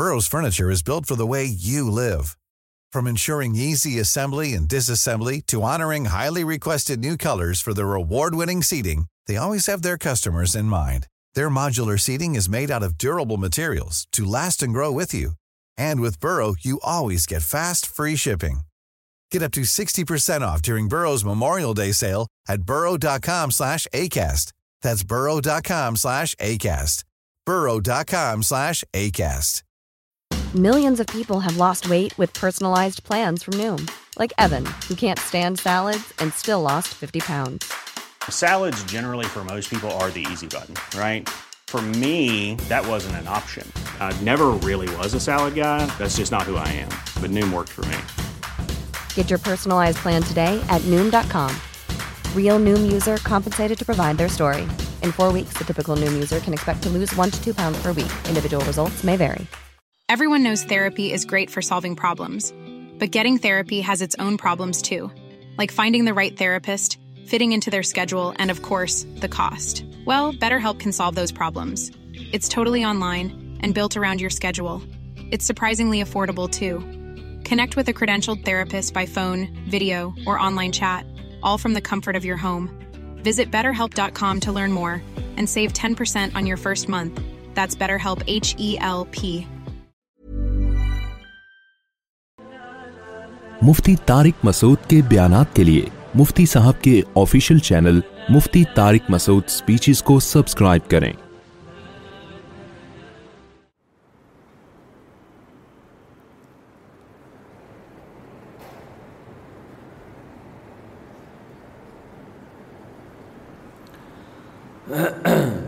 Furniture way you live from ensuring growth you and with per people way wait پھر Everyone knows therapy is great for solving problems, but getting therapy has its own problems too, like finding the right therapist, fitting into their schedule, and of course, the cost. Well, BetterHelp can solve those problems. It's totally online and built around your schedule. It's surprisingly affordable too. Connect with a credentialed therapist by phone, video, or online chat, all from the comfort of your home. Visit BetterHelp.com to learn more and save 10% on your first month. That's BetterHelp, H-E-L-P. مفتی تارک مسعود کے بیانات کے لیے مفتی صاحب کے official channel Mufti Tariq Masood speeches کو subscribe کریں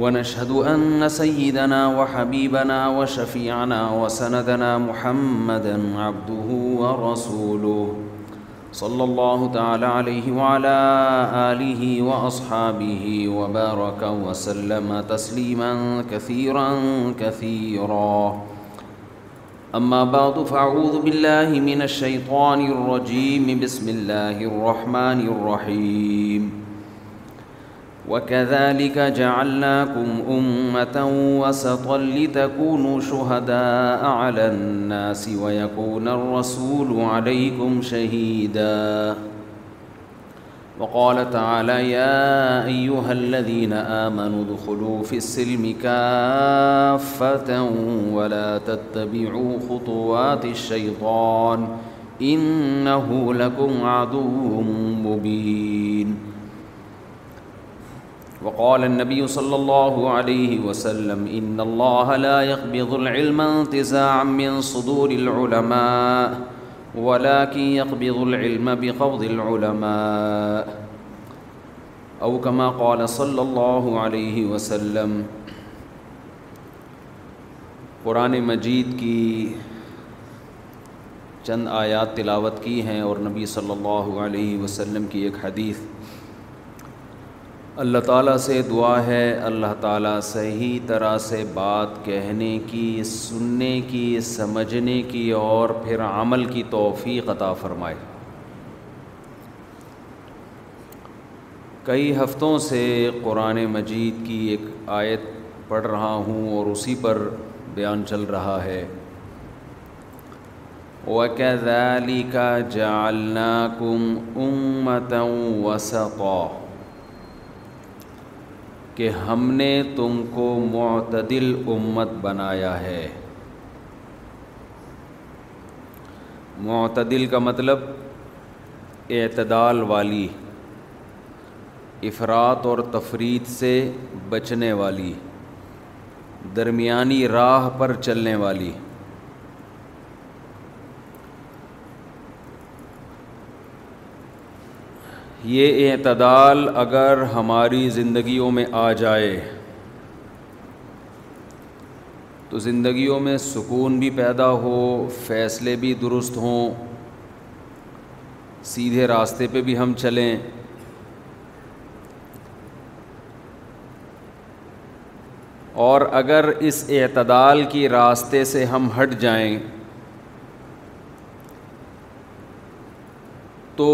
ونشهد أن سيدنا وحبيبنا وشفيعنا وسندنا محمدا عبده ورسوله صلى الله تعالى عليه وعلى آله وأصحابه وبارك وسلم تسليما كثيرا كثيرا أما بعد فأعوذ بالله من الشيطان الرجيم بسم الله الرحمن الرحيم وكذلك جعلناكم أمة وسطا لتكونوا شهداء على الناس ويكون الرسول عليكم شهيدا وقال تعالى يا أيها الذين آمنوا دخلوا في السلم كافة ولا تتبعوا خطوات الشيطان إنه لكم عدو مبين وقال النبي صلى الله عليه وسلم إن الله لا يقبض العلم انتزاعا من صدور العلماء ولكن يقبض العلم بقبض العلماء أو كما قال صلى الله عليه وسلم قرآن مجید کی چند آیات تلاوت کی ہیں اور نبی صلی اللہ علیہ وسلم کی ایک حدیث اللہ تعالیٰ سے دعا ہے اللہ تعالیٰ صحیح طرح سے بات کہنے کی سننے کی سمجھنے کی اور پھر عمل کی توفیق عطا فرمائے کئی ہفتوں سے قرآن مجید کی ایک آیت پڑھ رہا ہوں اور اسی پر بیان چل رہا ہے وَكَذَلِكَ جَعَلْنَاكُمْ أُمَّةً اوکے کہ ہم نے تم کو معتدل امت بنایا ہے معتدل کا مطلب اعتدال والی افراد اور تفرید سے بچنے والی درمیانی راہ پر چلنے والی یہ اعتدال اگر ہماری زندگیوں میں آ جائے تو زندگیوں میں سکون بھی پیدا ہو فیصلے بھی درست ہوں سیدھے راستے پہ بھی ہم چلیں اور اگر اس اعتدال کی راستے سے ہم ہٹ جائیں تو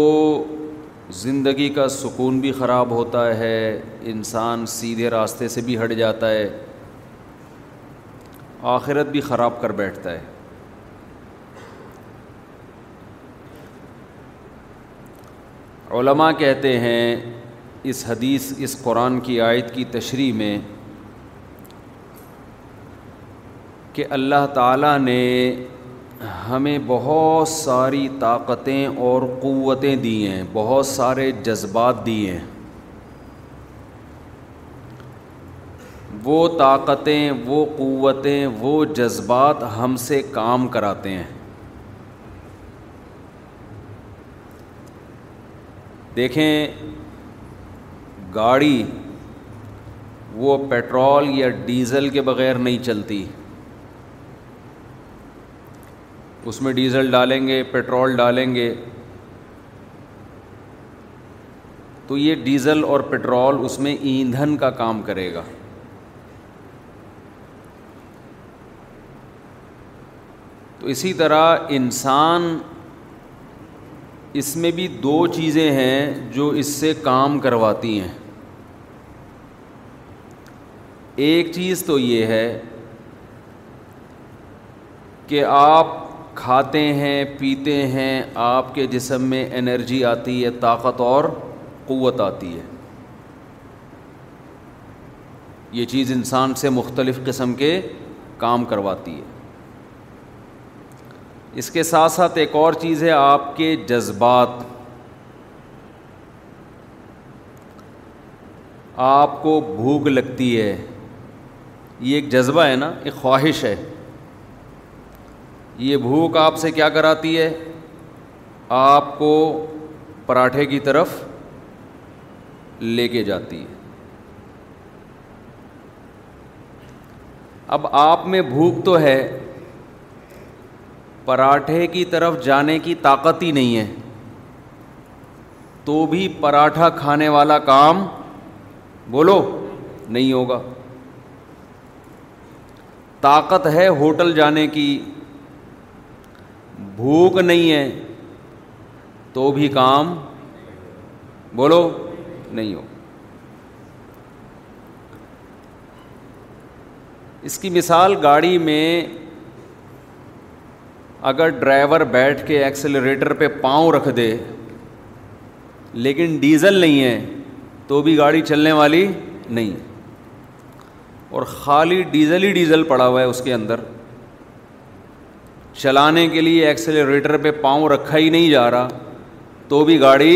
زندگی کا سکون بھی خراب ہوتا ہے انسان سیدھے راستے سے بھی ہٹ جاتا ہے آخرت بھی خراب کر بیٹھتا ہے علماء کہتے ہیں اس حدیث اس قرآن کی آیت کی تشریح میں کہ اللہ تعالیٰ نے ہمیں بہت ساری طاقتیں اور قوتیں دی ہیں بہت سارے جذبات دیے ہیں وہ طاقتیں وہ قوتیں وہ جذبات ہم سے کام کراتے ہیں دیکھیں گاڑی وہ پیٹرول یا ڈیزل کے بغیر نہیں چلتی اس میں ڈیزل ڈالیں گے پیٹرول ڈالیں گے تو یہ ڈیزل اور پیٹرول اس میں ایندھن کا کام کرے گا تو اسی طرح انسان اس میں بھی دو چیزیں ہیں جو اس سے کام کرواتی ہیں ایک چیز تو یہ ہے کہ آپ کھاتے ہیں پیتے ہیں آپ کے جسم میں انرجی آتی ہے طاقت اور قوت آتی ہے یہ چیز انسان سے مختلف قسم کے کام کرواتی ہے اس کے ساتھ ساتھ ایک اور چیز ہے آپ کے جذبات آپ کو بھوک لگتی ہے یہ ایک جذبہ ہے نا ایک خواہش ہے یہ بھوک آپ سے کیا کراتی ہے آپ کو پراٹھے کی طرف لے کے جاتی ہے اب آپ میں بھوک تو ہے پراٹھے کی طرف جانے کی طاقت ہی نہیں ہے تو بھی پراٹھا کھانے والا کام بولو نہیں ہوگا طاقت ہے ہوٹل جانے کی بھوک نہیں ہے تو بھی کام بولو نہیں ہو اس کی مثال گاڑی میں اگر ڈرائیور بیٹھ کے ایکسلریٹر پہ پاؤں رکھ دے لیکن ڈیزل نہیں ہے تو بھی گاڑی چلنے والی نہیں اور خالی ڈیزل ہی ڈیزل پڑا ہوا ہے اس کے اندر چلانے کے لیے ایکسلریٹر پہ پاؤں رکھا ہی نہیں جا رہا تو بھی گاڑی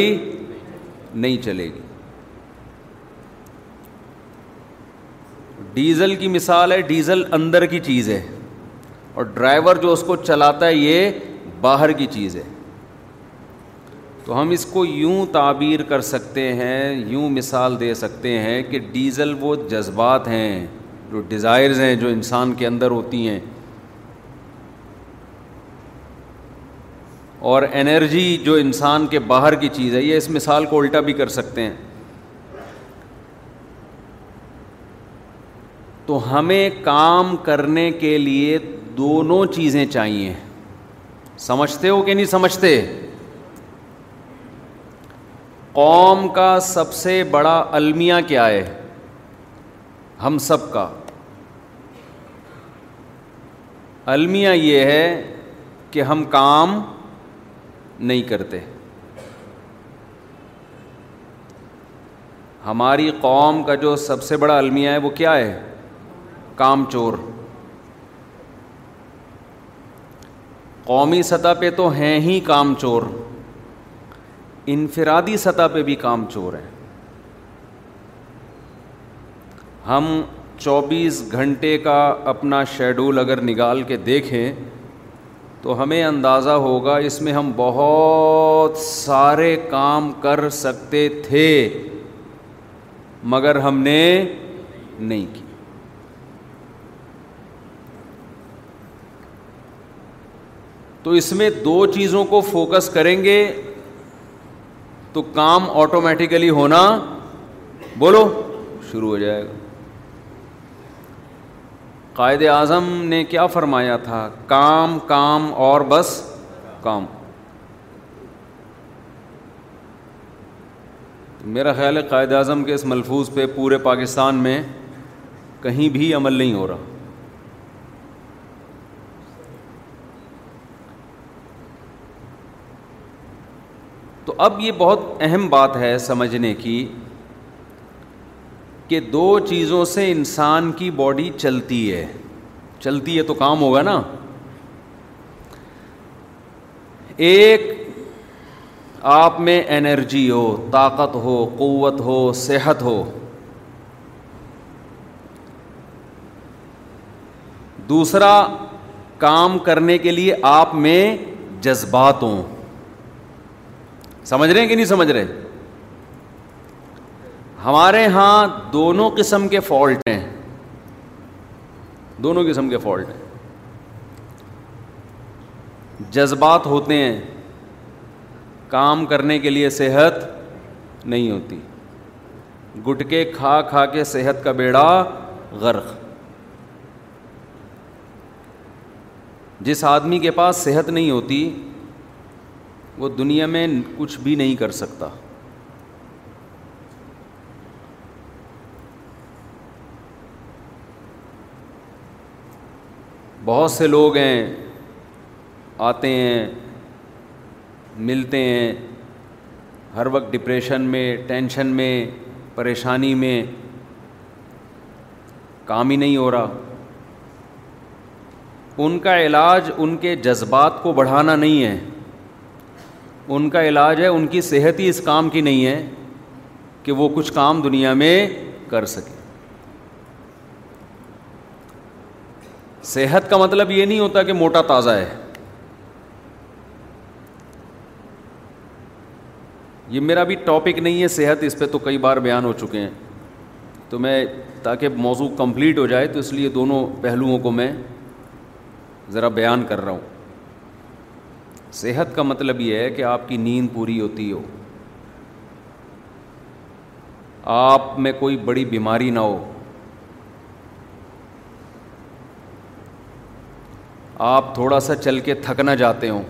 نہیں چلے گی ڈیزل کی مثال ہے ڈیزل اندر کی چیز ہے اور ڈرائیور جو اس کو چلاتا ہے یہ باہر کی چیز ہے تو ہم اس کو یوں تعبیر کر سکتے ہیں یوں مثال دے سکتے ہیں کہ ڈیزل وہ جذبات ہیں جو ڈیزائرز ہیں جو انسان کے اندر ہوتی ہیں اور انرجی جو انسان کے باہر کی چیز ہے یہ اس مثال کو الٹا بھی کر سکتے ہیں تو ہمیں کام کرنے کے لیے دونوں چیزیں چاہیے سمجھتے ہو کہ نہیں سمجھتے قوم کا سب سے بڑا المیہ کیا ہے ہم سب کا المیہ یہ ہے کہ ہم کام نہیں کرتے ہماری قوم کا جو سب سے بڑا المیہ ہے وہ کیا ہے کام چور قومی سطح پہ تو ہیں ہی کام چور انفرادی سطح پہ بھی کام چور ہیں ہم چوبیس گھنٹے کا اپنا شیڈول اگر نکال کے دیکھیں تو ہمیں اندازہ ہوگا اس میں ہم بہت سارے کام کر سکتے تھے مگر ہم نے نہیں کی تو اس میں دو چیزوں کو فوکس کریں گے تو کام آٹومیٹیکلی ہونا بولو شروع ہو جائے گا قائد اعظم نے کیا فرمایا تھا کام کام اور بس کام میرا خیال ہے قائد اعظم کے اس ملفوظ پہ پورے پاکستان میں کہیں بھی عمل نہیں ہو رہا تو اب یہ بہت اہم بات ہے سمجھنے کی کہ دو چیزوں سے انسان کی باڈی چلتی ہے چلتی ہے تو کام ہوگا نا ایک آپ میں انرجی ہو طاقت ہو قوت ہو صحت ہو دوسرا کام کرنے کے لیے آپ میں جذبات ہوں سمجھ رہے ہیں کہ نہیں سمجھ رہے ہمارے ہاں دونوں قسم کے فالٹ ہیں دونوں قسم کے فالٹ ہیں جذبات ہوتے ہیں کام کرنے کے لیے صحت نہیں ہوتی گٹکے کھا کھا کے صحت کا بیڑا غرق جس آدمی کے پاس صحت نہیں ہوتی وہ دنیا میں کچھ بھی نہیں کر سکتا بہت سے لوگ ہیں آتے ہیں ملتے ہیں ہر وقت ڈپریشن میں ٹینشن میں پریشانی میں کام ہی نہیں ہو رہا ان کا علاج ان کے جذبات کو بڑھانا نہیں ہے ان کا علاج ہے ان کی صحت ہی اس کام کی نہیں ہے کہ وہ کچھ کام دنیا میں کر سکیں صحت کا مطلب یہ نہیں ہوتا کہ موٹا تازہ ہے یہ میرا بھی ٹاپک نہیں ہے صحت اس پہ تو کئی بار بیان ہو چکے ہیں تو میں تاکہ موضوع کمپلیٹ ہو جائے تو اس لیے دونوں پہلوؤں کو میں ذرا بیان کر رہا ہوں صحت کا مطلب یہ ہے کہ آپ کی نیند پوری ہوتی ہو آپ میں کوئی بڑی بیماری نہ ہو آپ تھوڑا سا چل کے تھک نہ جاتے ہوں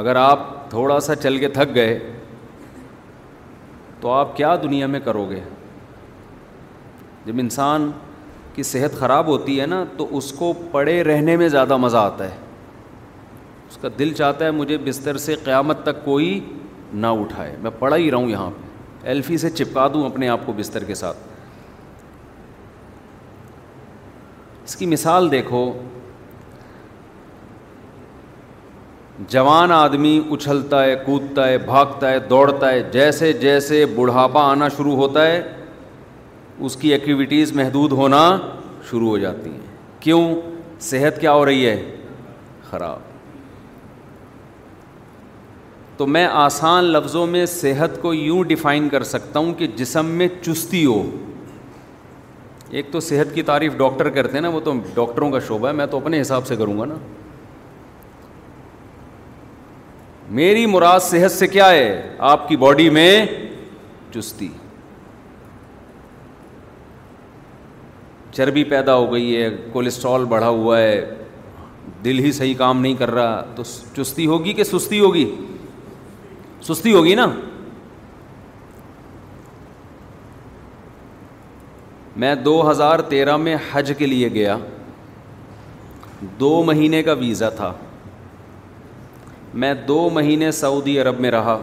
اگر آپ تھوڑا سا چل کے تھک گئے تو آپ کیا دنیا میں کرو گے جب انسان کی صحت خراب ہوتی ہے نا تو اس کو پڑے رہنے میں زیادہ مزہ آتا ہے اس کا دل چاہتا ہے مجھے بستر سے قیامت تک کوئی نہ اٹھائے میں پڑا ہی رہوں یہاں پہ ایلفی سے چپکا دوں اپنے آپ کو بستر کے ساتھ اس کی مثال دیکھو جوان آدمی اچھلتا ہے کودتا ہے بھاگتا ہے دوڑتا ہے جیسے جیسے بڑھاپا آنا شروع ہوتا ہے اس کی ایکٹیویٹیز محدود ہونا شروع ہو جاتی ہیں کیوں صحت کیا ہو رہی ہے خراب تو میں آسان لفظوں میں صحت کو یوں ڈیفائن کر سکتا ہوں کہ جسم میں چستی ہو ایک تو صحت کی تعریف ڈاکٹر کرتے ہیں نا وہ تو ڈاکٹروں کا شعبہ ہے میں تو اپنے حساب سے کروں گا نا میری مراد صحت سے کیا ہے آپ کی باڈی میں چستی چربی پیدا ہو گئی ہے کولیسٹرول بڑھا ہوا ہے دل ہی صحیح کام نہیں کر رہا تو چستی ہوگی کہ سستی ہوگی سستی ہوگی نا میں دو ہزار تیرہ میں حج کے لیے گیا دو مہینے کا ویزا تھا میں دو مہینے سعودی عرب میں رہا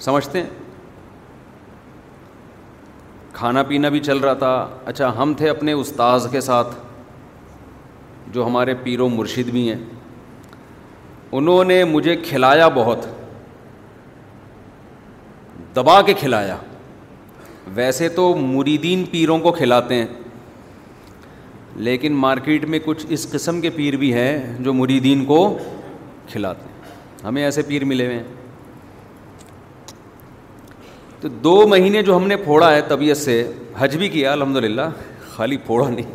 سمجھتے ہیں کھانا پینا بھی چل رہا تھا اچھا ہم تھے اپنے استاذ کے ساتھ جو ہمارے پیر و مرشد بھی ہیں انہوں نے مجھے کھلایا بہت دبا کے کھلایا ویسے تو مریدین پیروں کو کھلاتے ہیں لیکن مارکیٹ میں کچھ اس قسم کے پیر بھی ہیں جو مریدین کو کھلاتے ہیں ہمیں ایسے پیر ملے ہوئے ہیں تو دو مہینے جو ہم نے پھوڑا ہے طبیعت سے حج بھی کیا الحمد للہ خالی پھوڑا نہیں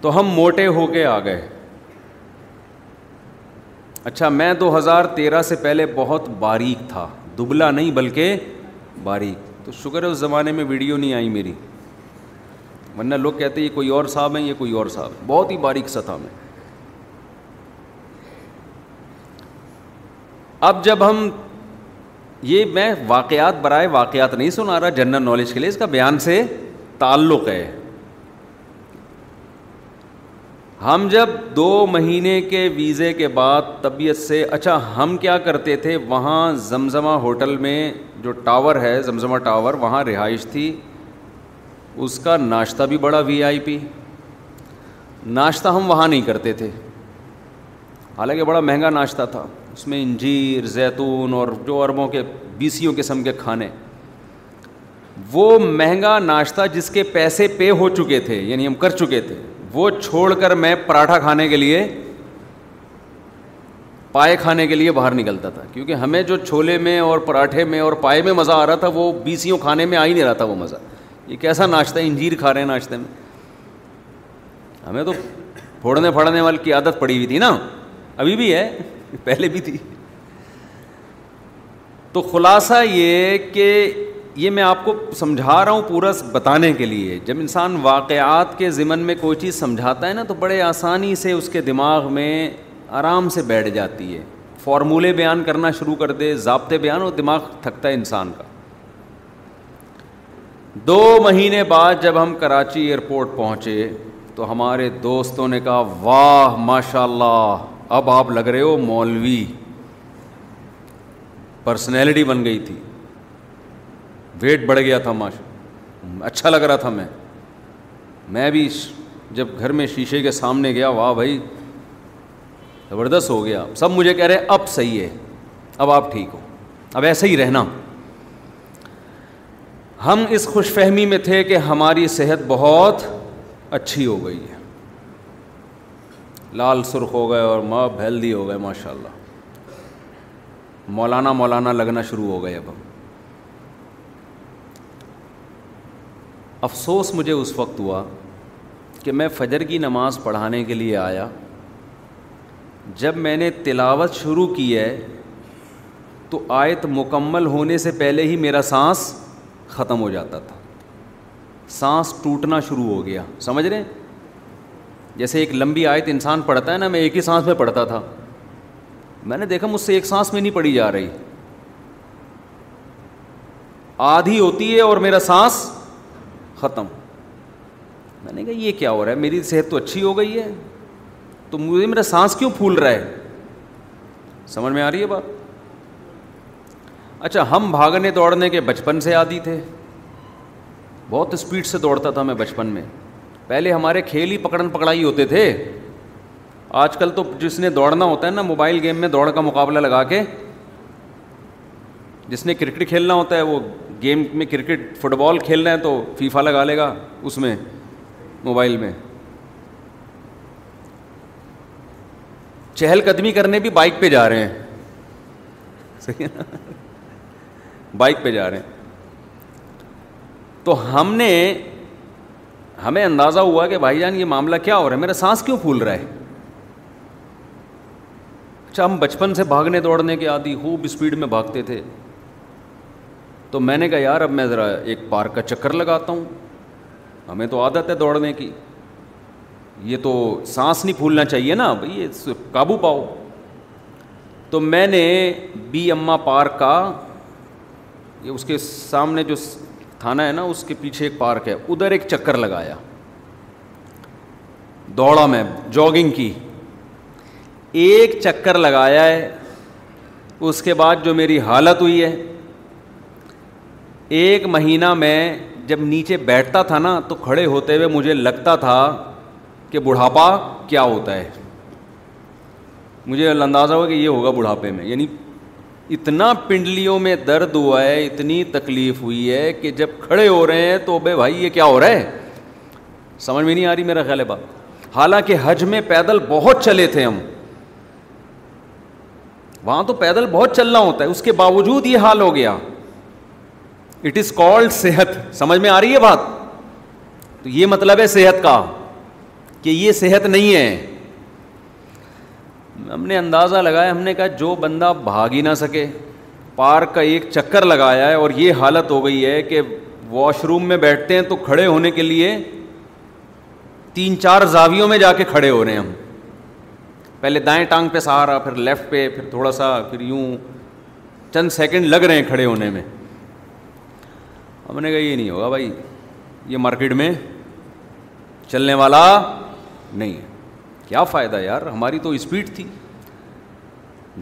تو ہم موٹے ہو کے آ گئے اچھا میں دو ہزار تیرہ سے پہلے بہت باریک تھا دبلا نہیں بلکہ تو شکر ہے اس زمانے میں ویڈیو نہیں آئی میری ورنہ لوگ کہتے ہیں یہ کوئی اور صاحب ہیں یہ کوئی اور صاحب بہت ہی باریک سطح میں اب جب ہم یہ میں واقعات برائے واقعات نہیں سنا رہا جنرل نالج کے لیے اس کا بیان سے تعلق ہے ہم جب دو مہینے کے ویزے کے بعد طبیعت سے اچھا ہم کیا کرتے تھے وہاں زمزمہ ہوٹل میں جو ٹاور ہے زمزمہ ٹاور وہاں رہائش تھی اس کا ناشتہ بھی بڑا وی آئی پی ناشتہ ہم وہاں نہیں کرتے تھے حالانکہ بڑا مہنگا ناشتہ تھا اس میں انجیر زیتون اور جو عربوں کے بیسیوں قسم کے کھانے وہ مہنگا ناشتہ جس کے پیسے پے ہو چکے تھے یعنی ہم کر چکے تھے وہ چھوڑ کر میں پراٹھا کھانے کے لیے پائے کھانے کے لیے باہر نکلتا تھا کیونکہ ہمیں جو چھولے میں اور پراٹھے میں اور پائے میں مزہ آ رہا تھا وہ بیسیوں کھانے میں آ ہی نہیں رہا تھا وہ مزہ یہ کیسا ناشتہ ہے انجیر کھا رہے ہیں ناشتے میں ہمیں تو پھوڑنے پھاڑنے والے کی عادت پڑی ہوئی تھی نا ابھی بھی ہے پہلے بھی تھی تو خلاصہ یہ کہ یہ میں آپ کو سمجھا رہا ہوں پورا بتانے کے لیے جب انسان واقعات کے ذمن میں کوئی چیز سمجھاتا ہے نا تو بڑے آسانی سے اس کے دماغ میں آرام سے بیٹھ جاتی ہے فارمولے بیان کرنا شروع کر دے ضابطے بیان اور دماغ تھکتا ہے انسان کا دو مہینے بعد جب ہم کراچی ایئرپورٹ پہنچے تو ہمارے دوستوں نے کہا واہ ماشاء اللہ اب آپ لگ رہے ہو مولوی پرسنالٹی بن گئی تھی ویٹ بڑھ گیا تھا ماشا اچھا لگ رہا تھا میں میں بھی جب گھر میں شیشے کے سامنے گیا واہ بھائی زبردست ہو گیا سب مجھے کہہ رہے اب صحیح ہے اب آپ ٹھیک ہو اب ایسے ہی رہنا ہم اس خوش فہمی میں تھے کہ ہماری صحت بہت اچھی ہو گئی ہے لال سرخ ہو گئے اور ماں ہیلدی ہو گئے ماشاء اللہ مولانا مولانا لگنا شروع ہو گئے اب ہم افسوس مجھے اس وقت ہوا کہ میں فجر کی نماز پڑھانے کے لیے آیا جب میں نے تلاوت شروع کی ہے تو آیت مکمل ہونے سے پہلے ہی میرا سانس ختم ہو جاتا تھا سانس ٹوٹنا شروع ہو گیا سمجھ رہے جیسے ایک لمبی آیت انسان پڑھتا ہے نا میں ایک ہی سانس میں پڑھتا تھا میں نے دیکھا مجھ سے ایک سانس میں نہیں پڑھی جا رہی آدھی ہوتی ہے اور میرا سانس ختم میں نے کہا یہ کیا ہو رہا ہے میری صحت تو اچھی ہو گئی ہے تو مجھے میرا سانس کیوں پھول رہا ہے سمجھ میں آ رہی ہے بات اچھا ہم بھاگنے دوڑنے کے بچپن سے عادی تھے بہت اسپیڈ سے دوڑتا تھا میں بچپن میں پہلے ہمارے کھیل ہی پکڑن پکڑائی ہوتے تھے آج کل تو جس نے دوڑنا ہوتا ہے نا موبائل گیم میں دوڑ کا مقابلہ لگا کے جس نے کرکٹ کھیلنا ہوتا ہے وہ گیم میں کرکٹ فٹ بال کھیلنا ہے تو فیفا لگا لے گا اس میں موبائل میں چہل قدمی کرنے بھی بائک پہ جا رہے ہیں صحیح ہے بائک پہ جا رہے ہیں تو ہم نے ہمیں اندازہ ہوا کہ بھائی جان یہ معاملہ کیا ہو رہا ہے میرا سانس کیوں پھول رہا ہے اچھا ہم بچپن سے بھاگنے دوڑنے کے عادی خوب اسپیڈ میں بھاگتے تھے تو میں نے کہا یار اب میں ذرا ایک پارک کا چکر لگاتا ہوں ہمیں تو عادت ہے دوڑنے کی یہ تو سانس نہیں پھولنا چاہیے نا بھائی صرف قابو پاؤ تو میں نے بی اما پارک کا یہ اس کے سامنے جو تھانہ ہے نا اس کے پیچھے ایک پارک ہے ادھر ایک چکر لگایا دوڑا میں جاگنگ کی ایک چکر لگایا ہے اس کے بعد جو میری حالت ہوئی ہے ایک مہینہ میں جب نیچے بیٹھتا تھا نا تو کھڑے ہوتے ہوئے مجھے لگتا تھا کہ بڑھاپا کیا ہوتا ہے مجھے اندازہ ہوا کہ یہ ہوگا بڑھاپے میں یعنی اتنا پنڈلیوں میں درد ہوا ہے اتنی تکلیف ہوئی ہے کہ جب کھڑے ہو رہے ہیں تو بے بھائی یہ کیا ہو رہا ہے سمجھ میں نہیں آ رہی میرا خیال ہے بات حالانکہ حج میں پیدل بہت چلے تھے ہم وہاں تو پیدل بہت چلنا ہوتا ہے اس کے باوجود یہ حال ہو گیا اٹ از کالڈ صحت سمجھ میں آ رہی ہے بات تو یہ مطلب ہے صحت کا کہ یہ صحت نہیں ہے ہم نے اندازہ لگایا ہم نے کہا جو بندہ بھاگ ہی نہ سکے پارک کا ایک چکر لگایا ہے اور یہ حالت ہو گئی ہے کہ واش روم میں بیٹھتے ہیں تو کھڑے ہونے کے لیے تین چار زاویوں میں جا کے کھڑے ہو رہے ہیں ہم پہلے دائیں ٹانگ پہ سہارا پھر لیفٹ پہ پھر تھوڑا سا پھر یوں چند سیکنڈ لگ رہے ہیں کھڑے ہونے میں ہم نے کہا یہ نہیں ہوگا بھائی یہ مارکیٹ میں چلنے والا نہیں کیا فائدہ یار ہماری تو اسپیڈ تھی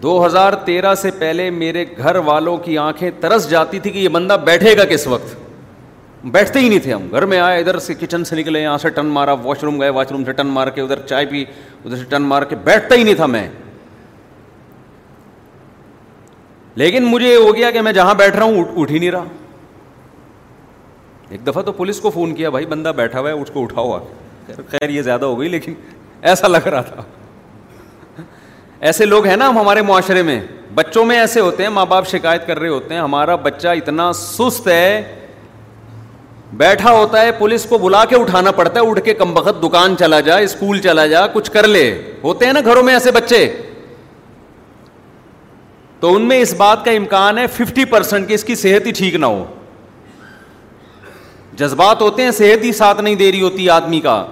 دو ہزار تیرہ سے پہلے میرے گھر والوں کی آنکھیں ترس جاتی تھی کہ یہ بندہ بیٹھے گا کس وقت بیٹھتے ہی نہیں تھے ہم گھر میں آئے ادھر سے کچن سے نکلے یہاں سے ٹن مارا واش روم گئے واش روم سے ٹن مار کے ادھر چائے پی ادھر سے ٹن مار کے بیٹھتا ہی نہیں تھا میں لیکن مجھے یہ ہو گیا کہ میں جہاں بیٹھ رہا ہوں اٹھ ہی نہیں رہا ایک دفعہ تو پولیس کو فون کیا بھائی بندہ بیٹھا ہوا ہے اس کو خیر یہ زیادہ ہو گئی لیکن ایسا لگ رہا تھا ایسے لوگ ہیں نا ہم ہمارے معاشرے میں بچوں میں ایسے ہوتے ہیں ماں باپ شکایت کر رہے ہوتے ہیں ہمارا بچہ اتنا سست ہے بیٹھا ہوتا ہے پولیس کو بلا کے اٹھانا پڑتا ہے اٹھ کے کم بخت دکان چلا جا اسکول چلا جا کچھ کر لے ہوتے ہیں نا گھروں میں ایسے بچے تو ان میں اس بات کا امکان ہے ففٹی پرسینٹ اس کی صحت ہی ٹھیک نہ ہو جذبات ہوتے ہیں صحت ہی ساتھ نہیں دے رہی ہوتی آدمی کا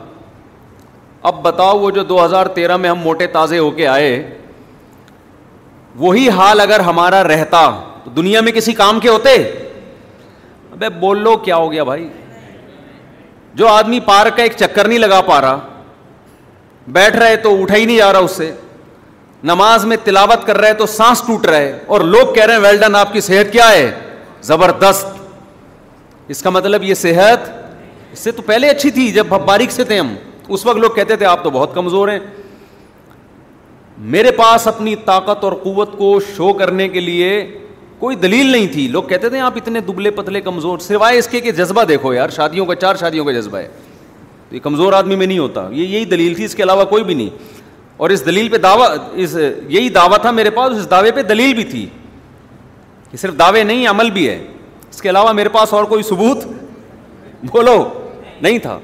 اب بتاؤ وہ جو دو ہزار تیرہ میں ہم موٹے تازے ہو کے آئے وہی حال اگر ہمارا رہتا تو دنیا میں کسی کام کے ہوتے بول لو کیا ہو گیا بھائی جو آدمی پارک کا ایک چکر نہیں لگا پا رہا بیٹھ رہے تو اٹھا ہی نہیں جا رہا اس سے نماز میں تلاوت کر رہے تو سانس ٹوٹ رہے اور لوگ کہہ رہے ہیں ویلڈن آپ کی صحت کیا ہے زبردست اس کا مطلب یہ صحت اس سے تو پہلے اچھی تھی جب باریک سے تھے ہم اس وقت لوگ کہتے تھے آپ تو بہت کمزور ہیں میرے پاس اپنی طاقت اور قوت کو شو کرنے کے لیے کوئی دلیل نہیں تھی لوگ کہتے تھے آپ اتنے دبلے پتلے کمزور سوائے اس کے کہ جذبہ دیکھو یار شادیوں کا چار شادیوں کا جذبہ ہے تو یہ کمزور آدمی میں نہیں ہوتا یہ یہی دلیل تھی اس کے علاوہ کوئی بھی نہیں اور اس دلیل پہ دعویٰ اس یہی دعویٰ تھا میرے پاس اس دعوے پہ دلیل بھی تھی یہ صرف دعوے نہیں عمل بھی ہے اس کے علاوہ میرے پاس اور کوئی ثبوت بولو نہیں تھا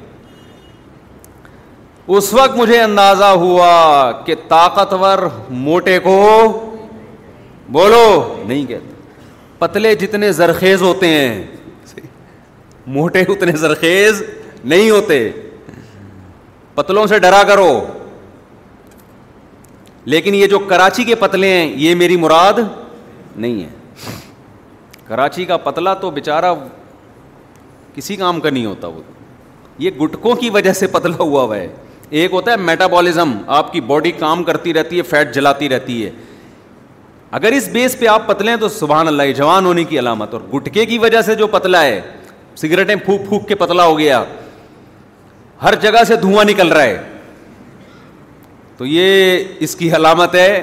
اس وقت مجھے اندازہ ہوا کہ طاقتور موٹے کو بولو نہیں کہتے پتلے جتنے زرخیز ہوتے ہیں موٹے اتنے زرخیز نہیں ہوتے پتلوں سے ڈرا کرو لیکن یہ جو کراچی کے پتلے ہیں یہ میری مراد نہیں ہے کراچی کا پتلا تو بیچارہ کسی کام کا نہیں ہوتا وہ یہ گٹکوں کی وجہ سے پتلا ہوا ہوا ہے ایک ہوتا ہے میٹابالزم آپ کی باڈی کام کرتی رہتی ہے فیٹ جلاتی رہتی ہے اگر اس بیس پہ آپ پتلے ہیں تو سبحان اللہ جوان ہونے کی علامت اور گٹکے کی وجہ سے جو پتلا ہے سگریٹیں پھوک پھونک کے پتلا ہو گیا ہر جگہ سے دھواں نکل رہا ہے تو یہ اس کی علامت ہے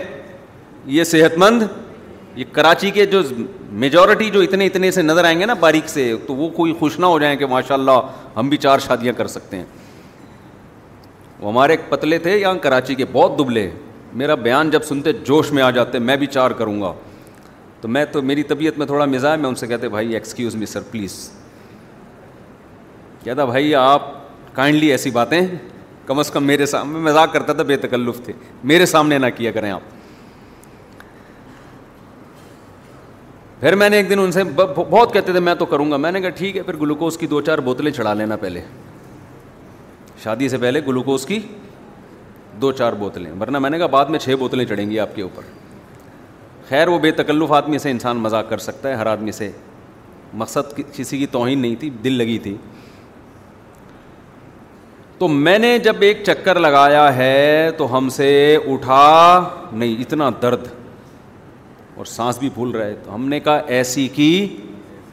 یہ صحت مند یہ کراچی کے جو میجورٹی جو اتنے اتنے سے نظر آئیں گے نا باریک سے تو وہ کوئی خوش نہ ہو جائیں کہ ماشاء اللہ ہم بھی چار شادیاں کر سکتے ہیں وہ ہمارے ایک پتلے تھے یہاں کراچی کے بہت دبلے میرا بیان جب سنتے جوش میں آ جاتے میں بھی چار کروں گا تو میں تو میری طبیعت میں تھوڑا مزاج ہے میں ان سے کہتے بھائی ایکسکیوز می سر پلیز کہتا بھائی آپ کائنڈلی ایسی باتیں کم از کم میرے سامنے مزاق کرتا تھا بے تکلف تھے میرے سامنے نہ کیا کریں آپ پھر میں نے ایک دن ان سے بہت کہتے تھے میں تو کروں گا میں نے کہا ٹھیک ہے پھر گلوکوز کی دو چار بوتلیں چڑھا لینا پہلے شادی سے پہلے گلوکوز کی دو چار بوتلیں ورنہ میں نے کہا بعد میں چھ بوتلیں چڑھیں گی آپ کے اوپر خیر وہ بے تکلف آدمی سے انسان مذاق کر سکتا ہے ہر آدمی سے مقصد کسی کی توہین نہیں تھی دل لگی تھی تو میں نے جب ایک چکر لگایا ہے تو ہم سے اٹھا نہیں اتنا درد اور سانس بھی پھول رہا ہے تو ہم نے کہا ایسی کی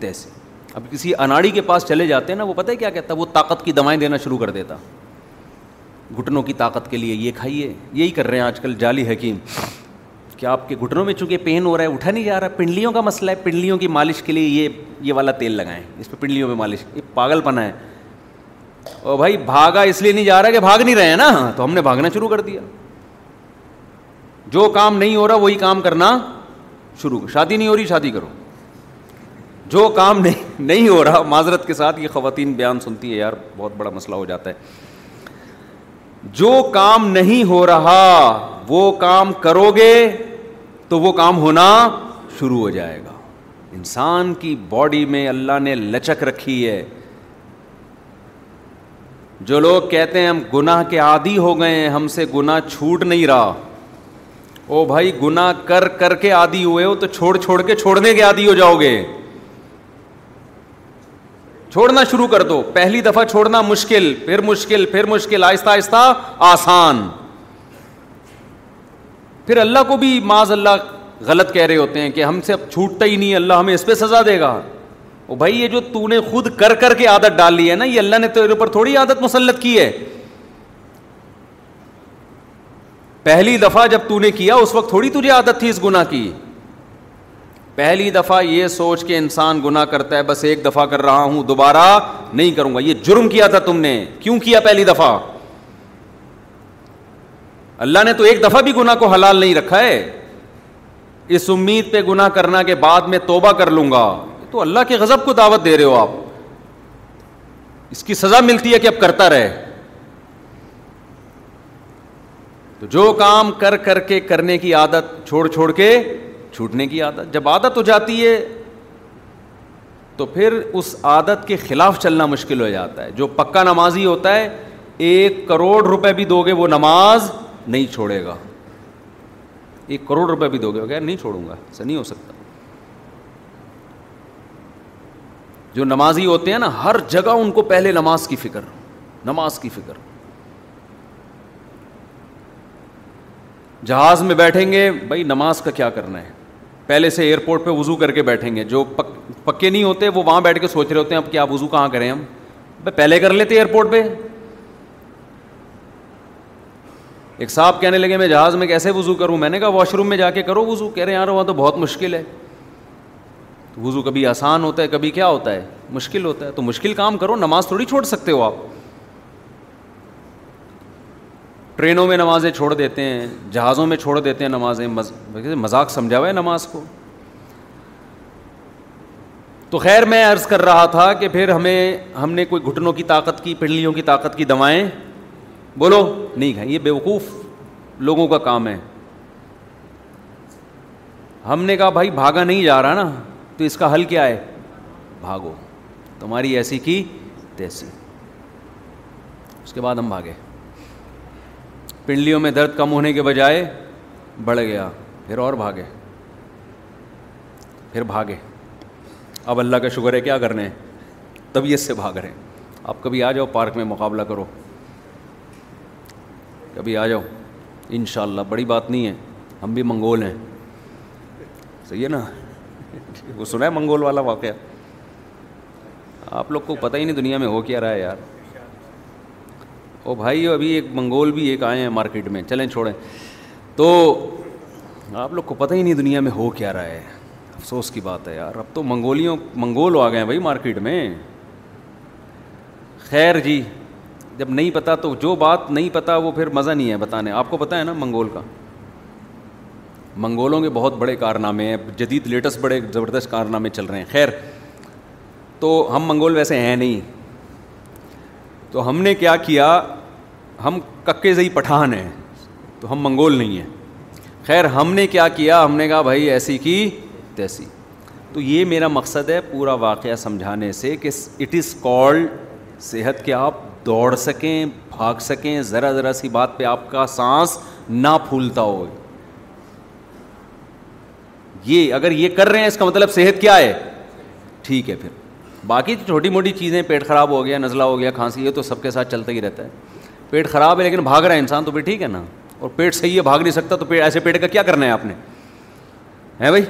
تیسی اب کسی اناڑی کے پاس چلے جاتے ہیں نا وہ پتہ ہے کیا کہتا ہے وہ طاقت کی دوائیں دینا شروع کر دیتا گھٹنوں کی طاقت کے لیے یہ کھائیے یہی کر رہے ہیں آج کل جعلی حکیم کیا آپ کے گھٹنوں میں چونکہ پین ہو رہا ہے اٹھا نہیں جا رہا ہے پنڈلیوں کا مسئلہ ہے پنڈلیوں کی مالش کے لیے یہ یہ والا تیل لگائیں اس پہ پنڈلیوں پہ مالش یہ پاگل پنا ہے اور بھائی بھاگا اس لیے نہیں جا رہا کہ بھاگ نہیں رہے ہیں نا تو ہم نے بھاگنا شروع کر دیا جو کام نہیں ہو رہا وہی کام کرنا شروع شادی نہیں ہو رہی شادی کرو جو کام نہیں نہیں ہو رہا معذرت کے ساتھ یہ خواتین بیان سنتی ہے یار بہت بڑا مسئلہ ہو جاتا ہے جو کام نہیں ہو رہا وہ کام کرو گے تو وہ کام ہونا شروع ہو جائے گا انسان کی باڈی میں اللہ نے لچک رکھی ہے جو لوگ کہتے ہیں ہم گناہ کے عادی ہو گئے ہیں ہم سے گناہ چھوٹ نہیں رہا او بھائی گنا کر کر کے آدھی ہوئے ہو تو چھوڑ چھوڑ کے چھوڑنے کے عادی ہو جاؤ گے چھوڑنا شروع کر دو پہلی دفعہ چھوڑنا مشکل پھر مشکل پھر مشکل آہستہ آہستہ آسان پھر اللہ کو بھی معذ اللہ غلط کہہ رہے ہوتے ہیں کہ ہم سے اب چھوٹتا ہی نہیں اللہ ہمیں اس پہ سزا دے گا بھائی یہ جو تو نے خود کر کر کے عادت ڈال لی ہے نا یہ اللہ نے تیرے اوپر تھوڑی عادت مسلط کی ہے پہلی دفعہ جب تو نے کیا اس وقت تھوڑی تجھے عادت تھی اس گنا کی پہلی دفعہ یہ سوچ کے انسان گنا کرتا ہے بس ایک دفعہ کر رہا ہوں دوبارہ نہیں کروں گا یہ جرم کیا تھا تم نے کیوں کیا پہلی دفعہ اللہ نے تو ایک دفعہ بھی گنا کو حلال نہیں رکھا ہے اس امید پہ گنا کرنا کے بعد میں توبہ کر لوں گا تو اللہ کے غضب کو دعوت دے رہے ہو آپ اس کی سزا ملتی ہے کہ اب کرتا رہے تو جو کام کر کر کے کرنے کی عادت چھوڑ چھوڑ کے چھوٹنے کی عادت جب عادت ہو جاتی ہے تو پھر اس عادت کے خلاف چلنا مشکل ہو جاتا ہے جو پکا نمازی ہوتا ہے ایک کروڑ روپے بھی دو گے وہ نماز نہیں چھوڑے گا ایک کروڑ روپے بھی دو گے نہیں چھوڑوں گا ایسا نہیں ہو سکتا جو نمازی ہوتے ہیں نا ہر جگہ ان کو پہلے نماز کی فکر نماز کی فکر جہاز میں بیٹھیں گے بھائی نماز کا کیا کرنا ہے پہلے سے ایئرپورٹ پہ وضو کر کے بیٹھیں گے جو پکے نہیں ہوتے وہ وہاں بیٹھ کے سوچ رہے ہوتے ہیں اب کیا وضو کہاں کریں ہم بھائی پہلے کر لیتے ایئرپورٹ پہ ایک صاحب کہنے لگے میں جہاز میں کیسے وضو کروں میں نے کہا واش روم میں جا کے کرو وضو کہہ رہے ہیں یار وہاں تو بہت مشکل ہے وضو کبھی آسان ہوتا ہے کبھی کیا ہوتا ہے مشکل ہوتا ہے تو مشکل کام کرو نماز تھوڑی چھوڑ سکتے ہو آپ ٹرینوں میں نمازیں چھوڑ دیتے ہیں جہازوں میں چھوڑ دیتے ہیں نمازیں مذاق سمجھا ہوا ہے نماز کو تو خیر میں عرض کر رہا تھا کہ پھر ہمیں ہم نے کوئی گھٹنوں کی طاقت کی پنڈلیوں کی طاقت کی دوائیں بولو نہیں کھائیں یہ بیوقوف لوگوں کا کام ہے ہم نے کہا بھائی بھاگا نہیں جا رہا نا تو اس کا حل کیا ہے بھاگو تمہاری ایسی کی تیسی اس کے بعد ہم بھاگے پنڈلیوں میں درد کم ہونے کے بجائے بڑھ گیا پھر اور بھاگے پھر بھاگے اب اللہ کا شکر ہے کیا کرنے ہیں طبیعت سے بھاگ رہے ہیں آپ کبھی آ جاؤ پارک میں مقابلہ کرو کبھی آ جاؤ ان شاء اللہ بڑی بات نہیں ہے ہم بھی منگول ہیں صحیح ہے نا وہ سنا ہے منگول والا واقعہ آپ لوگ کو پتہ ہی نہیں دنیا میں ہو کیا رہا ہے یار او بھائی ابھی ایک منگول بھی ایک آئے ہیں مارکیٹ میں چلیں چھوڑیں تو آپ لوگ کو پتہ ہی نہیں دنیا میں ہو کیا رہا ہے افسوس کی بات ہے یار اب تو منگولیوں منگول آ گئے ہیں بھائی مارکیٹ میں خیر جی جب نہیں پتہ تو جو بات نہیں پتہ وہ پھر مزہ نہیں ہے بتانے آپ کو پتہ ہے نا منگول کا منگولوں کے بہت بڑے کارنامے ہیں جدید لیٹسٹ بڑے زبردست کارنامے چل رہے ہیں خیر تو ہم منگول ویسے ہیں نہیں تو ہم نے کیا کیا ہم ککے زئی پٹھان ہیں تو ہم منگول نہیں ہیں خیر ہم نے کیا کیا ہم نے کہا بھائی ایسی کی تیسی تو یہ میرا مقصد ہے پورا واقعہ سمجھانے سے کہ اٹ از کالڈ صحت کہ آپ دوڑ سکیں بھاگ سکیں ذرا ذرا سی بات پہ آپ کا سانس نہ پھولتا ہو یہ اگر یہ کر رہے ہیں اس کا مطلب صحت کیا ہے ٹھیک ہے پھر باقی چھوٹی موٹی چیزیں پیٹ خراب ہو گیا نزلہ ہو گیا کھانسی یہ تو سب کے ساتھ چلتا ہی رہتا ہے پیٹ خراب ہے لیکن بھاگ رہا ہے انسان تو پھر ٹھیک ہے نا اور پیٹ صحیح ہے بھاگ نہیں سکتا تو پیٹ ایسے پیٹ کا کیا کرنا ہے آپ نے ہے بھائی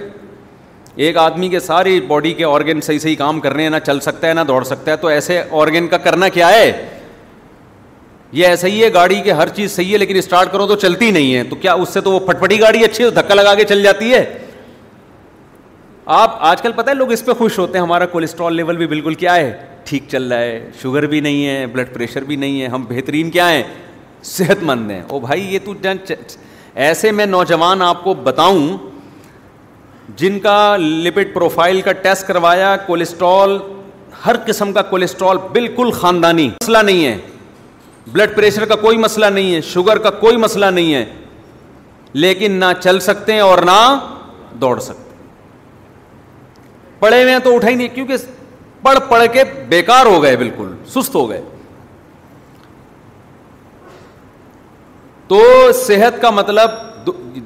ایک آدمی کے ساری باڈی کے آرگن صحیح صحیح کام کر رہے ہیں نہ چل سکتا ہے نہ دوڑ سکتا ہے تو ایسے آرگن کا کرنا کیا ہے یہ ایسا ہی ہے گاڑی کے ہر چیز صحیح ہے لیکن اسٹارٹ کرو تو چلتی نہیں ہے تو کیا اس سے تو وہ پھٹ پٹی گاڑی اچھی دھکا لگا کے چل جاتی ہے آپ آج کل پتہ ہے لوگ اس پہ خوش ہوتے ہیں ہمارا کولیسٹرول لیول بھی بالکل کیا ہے ٹھیک چل رہا ہے شوگر بھی نہیں ہے بلڈ پریشر بھی نہیں ہے ہم بہترین کیا ہیں صحت مند ہیں او بھائی یہ تو ایسے میں نوجوان آپ کو بتاؤں جن کا لپڈ پروفائل کا ٹیسٹ کروایا کولیسٹرول ہر قسم کا کولیسٹرول بالکل خاندانی مسئلہ نہیں ہے بلڈ پریشر کا کوئی مسئلہ نہیں ہے شوگر کا کوئی مسئلہ نہیں ہے لیکن نہ چل سکتے ہیں اور نہ دوڑ سکتے پڑے ہوئے ہیں تو اٹھا ہی نہیں کیونکہ پڑھ پڑھ کے بیکار ہو گئے بالکل سست ہو گئے تو صحت کا مطلب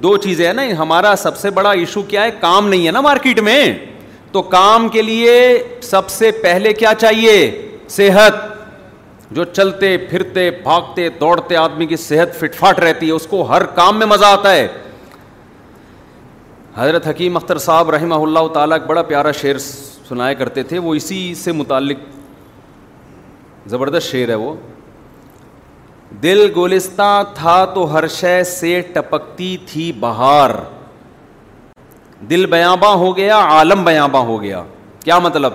دو چیزیں ہیں نا ہمارا سب سے بڑا ایشو کیا ہے کام نہیں ہے نا مارکیٹ میں تو کام کے لیے سب سے پہلے کیا چاہیے صحت جو چلتے پھرتے بھاگتے دوڑتے آدمی کی صحت فٹ فاٹ رہتی ہے اس کو ہر کام میں مزہ آتا ہے حضرت حکیم اختر صاحب رحمہ اللہ تعالیٰ بڑا پیارا شعر سنایا کرتے تھے وہ اسی سے متعلق زبردست شعر ہے وہ دل گلستاں تھا تو ہر شے سے ٹپکتی تھی بہار دل بیاں باں ہو گیا عالم بیاباں ہو گیا کیا مطلب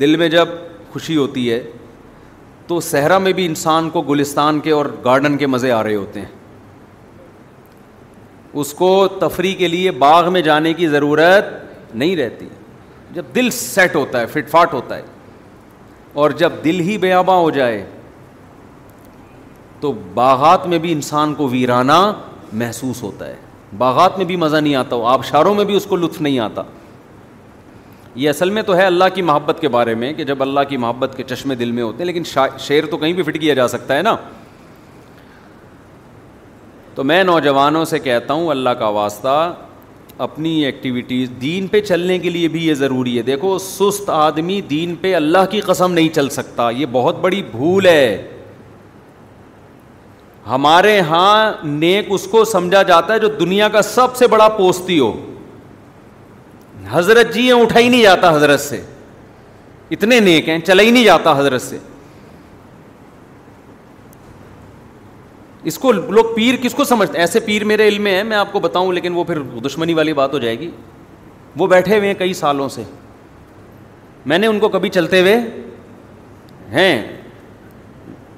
دل میں جب خوشی ہوتی ہے تو صحرا میں بھی انسان کو گلستان کے اور گارڈن کے مزے آ رہے ہوتے ہیں اس کو تفریح کے لیے باغ میں جانے کی ضرورت نہیں رہتی جب دل سیٹ ہوتا ہے فٹ فاٹ ہوتا ہے اور جب دل ہی بیاباں ہو جائے تو باغات میں بھی انسان کو ویرانہ محسوس ہوتا ہے باغات میں بھی مزہ نہیں آتا ہو آبشاروں میں بھی اس کو لطف نہیں آتا یہ اصل میں تو ہے اللہ کی محبت کے بارے میں کہ جب اللہ کی محبت کے چشمے دل میں ہوتے ہیں لیکن شعر تو کہیں بھی فٹ کیا جا سکتا ہے نا تو میں نوجوانوں سے کہتا ہوں اللہ کا واسطہ اپنی ایکٹیویٹیز دین پہ چلنے کے لیے بھی یہ ضروری ہے دیکھو سست آدمی دین پہ اللہ کی قسم نہیں چل سکتا یہ بہت بڑی بھول ہے ہمارے ہاں نیک اس کو سمجھا جاتا ہے جو دنیا کا سب سے بڑا پوستی ہو حضرت جی ہیں اٹھا ہی نہیں جاتا حضرت سے اتنے نیک ہیں چلا ہی نہیں جاتا حضرت سے اس کو لوگ پیر کس کو سمجھتے ہیں ایسے پیر میرے علم میں ہیں میں آپ کو بتاؤں لیکن وہ پھر دشمنی والی بات ہو جائے گی وہ بیٹھے ہوئے ہیں کئی سالوں سے میں نے ان کو کبھی چلتے ہوئے ہیں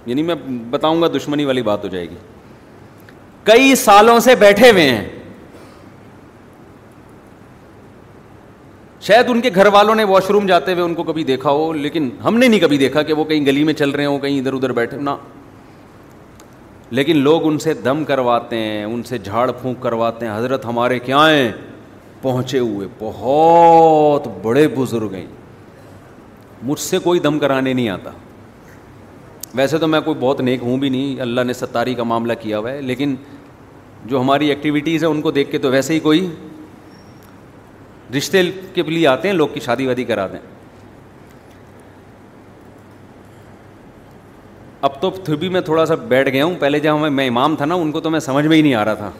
یعنی میں بتاؤں گا دشمنی والی بات ہو جائے گی کئی سالوں سے بیٹھے ہوئے ہیں شاید ان کے گھر والوں نے واش روم جاتے ہوئے ان کو کبھی دیکھا ہو لیکن ہم نے نہیں کبھی دیکھا کہ وہ کہیں گلی میں چل رہے ہوں کہیں ادھر ادھر بیٹھے نہ لیکن لوگ ان سے دم کرواتے ہیں ان سے جھاڑ پھونک کرواتے ہیں حضرت ہمارے کیا ہیں پہنچے ہوئے بہت بڑے بزرگ ہیں مجھ سے کوئی دم کرانے نہیں آتا ویسے تو میں کوئی بہت نیک ہوں بھی نہیں اللہ نے ستاری کا معاملہ کیا ہوا ہے لیکن جو ہماری ایکٹیویٹیز ہیں ان کو دیکھ کے تو ویسے ہی کوئی رشتے کے لیے آتے ہیں لوگ کی شادی وادی کراتے ہیں اب تو پھر بھی میں تھوڑا سا بیٹھ گیا ہوں پہلے جب میں امام تھا نا ان کو تو میں سمجھ میں ہی نہیں آ رہا تھا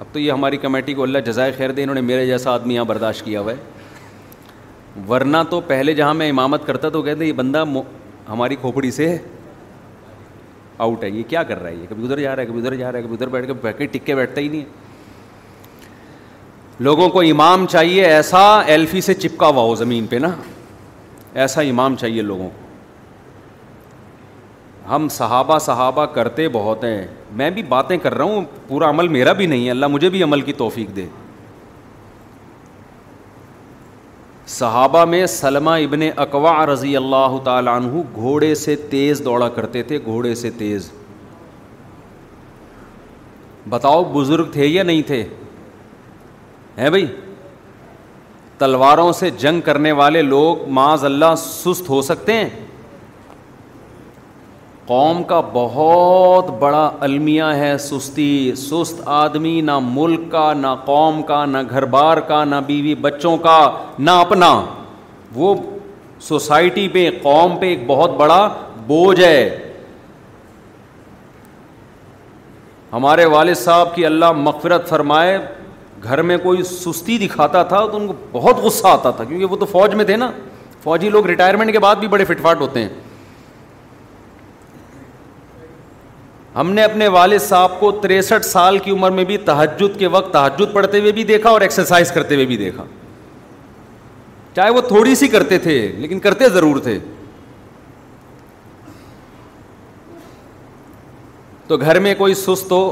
اب تو یہ ہماری کمیٹی کو اللہ جزائے خیر دے انہوں نے میرے جیسا آدمی یہاں برداشت کیا ہوا ہے ورنہ تو پہلے جہاں میں امامت کرتا تو کہتے یہ بندہ ہماری کھوپڑی سے آؤٹ ہے یہ کیا کر رہا ہے یہ کبھی ادھر جا رہا ہے کبھی ادھر جا رہا ہے کبھی ادھر بیٹھ کے کے ٹک کے بیٹھتا ہی نہیں ہے لوگوں کو امام چاہیے ایسا ایلفی سے چپکا ہوا ہو زمین پہ نا ایسا امام چاہیے لوگوں کو ہم صحابہ صحابہ کرتے بہت ہیں میں بھی باتیں کر رہا ہوں پورا عمل میرا بھی نہیں ہے اللہ مجھے بھی عمل کی توفیق دے صحابہ میں سلما ابن اقوا رضی اللہ تعالیٰ عنہ گھوڑے سے تیز دوڑا کرتے تھے گھوڑے سے تیز بتاؤ بزرگ تھے یا نہیں تھے ہیں بھائی تلواروں سے جنگ کرنے والے لوگ معاذ اللہ سست ہو سکتے ہیں قوم کا بہت بڑا المیہ ہے سستی سست آدمی نہ ملک کا نہ قوم کا نہ گھر بار کا نہ بیوی بچوں کا نہ اپنا وہ سوسائٹی پہ قوم پہ ایک بہت بڑا بوجھ ہے ہمارے والد صاحب کی اللہ مغفرت فرمائے گھر میں کوئی سستی دکھاتا تھا تو ان کو بہت غصہ آتا تھا کیونکہ وہ تو فوج میں تھے نا فوجی لوگ ریٹائرمنٹ کے بعد بھی بڑے فٹ فاٹ ہوتے ہیں ہم نے اپنے والد صاحب کو تریسٹھ سال کی عمر میں بھی تحجد کے وقت تحجد پڑھتے ہوئے بھی دیکھا اور ایکسرسائز کرتے ہوئے بھی دیکھا چاہے وہ تھوڑی سی کرتے تھے لیکن کرتے ضرور تھے تو گھر میں کوئی سست ہو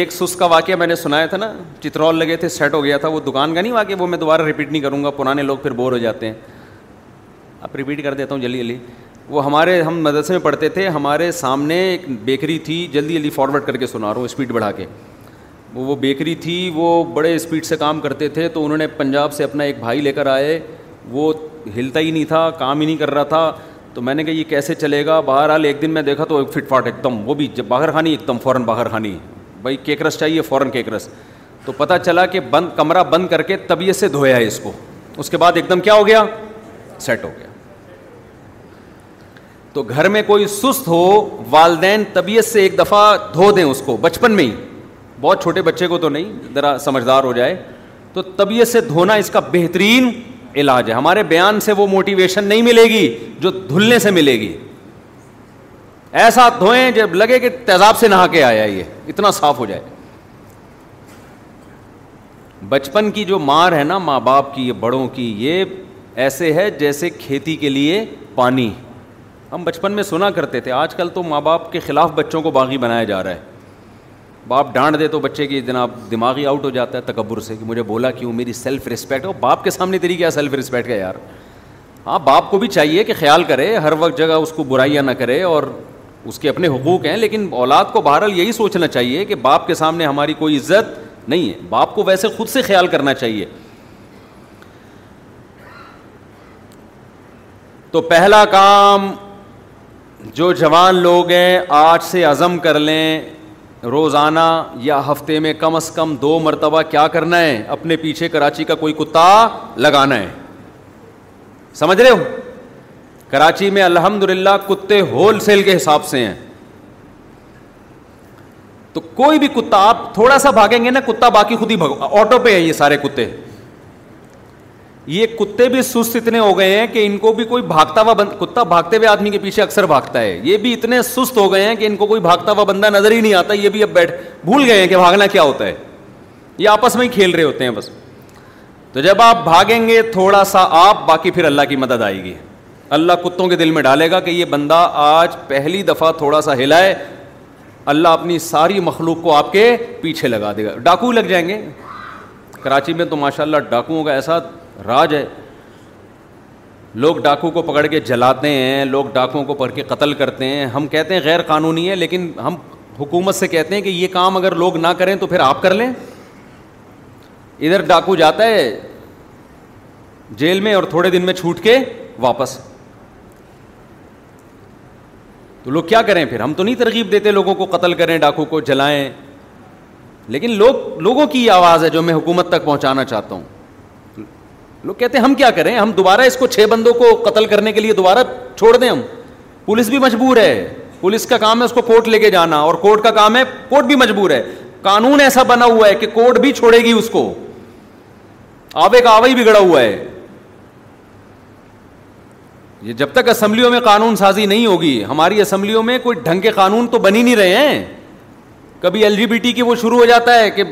ایک سست کا واقعہ میں نے سنایا تھا نا چترول لگے تھے سیٹ ہو گیا تھا وہ دکان کا نہیں واقعہ وہ میں دوبارہ ریپیٹ نہیں کروں گا پرانے لوگ پھر بور ہو جاتے ہیں اب ریپیٹ کر دیتا ہوں جلدی جلدی وہ ہمارے ہم مدرسے میں پڑھتے تھے ہمارے سامنے ایک بیکری تھی جلدی جلدی فارورڈ کر کے سنا رہا ہوں اسپیڈ بڑھا کے وہ وہ بیکری تھی وہ بڑے اسپیڈ سے کام کرتے تھے تو انہوں نے پنجاب سے اپنا ایک بھائی لے کر آئے وہ ہلتا ہی نہیں تھا کام ہی نہیں کر رہا تھا تو میں نے کہا یہ کیسے چلے گا باہر آ ایک دن میں دیکھا تو فٹ فاٹ ایک دم وہ بھی جب باہر خانی ایک دم فوراً باہر خانی بھائی کیک رس چاہیے فوراً کیک رس تو پتہ چلا کہ بند کمرہ بند کر کے طبیعت سے دھویا ہے اس کو اس کے بعد ایک دم کیا ہو گیا سیٹ ہو گیا تو گھر میں کوئی سست ہو والدین طبیعت سے ایک دفعہ دھو دیں اس کو بچپن میں ہی بہت چھوٹے بچے کو تو نہیں ذرا سمجھدار ہو جائے تو طبیعت سے دھونا اس کا بہترین علاج ہے ہمارے بیان سے وہ موٹیویشن نہیں ملے گی جو دھلنے سے ملے گی ایسا دھوئیں جب لگے کہ تیزاب سے نہا کے آیا یہ اتنا صاف ہو جائے بچپن کی جو مار ہے نا ماں باپ کی یہ بڑوں کی یہ ایسے ہے جیسے کھیتی کے لیے پانی ہم بچپن میں سنا کرتے تھے آج کل تو ماں باپ کے خلاف بچوں کو باغی بنایا جا رہا ہے باپ ڈانٹ دے تو بچے کی جناب دماغی آؤٹ ہو جاتا ہے تکبر سے کہ مجھے بولا کیوں میری سیلف رسپیکٹ اور باپ کے سامنے تیری کیا سیلف رسپیکٹ ہے یار ہاں باپ کو بھی چاہیے کہ خیال کرے ہر وقت جگہ اس کو برائیاں نہ کرے اور اس کے اپنے حقوق ہیں لیکن اولاد کو بہرحال یہی سوچنا چاہیے کہ باپ کے سامنے ہماری کوئی عزت نہیں ہے باپ کو ویسے خود سے خیال کرنا چاہیے تو پہلا کام جو جوان لوگ ہیں آج سے عزم کر لیں روزانہ یا ہفتے میں کم از کم دو مرتبہ کیا کرنا ہے اپنے پیچھے کراچی کا کوئی کتا لگانا ہے سمجھ رہے ہو کراچی میں الحمد للہ کتے ہول سیل کے حساب سے ہیں تو کوئی بھی کتا آپ تھوڑا سا بھاگیں گے نا کتا باقی خود ہی آٹو پہ ہیں یہ سارے کتے یہ کتے بھی سست اتنے ہو گئے ہیں کہ ان کو بھی کوئی بھاگتا ہوا بند... کتا بھاگتے ہوئے آدمی کے پیچھے اکثر بھاگتا ہے یہ بھی اتنے سست ہو گئے ہیں کہ ان کو کوئی بھاگتا ہوا بندہ نظر ہی نہیں آتا یہ بھی اب بیٹھ بھول گئے ہیں کہ بھاگنا کیا ہوتا ہے یہ آپس میں ہی کھیل رہے ہوتے ہیں بس تو جب آپ بھاگیں گے تھوڑا سا آپ باقی پھر اللہ کی مدد آئے گی اللہ کتوں کے دل میں ڈالے گا کہ یہ بندہ آج پہلی دفعہ تھوڑا سا ہلائے اللہ اپنی ساری مخلوق کو آپ کے پیچھے لگا دے گا ڈاکو لگ جائیں گے کراچی میں تو ماشاء اللہ ڈاکوؤں کا ایسا راج ہے لوگ ڈاکو کو پکڑ کے جلاتے ہیں لوگ ڈاکوؤں کو پکڑ کے قتل کرتے ہیں ہم کہتے ہیں غیر قانونی ہے لیکن ہم حکومت سے کہتے ہیں کہ یہ کام اگر لوگ نہ کریں تو پھر آپ کر لیں ادھر ڈاکو جاتا ہے جیل میں اور تھوڑے دن میں چھوٹ کے واپس تو لوگ کیا کریں پھر ہم تو نہیں ترغیب دیتے لوگوں کو قتل کریں ڈاکو کو جلائیں لیکن لوگ لوگوں کی آواز ہے جو میں حکومت تک پہنچانا چاہتا ہوں لوگ کہتے ہیں ہم کیا کریں ہم دوبارہ اس کو چھ بندوں کو قتل کرنے کے لیے دوبارہ چھوڑ دیں ہم پولیس بھی مجبور ہے پولیس کا کام ہے اس کو کورٹ لے کے جانا اور کورٹ کا کام ہے کورٹ بھی مجبور ہے قانون ایسا بنا ہوا ہے کہ کورٹ بھی چھوڑے گی اس کو آوے کا آوے بگڑا ہوا ہے یہ جب تک اسمبلیوں میں قانون سازی نہیں ہوگی ہماری اسمبلیوں میں کوئی ڈھنگ کے قانون تو بنی نہیں رہے ہیں کبھی ایل جی بی ٹی کی وہ شروع ہو جاتا ہے کہ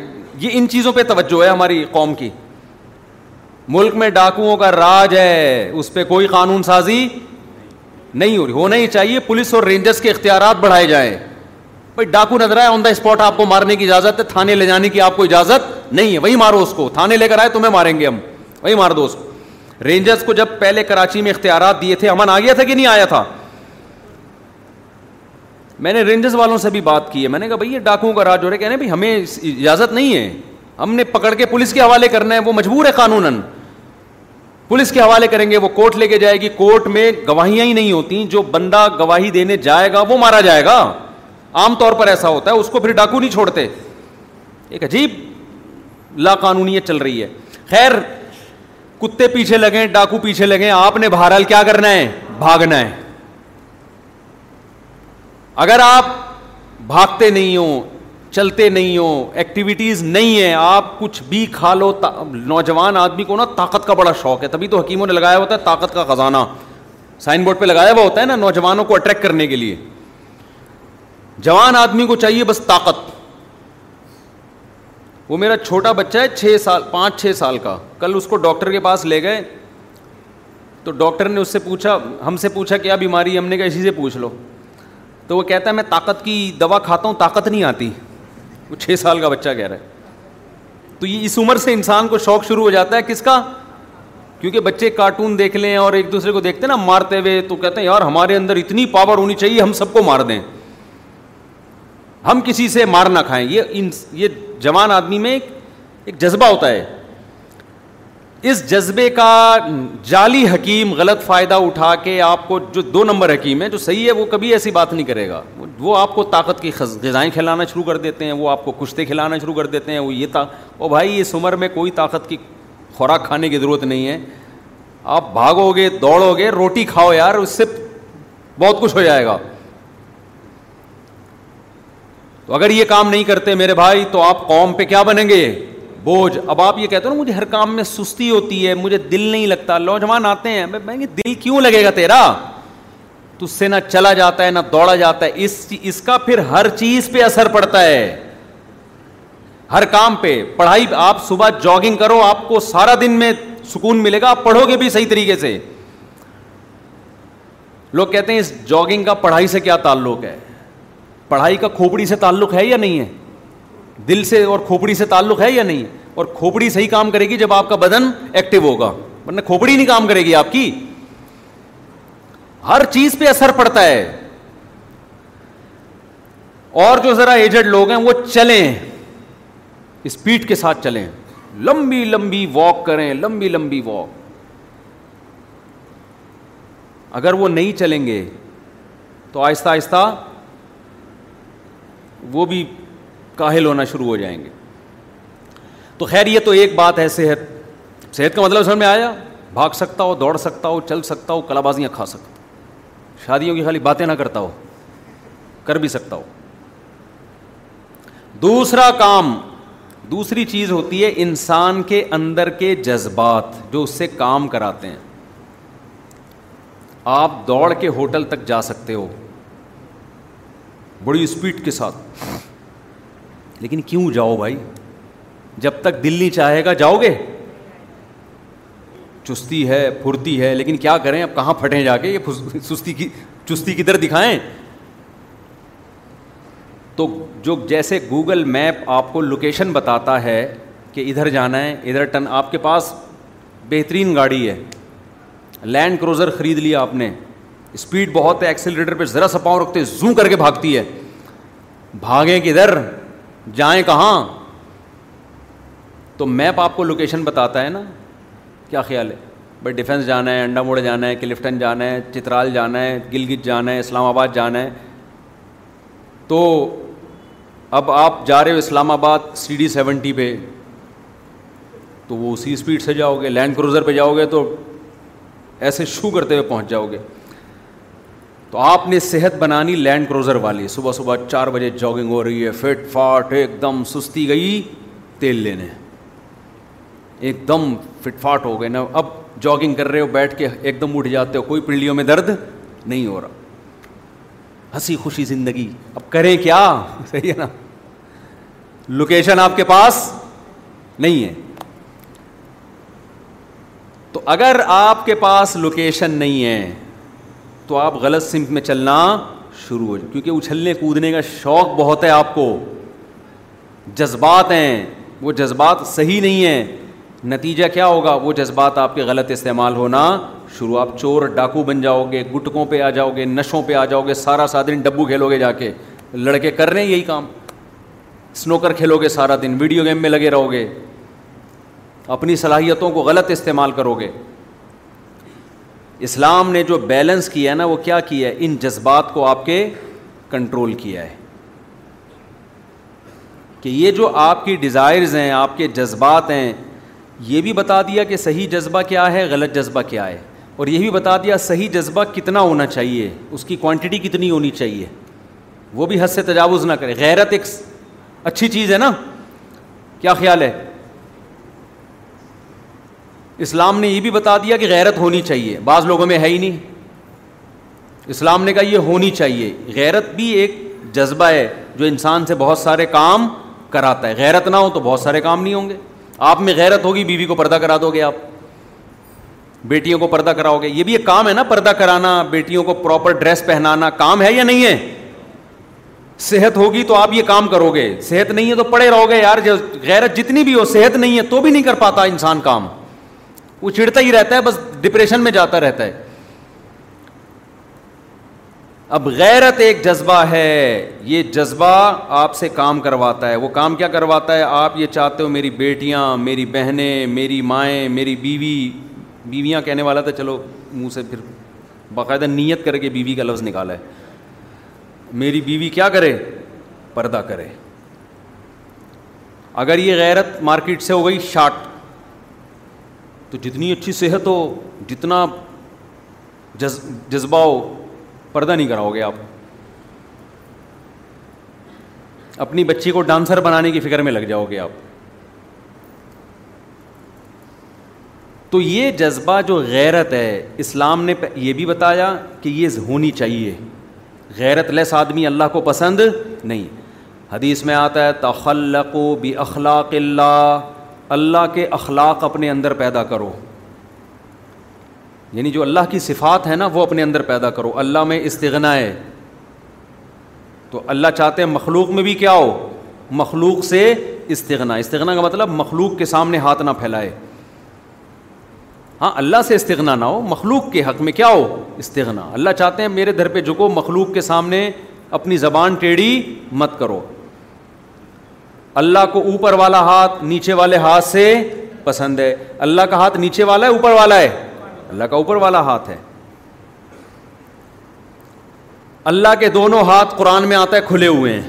یہ ان چیزوں پہ توجہ ہے ہماری قوم کی ملک میں ڈاکوؤں کا راج ہے اس پہ کوئی قانون سازی نہیں ہو رہی ہونا ہی چاہیے پولیس اور رینجرس کے اختیارات بڑھائے جائیں بھائی ڈاکو نظر آئے آن دا اسپاٹ آپ کو مارنے کی اجازت ہے تھانے لے جانے کی آپ کو اجازت نہیں ہے وہی مارو اس کو تھانے لے کر آئے تمہیں ماریں گے ہم وہی مار دو اس کو رینجرس کو جب پہلے کراچی میں اختیارات دیے تھے امن آ گیا تھا کہ نہیں آیا تھا میں نے رینجرس والوں سے بھی بات کی ہے میں نے کہا بھائی یہ ڈاکوؤں کا راج ہو رہا ہے کہنے بھائی ہمیں اجازت نہیں ہے ہم نے پکڑ کے پولیس کے حوالے کرنا ہے وہ مجبور ہے قانون پولیس کے حوالے کریں گے وہ کورٹ لے کے جائے گی کوٹ میں گواہیاں ہی نہیں ہوتی جو بندہ گواہی دینے جائے گا وہ مارا جائے گا عام طور پر ایسا ہوتا ہے اس کو پھر ڈاکو نہیں چھوڑتے ایک عجیب لا قانونیت چل رہی ہے خیر کتے پیچھے لگے ڈاکو پیچھے لگے آپ نے بہرحال کیا کرنا ہے بھاگنا ہے اگر آپ بھاگتے نہیں ہو چلتے نہیں ہو ایکٹیویٹیز نہیں ہیں آپ کچھ بھی کھا لو تا... نوجوان آدمی کو نا طاقت کا بڑا شوق ہے تبھی تو حکیموں نے لگایا ہوتا ہے طاقت کا خزانہ سائن بورڈ پہ لگایا ہوا ہوتا ہے نا نوجوانوں کو اٹریکٹ کرنے کے لیے جوان آدمی کو چاہیے بس طاقت وہ میرا چھوٹا بچہ ہے چھ سال پانچ چھ سال کا کل اس کو ڈاکٹر کے پاس لے گئے تو ڈاکٹر نے اس سے پوچھا ہم سے پوچھا کیا بیماری ہم نے کہا اسی سے پوچھ لو تو وہ کہتا ہے میں طاقت کی دوا کھاتا ہوں طاقت نہیں آتی وہ چھ سال کا بچہ کہہ رہا ہے تو یہ اس عمر سے انسان کو شوق شروع ہو جاتا ہے کس کا کیونکہ بچے کارٹون دیکھ لیں اور ایک دوسرے کو دیکھتے ہیں نا مارتے ہوئے تو کہتے ہیں یار ہمارے اندر اتنی پاور ہونی چاہیے ہم سب کو مار دیں ہم کسی سے مار نہ کھائیں یہ جوان آدمی میں ایک جذبہ ہوتا ہے اس جذبے کا جعلی حکیم غلط فائدہ اٹھا کے آپ کو جو دو نمبر حکیم ہے جو صحیح ہے وہ کبھی ایسی بات نہیں کرے گا وہ آپ کو طاقت کی غذائیں کھلانا شروع کر دیتے ہیں وہ آپ کو کشتے کھلانا شروع کر دیتے ہیں وہ یہ وہ بھائی اس عمر میں کوئی طاقت کی خوراک کھانے کی ضرورت نہیں ہے آپ بھاگو گے دوڑو گے روٹی کھاؤ یار اس سے بہت کچھ ہو جائے گا تو اگر یہ کام نہیں کرتے میرے بھائی تو آپ قوم پہ کیا بنیں گے بوجھ اب آپ یہ کہتے ہو نا مجھے ہر کام میں سستی ہوتی ہے مجھے دل نہیں لگتا نوجوان آتے ہیں میں دل کیوں لگے گا تیرا سے نہ چلا جاتا ہے نہ دوڑا جاتا ہے اس اس کا پھر ہر چیز پہ اثر پڑتا ہے ہر کام پہ پڑھائی آپ صبح جاگنگ کرو آپ کو سارا دن میں سکون ملے گا آپ پڑھو گے بھی صحیح طریقے سے لوگ کہتے ہیں اس جاگنگ کا پڑھائی سے کیا تعلق ہے پڑھائی کا کھوپڑی سے تعلق ہے یا نہیں ہے دل سے اور کھوپڑی سے تعلق ہے یا نہیں اور کھوپڑی صحیح کام کرے گی جب آپ کا بدن ایکٹیو ہوگا ورنہ کھوپڑی نہیں کام کرے گی آپ کی ہر چیز پہ اثر پڑتا ہے اور جو ذرا ایجڈ لوگ ہیں وہ چلیں اسپیڈ کے ساتھ چلیں لمبی لمبی واک کریں لمبی لمبی واک اگر وہ نہیں چلیں گے تو آہستہ آہستہ وہ بھی کاہل ہونا شروع ہو جائیں گے تو خیر یہ تو ایک بات ہے صحت صحت کا مطلب سمجھ میں آیا بھاگ سکتا ہو دوڑ سکتا ہو چل سکتا ہو کلا بازیاں کھا سکتا ہو شادیوں کی خالی باتیں نہ کرتا ہو کر بھی سکتا ہو دوسرا کام دوسری چیز ہوتی ہے انسان کے اندر کے جذبات جو اس سے کام کراتے ہیں آپ دوڑ کے ہوٹل تک جا سکتے ہو بڑی اسپیڈ کے ساتھ لیکن کیوں جاؤ بھائی جب تک دل نہیں چاہے گا جاؤ گے چستی ہے پھرتی ہے لیکن کیا کریں اب کہاں پھٹیں جا کے یہ سستی کی چستی کدھر دکھائیں تو جو جیسے گوگل میپ آپ کو لوکیشن بتاتا ہے کہ ادھر جانا ہے ادھر ٹن آپ کے پاس بہترین گاڑی ہے لینڈ کروزر خرید لیا آپ نے اسپیڈ بہت ہے ایکسیلیٹر پہ ذرا پاؤں رکھتے زوم کر کے بھاگتی ہے بھاگیں کدھر جائیں کہاں تو میپ آپ کو لوکیشن بتاتا ہے نا کیا خیال ہے بھائی ڈیفینس جانا ہے انڈا موڑے جانا ہے کلفٹن جانا ہے چترال جانا ہے گلگت جانا ہے اسلام آباد جانا ہے تو اب آپ جا رہے ہو اسلام آباد سی ڈی سیونٹی پہ تو وہ اسی اسپیڈ سے جاؤ گے لینڈ کروزر پہ جاؤ گے تو ایسے شو کرتے ہوئے پہنچ جاؤ گے تو آپ نے صحت بنانی لینڈ کروزر والی صبح صبح چار بجے جاگنگ ہو رہی ہے فٹ فاٹ ایک دم سستی گئی تیل لینے ایک دم فٹ فاٹ ہو گئے نا اب جاگنگ کر رہے ہو بیٹھ کے ایک دم اٹھ جاتے ہو کوئی پنڈلیوں میں درد نہیں ہو رہا ہنسی خوشی زندگی اب کریں کیا صحیح ہے نا لوکیشن آپ کے پاس نہیں ہے تو اگر آپ کے پاس لوکیشن نہیں ہے تو آپ غلط سمت میں چلنا شروع ہو جائے کیونکہ اچھلنے کودنے کا شوق بہت ہے آپ کو جذبات ہیں وہ جذبات صحیح نہیں ہیں نتیجہ کیا ہوگا وہ جذبات آپ کے غلط استعمال ہونا شروع آپ چور ڈاکو بن جاؤ گے گٹکوں پہ آ جاؤ گے نشوں پہ آ جاؤ گے سارا دن ڈبو کھیلو گے جا کے لڑکے کر رہے ہیں یہی کام اسنوکر کھیلو گے سارا دن ویڈیو گیم میں لگے رہو گے اپنی صلاحیتوں کو غلط استعمال کرو گے اسلام نے جو بیلنس کیا ہے نا وہ کیا کیا ہے ان جذبات کو آپ کے کنٹرول کیا ہے کہ یہ جو آپ کی ڈیزائرز ہیں آپ کے جذبات ہیں یہ بھی بتا دیا کہ صحیح جذبہ کیا ہے غلط جذبہ کیا ہے اور یہ بھی بتا دیا صحیح جذبہ کتنا ہونا چاہیے اس کی کوانٹٹی کتنی ہونی چاہیے وہ بھی حد سے تجاوز نہ کرے غیرت ایک اچھی چیز ہے نا کیا خیال ہے اسلام نے یہ بھی بتا دیا کہ غیرت ہونی چاہیے بعض لوگوں میں ہے ہی نہیں اسلام نے کہا یہ ہونی چاہیے غیرت بھی ایک جذبہ ہے جو انسان سے بہت سارے کام کراتا ہے غیرت نہ ہو تو بہت سارے کام نہیں ہوں گے آپ میں غیرت ہوگی بیوی کو پردہ کرا دو گے آپ بیٹیوں کو پردہ کراؤ گے یہ بھی ایک کام ہے نا پردہ کرانا بیٹیوں کو پراپر ڈریس پہنانا کام ہے یا نہیں ہے صحت ہوگی تو آپ یہ کام کرو گے صحت نہیں ہے تو پڑے رہو گے یار غیرت جتنی بھی ہو صحت نہیں ہے تو بھی نہیں کر پاتا انسان کام وہ چڑتا ہی رہتا ہے بس ڈپریشن میں جاتا رہتا ہے اب غیرت ایک جذبہ ہے یہ جذبہ آپ سے کام کرواتا ہے وہ کام کیا کرواتا ہے آپ یہ چاہتے ہو میری بیٹیاں میری بہنیں میری مائیں میری بیوی بیویاں کہنے والا تھا چلو منہ سے پھر باقاعدہ نیت کر کے بیوی کا لفظ نکالا ہے میری بیوی کیا کرے پردہ کرے اگر یہ غیرت مارکیٹ سے ہو گئی شارٹ تو جتنی اچھی صحت ہو جتنا جذبہ ہو پردہ نہیں کراؤ گے آپ اپنی بچی کو ڈانسر بنانے کی فکر میں لگ جاؤ گے آپ تو یہ جذبہ جو غیرت ہے اسلام نے یہ بھی بتایا کہ یہ ہونی چاہیے غیرت لیس آدمی اللہ کو پسند نہیں حدیث میں آتا ہے تخلق و بھی اخلاق اللہ اللہ کے اخلاق اپنے اندر پیدا کرو یعنی جو اللہ کی صفات ہے نا وہ اپنے اندر پیدا کرو اللہ میں استغنا ہے تو اللہ چاہتے ہیں مخلوق میں بھی کیا ہو مخلوق سے استغنا استغنا کا مطلب مخلوق کے سامنے ہاتھ نہ پھیلائے ہاں اللہ سے استغنا نہ ہو مخلوق کے حق میں کیا ہو استغنا اللہ چاہتے ہیں میرے در پہ جھکو مخلوق کے سامنے اپنی زبان ٹیڑھی مت کرو اللہ کو اوپر والا ہاتھ نیچے والے ہاتھ سے پسند ہے اللہ کا ہاتھ نیچے والا ہے اوپر والا ہے اللہ کا اوپر والا ہاتھ ہے اللہ کے دونوں ہاتھ قرآن میں آتا ہے کھلے ہوئے ہیں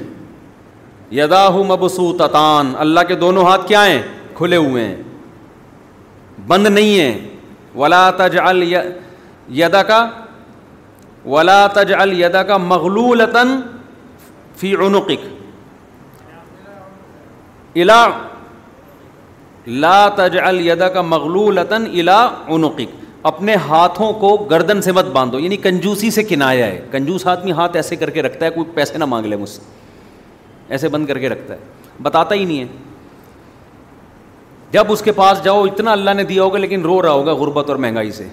یدا ہوں مبسو تتان اللہ کے دونوں ہاتھ کیا ہیں کھلے ہوئے ہیں بند نہیں ہیں ولا الدا کا ولا تج الدا کا مغلول عنقک لا تجعل الدا کا مغلول عنقک اپنے ہاتھوں کو گردن سے مت باندھو یعنی کنجوسی سے کنایا ہے کنجوس آدمی ہاتھ ایسے کر کے رکھتا ہے کوئی پیسے نہ مانگ لے مجھ سے ایسے بند کر کے رکھتا ہے بتاتا ہی نہیں ہے جب اس کے پاس جاؤ اتنا اللہ نے دیا ہوگا لیکن رو رہا ہوگا غربت اور مہنگائی سے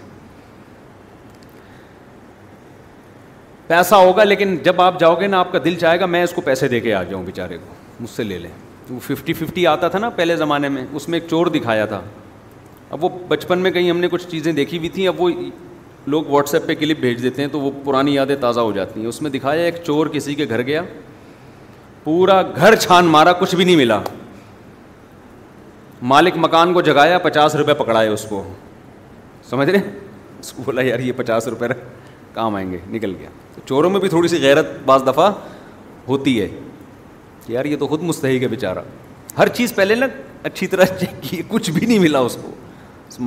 پیسہ ہوگا لیکن جب آپ جاؤ گے نا آپ کا دل چاہے گا میں اس کو پیسے دے کے آ جاؤں بیچارے کو مجھ سے لے لیں ففٹی ففٹی آتا تھا نا پہلے زمانے میں اس میں ایک چور دکھایا تھا اب وہ بچپن میں کہیں ہم نے کچھ چیزیں دیکھی بھی تھیں اب وہ لوگ واٹس ایپ پہ کلپ بھیج دیتے ہیں تو وہ پرانی یادیں تازہ ہو جاتی ہیں اس میں دکھایا ایک چور کسی کے گھر گیا پورا گھر چھان مارا کچھ بھی نہیں ملا مالک مکان کو جگایا پچاس روپے پکڑائے اس کو سمجھ رہے اس کو بولا یار یہ پچاس روپے کام آئیں گے نکل گیا چوروں میں بھی تھوڑی سی غیرت بعض دفعہ ہوتی ہے کہ یار یہ تو خود مستحق ہے بیچارہ ہر چیز پہلے نا اچھی طرح چیک کی کچھ بھی نہیں ملا اس کو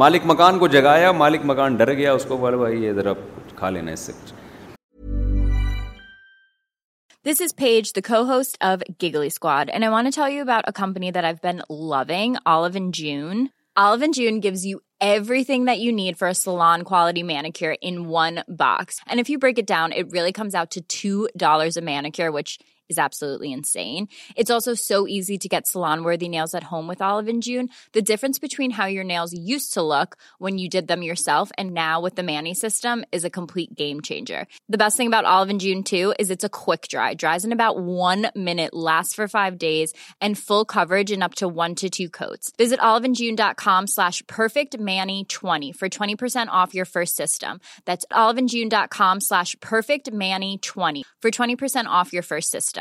مالک مکان کو جگایا مالک مکان ڈر گیا اس کو بول بھائی یہ ذرا کچھ کھا لینا اس سے کچھ دس is page the co host of Giggly Squad and I want to you about a company that I been loving Olive June Olive June gives you everything that you need for salon quality manicure in one box and if you break it down it really comes out to two dollars a mani which so easy to get salon worthy home with Olive June the difference between have your news slick when you did them your self and نا وت ا مے یعنی system is a کمپوئی game changer the best about how in gen to is it's a کھوکھ جائے five days and فل اب ٹوانٹیڈ it آلون جینڈا خام ساش picket مے یعنی چوانی for twenty percent off your first system آلون جینڈا خام ساش پیکٹ مے یعنی چھوانی for twenty percent off your first system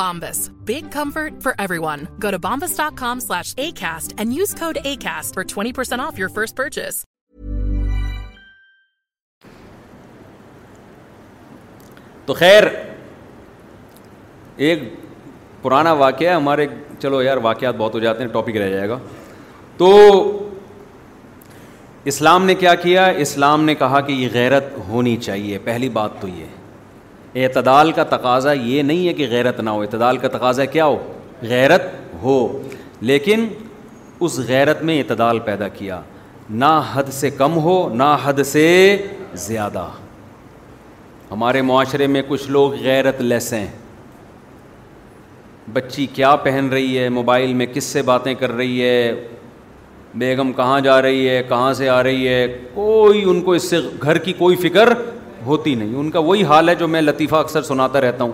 Bombas. Big comfort for everyone. Go to bombas.com slash ACAST and use code ACAST for 20% off your first purchase. تو خیر ایک پرانا واقعہ ہے ہمارے چلو یار واقعات بہت ہو جاتے ہیں ٹاپک رہ جائے گا تو اسلام نے کیا کیا اسلام نے کہا کہ یہ غیرت ہونی چاہیے پہلی بات تو یہ اعتدال کا تقاضا یہ نہیں ہے کہ غیرت نہ ہو اعتدال کا تقاضا کیا ہو غیرت ہو لیکن اس غیرت میں اعتدال پیدا کیا نہ حد سے کم ہو نہ حد سے زیادہ ہمارے معاشرے میں کچھ لوگ غیرت لیس ہیں بچی کیا پہن رہی ہے موبائل میں کس سے باتیں کر رہی ہے بیگم کہاں جا رہی ہے کہاں سے آ رہی ہے کوئی ان کو اس سے گھر کی کوئی فکر ہوتی نہیں ان کا وہی حال ہے جو میں لطیفہ اکثر سناتا رہتا ہوں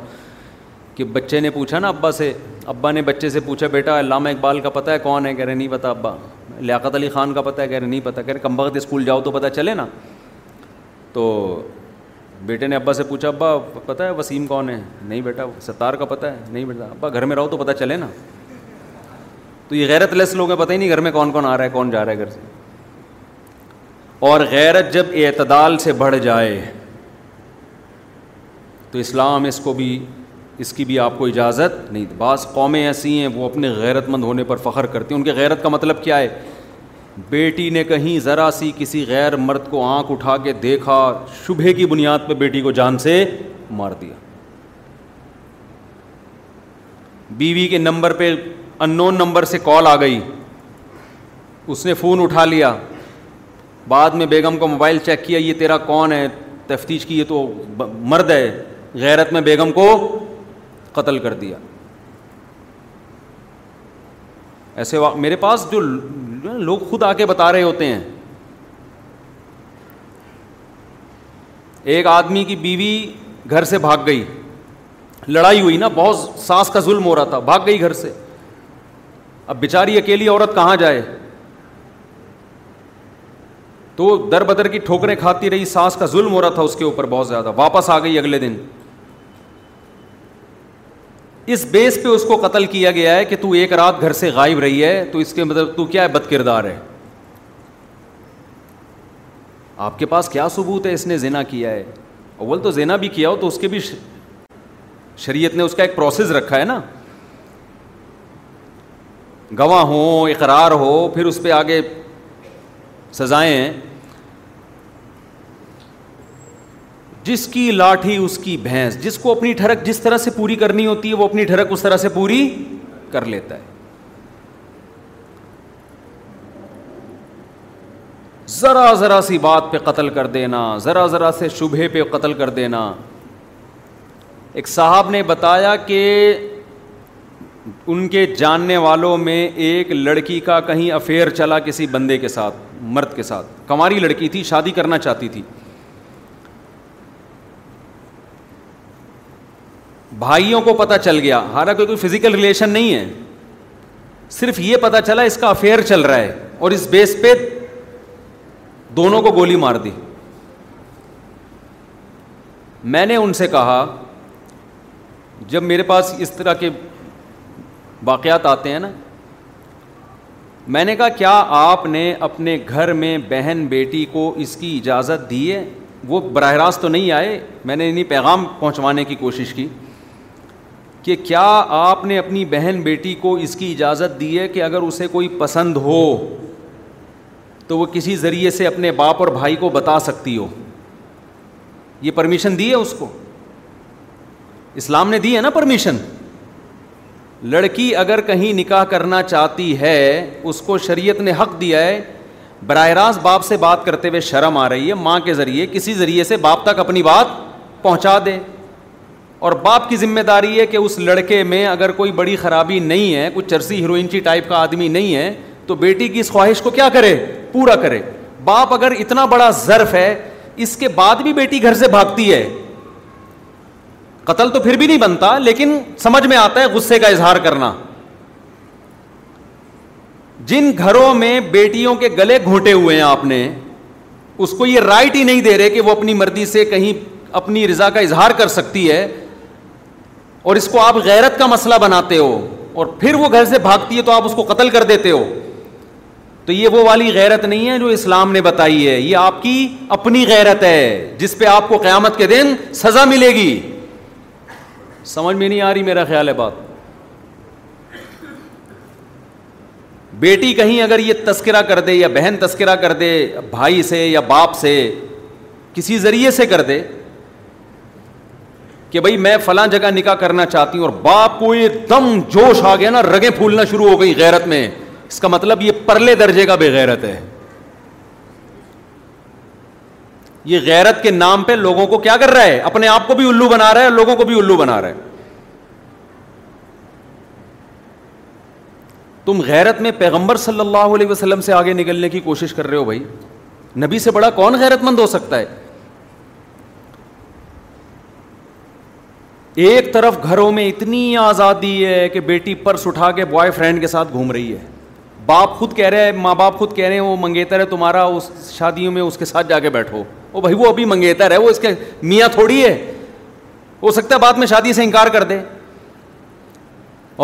کہ بچے نے پوچھا نا ابا سے ابا نے بچے سے پوچھا بیٹا علامہ اقبال کا پتہ ہے کون ہے کہہ رہے نہیں پتہ ابا لیاقت علی خان کا پتہ ہے کہہ رہے نہیں پتہ کہہ رہے کمبخت اسکول جاؤ تو پتہ چلے نا تو بیٹے نے ابا سے پوچھا ابا پتہ ہے وسیم کون ہے نہیں بیٹا ستار کا پتہ ہے نہیں بیٹا ابا گھر میں رہو تو پتہ چلے نا تو یہ غیرت لیس لوگ ہیں پتہ ہی نہیں گھر میں کون کون آ رہا ہے کون جا رہا ہے گھر سے اور غیرت جب اعتدال سے بڑھ جائے تو اسلام اس کو بھی اس کی بھی آپ کو اجازت نہیں بعض قومیں ایسی ہیں وہ اپنے غیرت مند ہونے پر فخر کرتی ہیں ان کے غیرت کا مطلب کیا ہے بیٹی نے کہیں ذرا سی کسی غیر مرد کو آنکھ اٹھا کے دیکھا شبہ کی بنیاد پہ بیٹی کو جان سے مار دیا بیوی کے نمبر پہ ان نون نمبر سے کال آ گئی اس نے فون اٹھا لیا بعد میں بیگم کو موبائل چیک کیا یہ تیرا کون ہے تفتیش کی یہ تو مرد ہے غیرت میں بیگم کو قتل کر دیا ایسے وا... میرے پاس جو لوگ خود آ کے بتا رہے ہوتے ہیں ایک آدمی کی بیوی گھر سے بھاگ گئی لڑائی ہوئی نا بہت سانس کا ظلم ہو رہا تھا بھاگ گئی گھر سے اب بیچاری اکیلی عورت کہاں جائے تو در بدر کی ٹھوکریں کھاتی رہی سانس کا ظلم ہو رہا تھا اس کے اوپر بہت زیادہ واپس آ گئی اگلے دن اس بیس پہ اس کو قتل کیا گیا ہے کہ تو ایک رات گھر سے غائب رہی ہے تو اس کے مطلب تو کیا ہے بد کردار ہے آپ کے پاس کیا ثبوت ہے اس نے زینا کیا ہے اول تو زینا بھی کیا ہو تو اس کے بھی شریعت نے اس کا ایک پروسیس رکھا ہے نا گواہ ہوں اقرار ہو پھر اس پہ آگے سزائیں جس کی لاٹھی اس کی بھینس جس کو اپنی ٹھڑک جس طرح سے پوری کرنی ہوتی ہے وہ اپنی ٹھڑک اس طرح سے پوری کر لیتا ہے ذرا ذرا سی بات پہ قتل کر دینا ذرا ذرا سے شبہ پہ قتل کر دینا ایک صاحب نے بتایا کہ ان کے جاننے والوں میں ایک لڑکی کا کہیں افیئر چلا کسی بندے کے ساتھ مرد کے ساتھ کماری لڑکی تھی شادی کرنا چاہتی تھی بھائیوں کو پتہ چل گیا حالانکہ فزیکل ریلیشن نہیں ہے صرف یہ پتا چلا اس کا افیئر چل رہا ہے اور اس بیس پہ دونوں کو گولی مار دی میں نے ان سے کہا جب میرے پاس اس طرح کے واقعات آتے ہیں نا میں نے کہا کیا آپ نے اپنے گھر میں بہن بیٹی کو اس کی اجازت دی ہے وہ براہ راست تو نہیں آئے میں نے انہیں پیغام پہنچوانے کی کوشش کی کہ کیا آپ نے اپنی بہن بیٹی کو اس کی اجازت دی ہے کہ اگر اسے کوئی پسند ہو تو وہ کسی ذریعے سے اپنے باپ اور بھائی کو بتا سکتی ہو یہ پرمیشن دی ہے اس کو اسلام نے دی ہے نا پرمیشن لڑکی اگر کہیں نکاح کرنا چاہتی ہے اس کو شریعت نے حق دیا ہے براہ راست باپ سے بات کرتے ہوئے شرم آ رہی ہے ماں کے ذریعے کسی ذریعے سے باپ تک اپنی بات پہنچا دے اور باپ کی ذمہ داری ہے کہ اس لڑکے میں اگر کوئی بڑی خرابی نہیں ہے کوئی چرسی ہیروئنچی ٹائپ کا آدمی نہیں ہے تو بیٹی کی اس خواہش کو کیا کرے پورا کرے باپ اگر اتنا بڑا ظرف ہے اس کے بعد بھی بیٹی گھر سے بھاگتی ہے قتل تو پھر بھی نہیں بنتا لیکن سمجھ میں آتا ہے غصے کا اظہار کرنا جن گھروں میں بیٹیوں کے گلے گھونٹے ہوئے ہیں آپ نے اس کو یہ رائٹ ہی نہیں دے رہے کہ وہ اپنی مرضی سے کہیں اپنی رضا کا اظہار کر سکتی ہے اور اس کو آپ غیرت کا مسئلہ بناتے ہو اور پھر وہ گھر سے بھاگتی ہے تو آپ اس کو قتل کر دیتے ہو تو یہ وہ والی غیرت نہیں ہے جو اسلام نے بتائی ہے یہ آپ کی اپنی غیرت ہے جس پہ آپ کو قیامت کے دن سزا ملے گی سمجھ میں نہیں آ رہی میرا خیال ہے بات بیٹی کہیں اگر یہ تذکرہ کر دے یا بہن تذکرہ کر دے بھائی سے یا باپ سے کسی ذریعے سے کر دے کہ بھائی میں فلاں جگہ نکاح کرنا چاہتی ہوں اور باپ کو یہ دم جوش آ گیا نا رگیں پھولنا شروع ہو گئی غیرت میں اس کا مطلب یہ پرلے درجے کا بےغیرت ہے یہ غیرت کے نام پہ لوگوں کو کیا کر رہا ہے اپنے آپ کو بھی الو بنا رہا ہے لوگوں کو بھی الو بنا رہا ہے تم غیرت میں پیغمبر صلی اللہ علیہ وسلم سے آگے نکلنے کی کوشش کر رہے ہو بھائی نبی سے بڑا کون غیرت مند ہو سکتا ہے ایک طرف گھروں میں اتنی آزادی ہے کہ بیٹی پرس اٹھا کے بوائے فرینڈ کے ساتھ گھوم رہی ہے باپ خود کہہ رہے ہیں ماں باپ خود کہہ رہے ہیں وہ منگیتر ہے تمہارا اس شادیوں میں اس کے ساتھ جا کے بیٹھو او بھائی وہ ابھی منگیتر ہے وہ اس کے میاں تھوڑی ہے ہو سکتا ہے بعد میں شادی سے انکار کر دے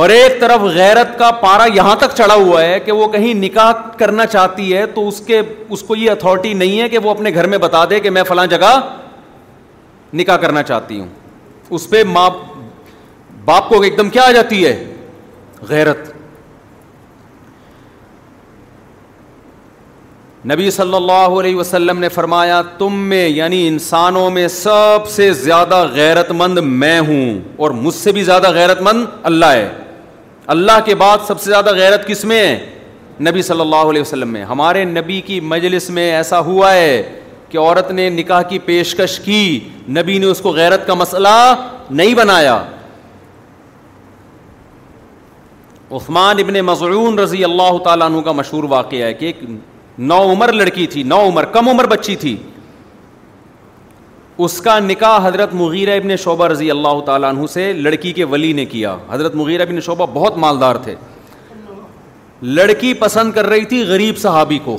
اور ایک طرف غیرت کا پارا یہاں تک چڑھا ہوا ہے کہ وہ کہیں نکاح کرنا چاہتی ہے تو اس کے اس کو یہ اتھارٹی نہیں ہے کہ وہ اپنے گھر میں بتا دے کہ میں فلاں جگہ نکاح کرنا چاہتی ہوں اس پہ ماں باپ کو ایک دم کیا آ جاتی ہے غیرت نبی صلی اللہ علیہ وسلم نے فرمایا تم میں یعنی انسانوں میں سب سے زیادہ غیرت مند میں ہوں اور مجھ سے بھی زیادہ غیرت مند اللہ ہے اللہ کے بعد سب سے زیادہ غیرت کس میں ہے نبی صلی اللہ علیہ وسلم میں ہمارے نبی کی مجلس میں ایسا ہوا ہے کہ عورت نے نکاح کی پیشکش کی نبی نے اس کو غیرت کا مسئلہ نہیں بنایا عثمان ابن مضعون رضی اللہ تعالیٰ عنہ کا مشہور واقعہ ہے کہ ایک نو عمر لڑکی تھی نو عمر کم عمر بچی تھی اس کا نکاح حضرت مغیرہ ابن شعبہ رضی اللہ تعالیٰ عنہ سے لڑکی کے ولی نے کیا حضرت مغیرہ ابن شعبہ بہت مالدار تھے لڑکی پسند کر رہی تھی غریب صحابی کو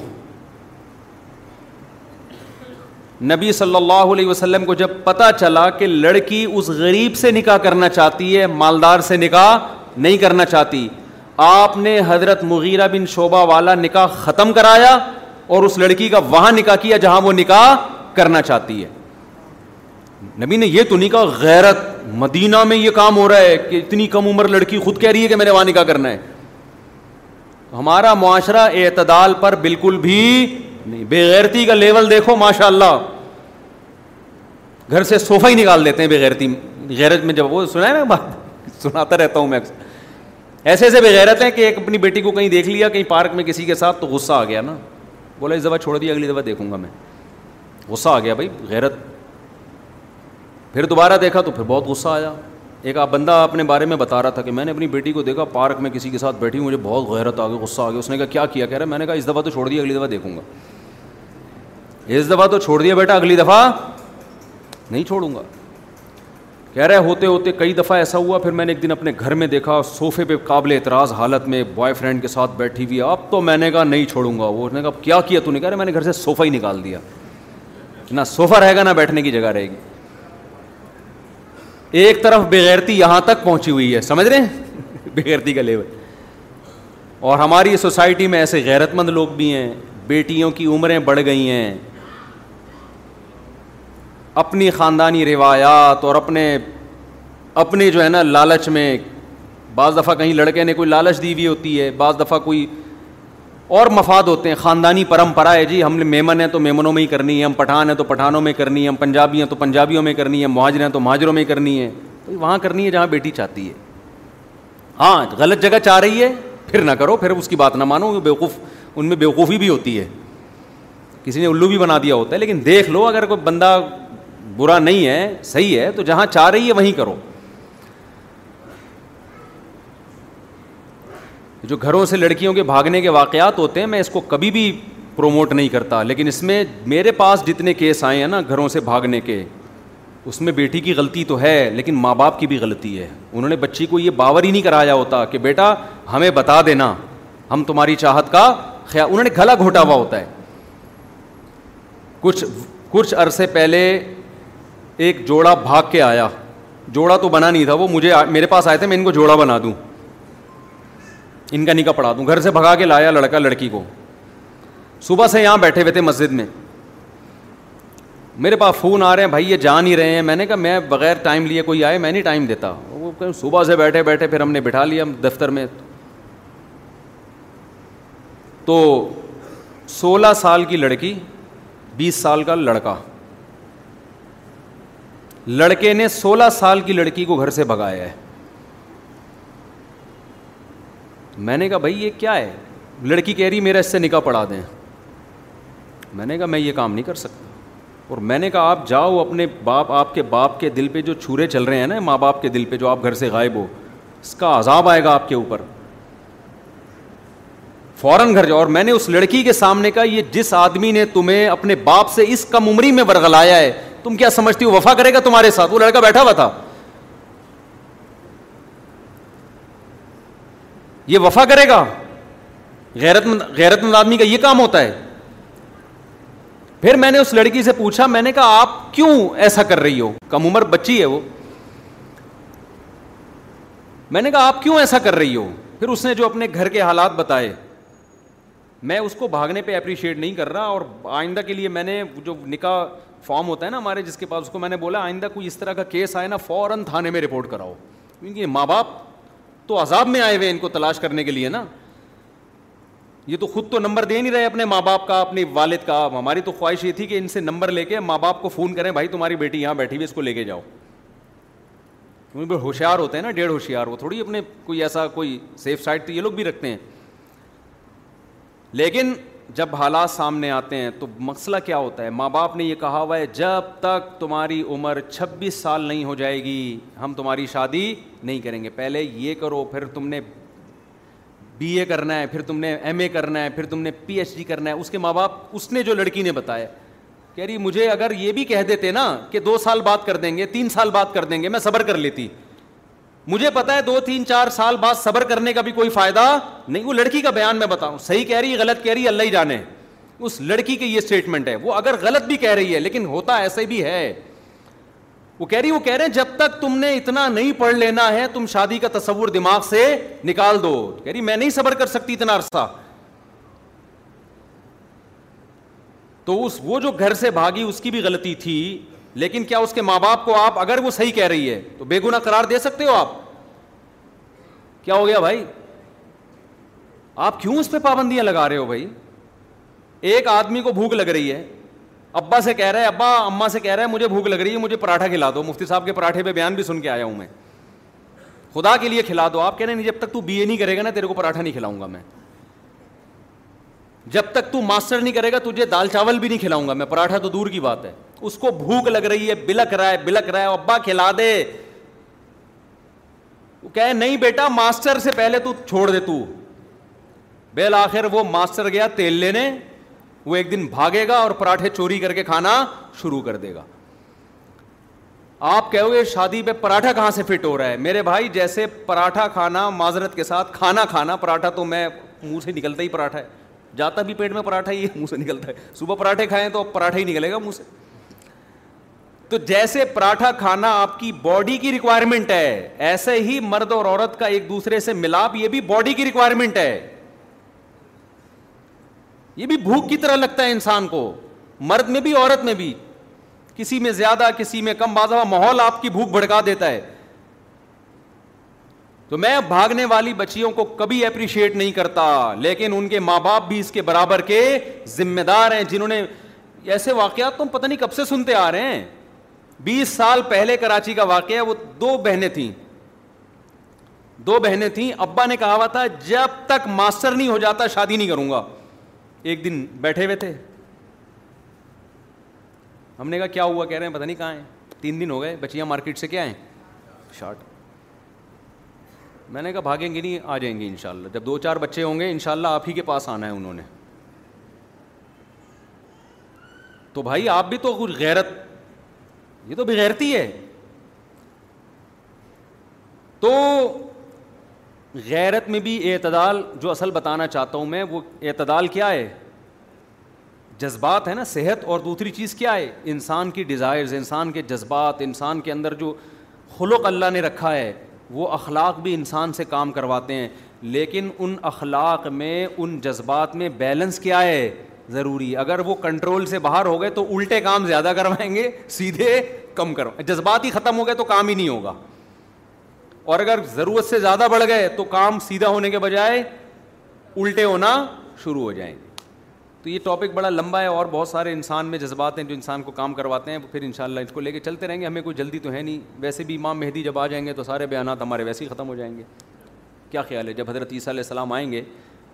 نبی صلی اللہ علیہ وسلم کو جب پتا چلا کہ لڑکی اس غریب سے نکاح کرنا چاہتی ہے مالدار سے نکاح نہیں کرنا چاہتی آپ نے حضرت مغیرہ بن شعبہ والا نکاح ختم کرایا اور اس لڑکی کا وہاں نکاح کیا جہاں وہ نکاح کرنا چاہتی ہے نبی نے یہ تو نہیں کہا غیرت مدینہ میں یہ کام ہو رہا ہے کہ اتنی کم عمر لڑکی خود کہہ رہی ہے کہ میں نے وہاں نکاح کرنا ہے ہمارا معاشرہ اعتدال پر بالکل بھی نہیں بےغیرتی کا لیول دیکھو ماشاء اللہ گھر سے صوفہ ہی نکال دیتے ہیں بےغیرتی غیرت میں جب وہ سنا ہے نا بات سناتا رہتا ہوں میں ایسے ایسے بےغیرت ہیں کہ ایک اپنی بیٹی کو کہیں دیکھ لیا کہیں پارک میں کسی کے ساتھ تو غصہ آ گیا نا بولا اس دفعہ چھوڑ دیا اگلی دفعہ دیکھوں گا میں غصہ آ گیا بھائی غیرت پھر دوبارہ دیکھا تو پھر بہت غصہ آیا ایک آپ بندہ اپنے بارے میں بتا رہا تھا کہ میں نے اپنی بیٹی کو دیکھا پارک میں کسی کے ساتھ بیٹھی مجھے بہت غیرت آ گئی غصہ آ گیا اس نے کہا کیا کیا کہہ رہا ہے میں نے کہا اس دفعہ تو چھوڑ دیا اگلی دفعہ دیکھوں گا اس دفعہ تو چھوڑ دیا بیٹا اگلی دفعہ نہیں چھوڑوں گا کہہ رہے ہوتے ہوتے کئی دفعہ ایسا ہوا پھر میں نے ایک دن اپنے گھر میں دیکھا سوفے پہ قابل اعتراض حالت میں بوائے فرینڈ کے ساتھ بیٹھی ہوئی اب تو میں نے کہا نہیں چھوڑوں گا وہ نے کہا کیا کیا تو نہیں کہہ رہا میں نے گھر سے صوفہ ہی نکال دیا نہ صوفہ رہے گا نہ بیٹھنے کی جگہ رہے گی ایک طرف بغیرتی یہاں تک پہنچی ہوئی ہے سمجھ رہے ہیں بغیرتی کا لیول اور ہماری سوسائٹی میں ایسے غیرت مند لوگ بھی ہیں بیٹیوں کی عمریں بڑھ گئی ہیں اپنی خاندانی روایات اور اپنے اپنے جو ہے نا لالچ میں بعض دفعہ کہیں لڑکے نے کوئی لالچ دی ہوئی ہوتی ہے بعض دفعہ کوئی اور مفاد ہوتے ہیں خاندانی پرمپرا ہے جی ہم نے میمن ہیں تو میمنوں میں ہی کرنی ہے ہم پٹھان ہیں تو پٹھانوں میں کرنی ہے ہم پنجابی ہیں تو پنجابیوں میں کرنی ہے مہاجر ہیں تو مہاجروں میں کرنی ہے تو وہاں کرنی ہے جہاں بیٹی چاہتی ہے ہاں غلط جگہ چاہ رہی ہے پھر نہ کرو پھر اس کی بات نہ مانو بیوقوف ان میں بیوقوفی بھی ہوتی ہے کسی نے الو بھی بنا دیا ہوتا ہے لیکن دیکھ لو اگر کوئی بندہ برا نہیں ہے صحیح ہے تو جہاں چاہ رہی ہے وہیں کرو جو گھروں سے لڑکیوں کے بھاگنے کے واقعات ہوتے ہیں میں اس کو کبھی بھی پروموٹ نہیں کرتا لیکن اس میں میرے پاس جتنے کیس آئے ہیں نا گھروں سے بھاگنے کے اس میں بیٹی کی غلطی تو ہے لیکن ماں باپ کی بھی غلطی ہے انہوں نے بچی کو یہ باور ہی نہیں کرایا ہوتا کہ بیٹا ہمیں بتا دینا ہم تمہاری چاہت کا خیال انہوں نے گلا ہوا ہوتا ہے کچھ کچھ عرصے پہلے ایک جوڑا بھاگ کے آیا جوڑا تو بنا نہیں تھا وہ مجھے میرے پاس آئے تھے میں ان کو جوڑا بنا دوں ان کا نکاح پڑھا دوں گھر سے بھگا کے لایا لڑکا لڑکی کو صبح سے یہاں بیٹھے ہوئے تھے مسجد میں میرے پاس فون آ رہے ہیں بھائی یہ جا نہیں رہے ہیں میں نے کہا میں بغیر ٹائم لیے کوئی آئے میں نہیں ٹائم دیتا وہ صبح سے بیٹھے بیٹھے پھر ہم نے بٹھا لیا دفتر میں تو سولہ سال کی لڑکی بیس سال کا لڑکا لڑکے نے سولہ سال کی لڑکی کو گھر سے بھگایا ہے میں نے کہا بھائی یہ کیا ہے لڑکی کہہ رہی میرا اس سے نکاح پڑھا دیں میں نے کہا میں یہ کام نہیں کر سکتا اور میں نے کہا آپ جاؤ اپنے باپ آپ کے باپ کے دل پہ جو چھورے چل رہے ہیں نا ماں باپ کے دل پہ جو آپ گھر سے غائب ہو اس کا عذاب آئے گا آپ کے اوپر فوراً گھر جاؤ اور میں نے اس لڑکی کے سامنے کہا یہ جس آدمی نے تمہیں اپنے باپ سے اس کم عمری میں برگلایا ہے تم کیا سمجھتی ہو وفا کرے گا تمہارے ساتھ وہ لڑکا بیٹھا ہوا تھا یہ وفا کرے گا غیرت مند غیرت مند آدمی کا یہ کام ہوتا ہے پھر میں نے اس لڑکی سے پوچھا میں نے کہا آپ کیوں ایسا کر رہی ہو کم عمر بچی ہے وہ میں نے کہا آپ کیوں ایسا کر رہی ہو پھر اس نے جو اپنے گھر کے حالات بتائے میں اس کو بھاگنے پہ اپریشیٹ نہیں کر رہا اور آئندہ کے لیے میں نے جو نکاح فارم ہوتا ہے نا ہمارے جس کے پاس اس کو میں نے بولا آئندہ کوئی اس طرح کا کیس آئے نا فوراً تھانے میں رپورٹ کراؤ کیونکہ ماں باپ تو عذاب میں آئے ہوئے ان کو تلاش کرنے کے لیے نا یہ تو خود تو نمبر دے نہیں رہے اپنے ماں باپ کا اپنے والد کا ہماری تو خواہش یہ تھی کہ ان سے نمبر لے کے ماں باپ کو فون کریں بھائی تمہاری بیٹی یہاں بیٹھی ہوئی اس کو لے کے جاؤ کیونکہ بڑے ہوشیار ہوتے ہیں نا ڈیڑھ ہوشیار وہ تھوڑی اپنے کوئی ایسا کوئی سیف سائڈ تو یہ لوگ بھی رکھتے ہیں لیکن جب حالات سامنے آتے ہیں تو مسئلہ کیا ہوتا ہے ماں باپ نے یہ کہا ہوا ہے جب تک تمہاری عمر چھبیس سال نہیں ہو جائے گی ہم تمہاری شادی نہیں کریں گے پہلے یہ کرو پھر تم نے بی اے کرنا ہے پھر تم نے ایم اے کرنا ہے پھر تم نے پی ایچ ڈی کرنا ہے اس کے ماں باپ اس نے جو لڑکی نے بتایا کہہ رہی مجھے اگر یہ بھی کہہ دیتے نا کہ دو سال بات کر دیں گے تین سال بات کر دیں گے میں صبر کر لیتی مجھے پتا ہے دو تین چار سال بعد صبر کرنے کا بھی کوئی فائدہ نہیں وہ لڑکی کا بیان میں بتاؤں صحیح کہہ رہی غلط کہہ رہی اللہ ہی جانے اس لڑکی کی یہ اسٹیٹمنٹ ہے وہ اگر غلط بھی کہہ رہی ہے لیکن ہوتا ایسے بھی ہے وہ کہہ رہی وہ کہہ رہے ہیں جب تک تم نے اتنا نہیں پڑھ لینا ہے تم شادی کا تصور دماغ سے نکال دو کہہ رہی میں نہیں صبر کر سکتی اتنا عرصہ تو اس وہ جو گھر سے بھاگی اس کی بھی غلطی تھی لیکن کیا اس کے ماں باپ کو آپ اگر وہ صحیح کہہ رہی ہے تو بے گنا قرار دے سکتے ہو آپ کیا ہو گیا بھائی آپ کیوں اس پہ پابندیاں لگا رہے ہو بھائی ایک آدمی کو بھوک لگ رہی ہے ابا سے کہہ رہا ہے ابا اما سے کہہ رہا ہے مجھے بھوک لگ رہی ہے مجھے پراٹھا کھلا دو مفتی صاحب کے پراٹھے پہ بیان بھی سن کے آیا ہوں میں خدا کے لیے کھلا دو آپ کہہ رہے ہیں جب تک تو بی اے نہیں کرے گا نا تیرے کو پراٹھا نہیں کھلاؤں گا میں جب تک تو ماسٹر نہیں کرے گا تجھے دال چاول بھی نہیں کھلاؤں گا میں پراٹھا تو دور کی بات ہے اس کو بھوک لگ رہی ہے بلک رہا ہے بلک رہا ہے ابا کھلا دے وہ کہے نہیں بیٹا ماسٹر سے پہلے تو چھوڑ دے تو آخر وہ ماسٹر گیا تیل لینے وہ ایک دن بھاگے گا اور پراٹھے چوری کر کے کھانا شروع کر دے گا آپ کہو گے شادی پہ پراٹھا کہاں سے فٹ ہو رہا ہے میرے بھائی جیسے پراٹھا کھانا معذرت کے ساتھ کھانا کھانا پراٹھا تو میں منہ سے نکلتا ہی پراٹھا ہے جاتا بھی پیٹ میں پراٹھا ہی ہے منہ سے نکلتا ہے صبح پراٹھے کھائیں تو پراٹھا ہی نکلے گا منہ سے تو جیسے پراٹھا کھانا آپ کی باڈی کی ریکوائرمنٹ ہے ایسے ہی مرد اور عورت کا ایک دوسرے سے ملاپ یہ بھی باڈی کی ریکوائرمنٹ ہے یہ بھی بھوک کی طرح لگتا ہے انسان کو مرد میں بھی عورت میں بھی کسی میں زیادہ کسی میں کم بازا ماحول آپ کی بھوک بھڑکا دیتا ہے تو میں بھاگنے والی بچیوں کو کبھی اپریشیٹ نہیں کرتا لیکن ان کے ماں باپ بھی اس کے برابر کے ذمہ دار ہیں جنہوں نے ایسے واقعات تم پتہ نہیں کب سے سنتے آ رہے ہیں بیس سال پہلے کراچی کا واقعہ وہ دو بہنیں تھیں دو بہنیں تھیں ابا نے کہا ہوا تھا جب تک ماسٹر نہیں ہو جاتا شادی نہیں کروں گا ایک دن بیٹھے ہوئے تھے ہم نے کہا کیا ہوا کہہ رہے ہیں پتا نہیں کہاں ہیں تین دن ہو گئے بچیاں مارکیٹ سے کیا ہیں شارٹ میں نے کہا بھاگیں گے نہیں آ جائیں گے ان شاء اللہ جب دو چار بچے ہوں گے ان شاء اللہ آپ ہی کے پاس آنا ہے انہوں نے تو بھائی آپ بھی تو کچھ غیرت یہ تو بغیرتی ہے تو غیرت میں بھی اعتدال جو اصل بتانا چاہتا ہوں میں وہ اعتدال کیا ہے جذبات ہے نا صحت اور دوسری چیز کیا ہے انسان کی ڈیزائرز انسان کے جذبات انسان کے اندر جو خلق اللہ نے رکھا ہے وہ اخلاق بھی انسان سے کام کرواتے ہیں لیکن ان اخلاق میں ان جذبات میں بیلنس کیا ہے ضروری ہے اگر وہ کنٹرول سے باہر ہو گئے تو الٹے کام زیادہ کروائیں گے سیدھے کم کرو جذبات ہی ختم ہو گئے تو کام ہی نہیں ہوگا اور اگر ضرورت سے زیادہ بڑھ گئے تو کام سیدھا ہونے کے بجائے الٹے ہونا شروع ہو جائیں گے تو یہ ٹاپک بڑا لمبا ہے اور بہت سارے انسان میں جذبات ہیں جو انسان کو کام کرواتے ہیں پھر ان شاء اللہ اس کو لے کے چلتے رہیں گے ہمیں کوئی جلدی تو ہے نہیں ویسے بھی امام مہدی جب آ جائیں گے تو سارے بیانات ہمارے ویسے ہی ختم ہو جائیں گے کیا خیال ہے جب حضرت عیسیٰ علیہ السلام آئیں گے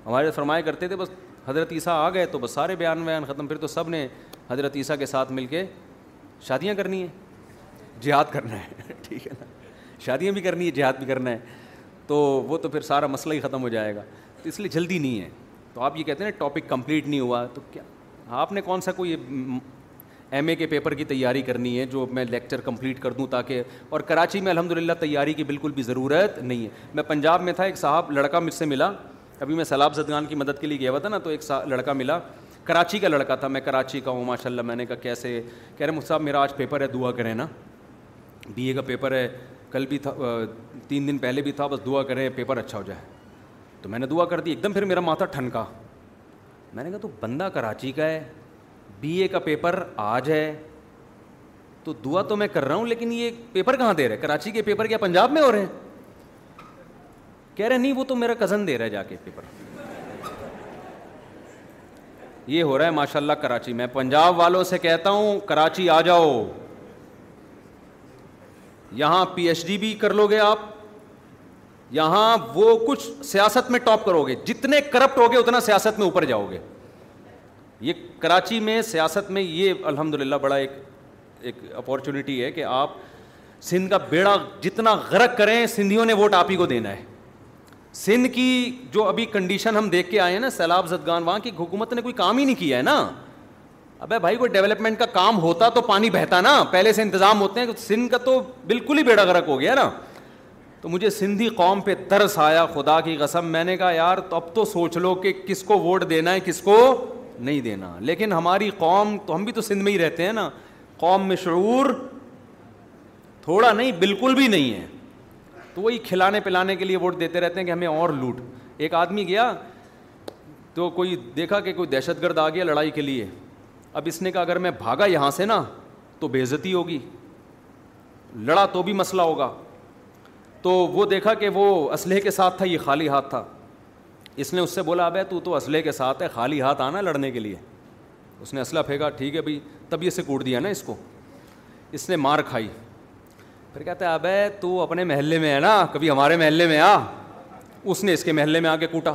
ہمارے فرمایا کرتے تھے بس حضرت عیسیٰ آ گئے تو بس سارے بیان ویان ختم پھر تو سب نے حضرت عیسیٰ کے ساتھ مل کے شادیاں کرنی ہیں جہاد کرنا ہے ٹھیک ہے نا شادیاں بھی کرنی ہے جہاد بھی کرنا ہے تو وہ تو پھر سارا مسئلہ ہی ختم ہو جائے گا تو اس لیے جلدی نہیں ہے تو آپ یہ کہتے ہیں نا ٹاپک کمپلیٹ نہیں ہوا تو کیا آپ نے کون سا کوئی ایم اے کے پیپر کی تیاری کرنی ہے جو میں لیکچر کمپلیٹ کر دوں تاکہ اور کراچی میں الحمد للہ تیاری کی بالکل بھی ضرورت نہیں ہے میں پنجاب میں تھا ایک صاحب لڑکا مجھ سے ملا ابھی میں سیلاب زدگان کی مدد کے لیے گیا ہوا تھا نا تو ایک لڑکا ملا کراچی کا لڑکا تھا میں کراچی کا ہوں ماشاء اللہ میں نے کہا کیسے کہہ رہے مجھ صاحب میرا آج پیپر ہے دعا کریں نا بی اے کا پیپر ہے کل بھی تھا تین دن پہلے بھی تھا بس دعا کریں پیپر اچھا ہو جائے تو میں نے دعا کر دی ایک دم پھر میرا ماتھا ٹھنکا میں نے کہا تو بندہ کراچی کا ہے بی اے کا پیپر آج ہے تو دعا تو میں کر رہا ہوں لیکن یہ پیپر کہاں دے رہے کراچی کے پیپر کیا پنجاب میں ہو رہے ہیں کہہ رہے نہیں وہ تو میرا کزن دے رہا ہے جا کے پیپر یہ ہو رہا ہے ماشاء اللہ کراچی میں پنجاب والوں سے کہتا ہوں کراچی آ جاؤ یہاں پی ایچ ڈی بھی کر لو گے آپ یہاں وہ کچھ سیاست میں ٹاپ کرو گے جتنے کرپٹ ہوگے اتنا سیاست میں اوپر جاؤ گے یہ کراچی میں سیاست میں یہ الحمد للہ بڑا ایک اپارچونیٹی ہے کہ آپ سندھ کا بیڑا جتنا غرق کریں سندھیوں نے ووٹ آپ ہی کو دینا ہے سندھ کی جو ابھی کنڈیشن ہم دیکھ کے آئے ہیں نا سیلاب زدگان وہاں کی حکومت نے کوئی کام ہی نہیں کیا ہے نا ابے بھائی کوئی ڈیولپمنٹ کا کام ہوتا تو پانی بہتا نا پہلے سے انتظام ہوتے ہیں سندھ کا تو بالکل ہی بیڑا گرک ہو گیا نا تو مجھے سندھی قوم پہ ترس آیا خدا کی قسم میں نے کہا یار تو اب تو سوچ لو کہ کس کو ووٹ دینا ہے کس کو نہیں دینا لیکن ہماری قوم تو ہم بھی تو سندھ میں ہی رہتے ہیں نا قوم میں شعور تھوڑا نہیں بالکل بھی نہیں ہے تو وہی کھلانے پلانے کے لیے ووٹ دیتے رہتے ہیں کہ ہمیں اور لوٹ ایک آدمی گیا تو کوئی دیکھا کہ کوئی دہشت گرد آ گیا لڑائی کے لیے اب اس نے کہا اگر میں بھاگا یہاں سے نا تو بے عزتی ہوگی لڑا تو بھی مسئلہ ہوگا تو وہ دیکھا کہ وہ اسلحے کے ساتھ تھا یہ خالی ہاتھ تھا اس نے اس سے بولا ابے تو تو اسلحے کے ساتھ ہے خالی ہاتھ آنا لڑنے کے لیے اس نے اسلحہ پھینکا ٹھیک ہے بھائی تب یہ سے کوٹ دیا نا اس کو اس نے مار کھائی پھر کہتے ہیں ابے تو اپنے محلے میں ہے نا کبھی ہمارے محلے میں آ اس نے اس کے محلے میں آ کے کوٹا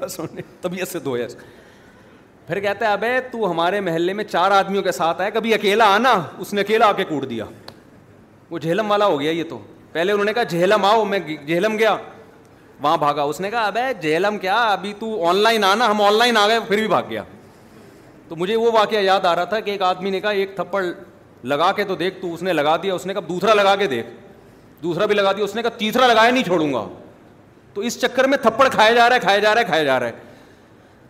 بس طبیعت سے دھویا پھر کہتے ہیں ابے تو ہمارے محلے میں چار آدمیوں کے ساتھ آئے کبھی اکیلا آنا اس نے اکیلا آ کے کوٹ دیا وہ جہلم والا ہو گیا یہ تو پہلے انہوں نے کہا جہلم آؤ میں جہلم گیا وہاں بھاگا اس نے کہا ابے جہلم کیا ابھی تو آن لائن آنا ہم آن لائن آ گئے پھر بھی بھاگ گیا تو مجھے وہ واقعہ یاد آ رہا تھا کہ ایک آدمی نے کہا ایک تھپڑ لگا کے تو دیکھ تو اس نے لگا دیا اس نے کہا دوسرا لگا کے دیکھ دوسرا بھی لگا دیا اس نے کہا تیسرا لگایا نہیں چھوڑوں گا تو اس چکر میں تھپڑ کھایا جا رہا ہے کھایا جا رہا ہے کھایا جا رہا ہے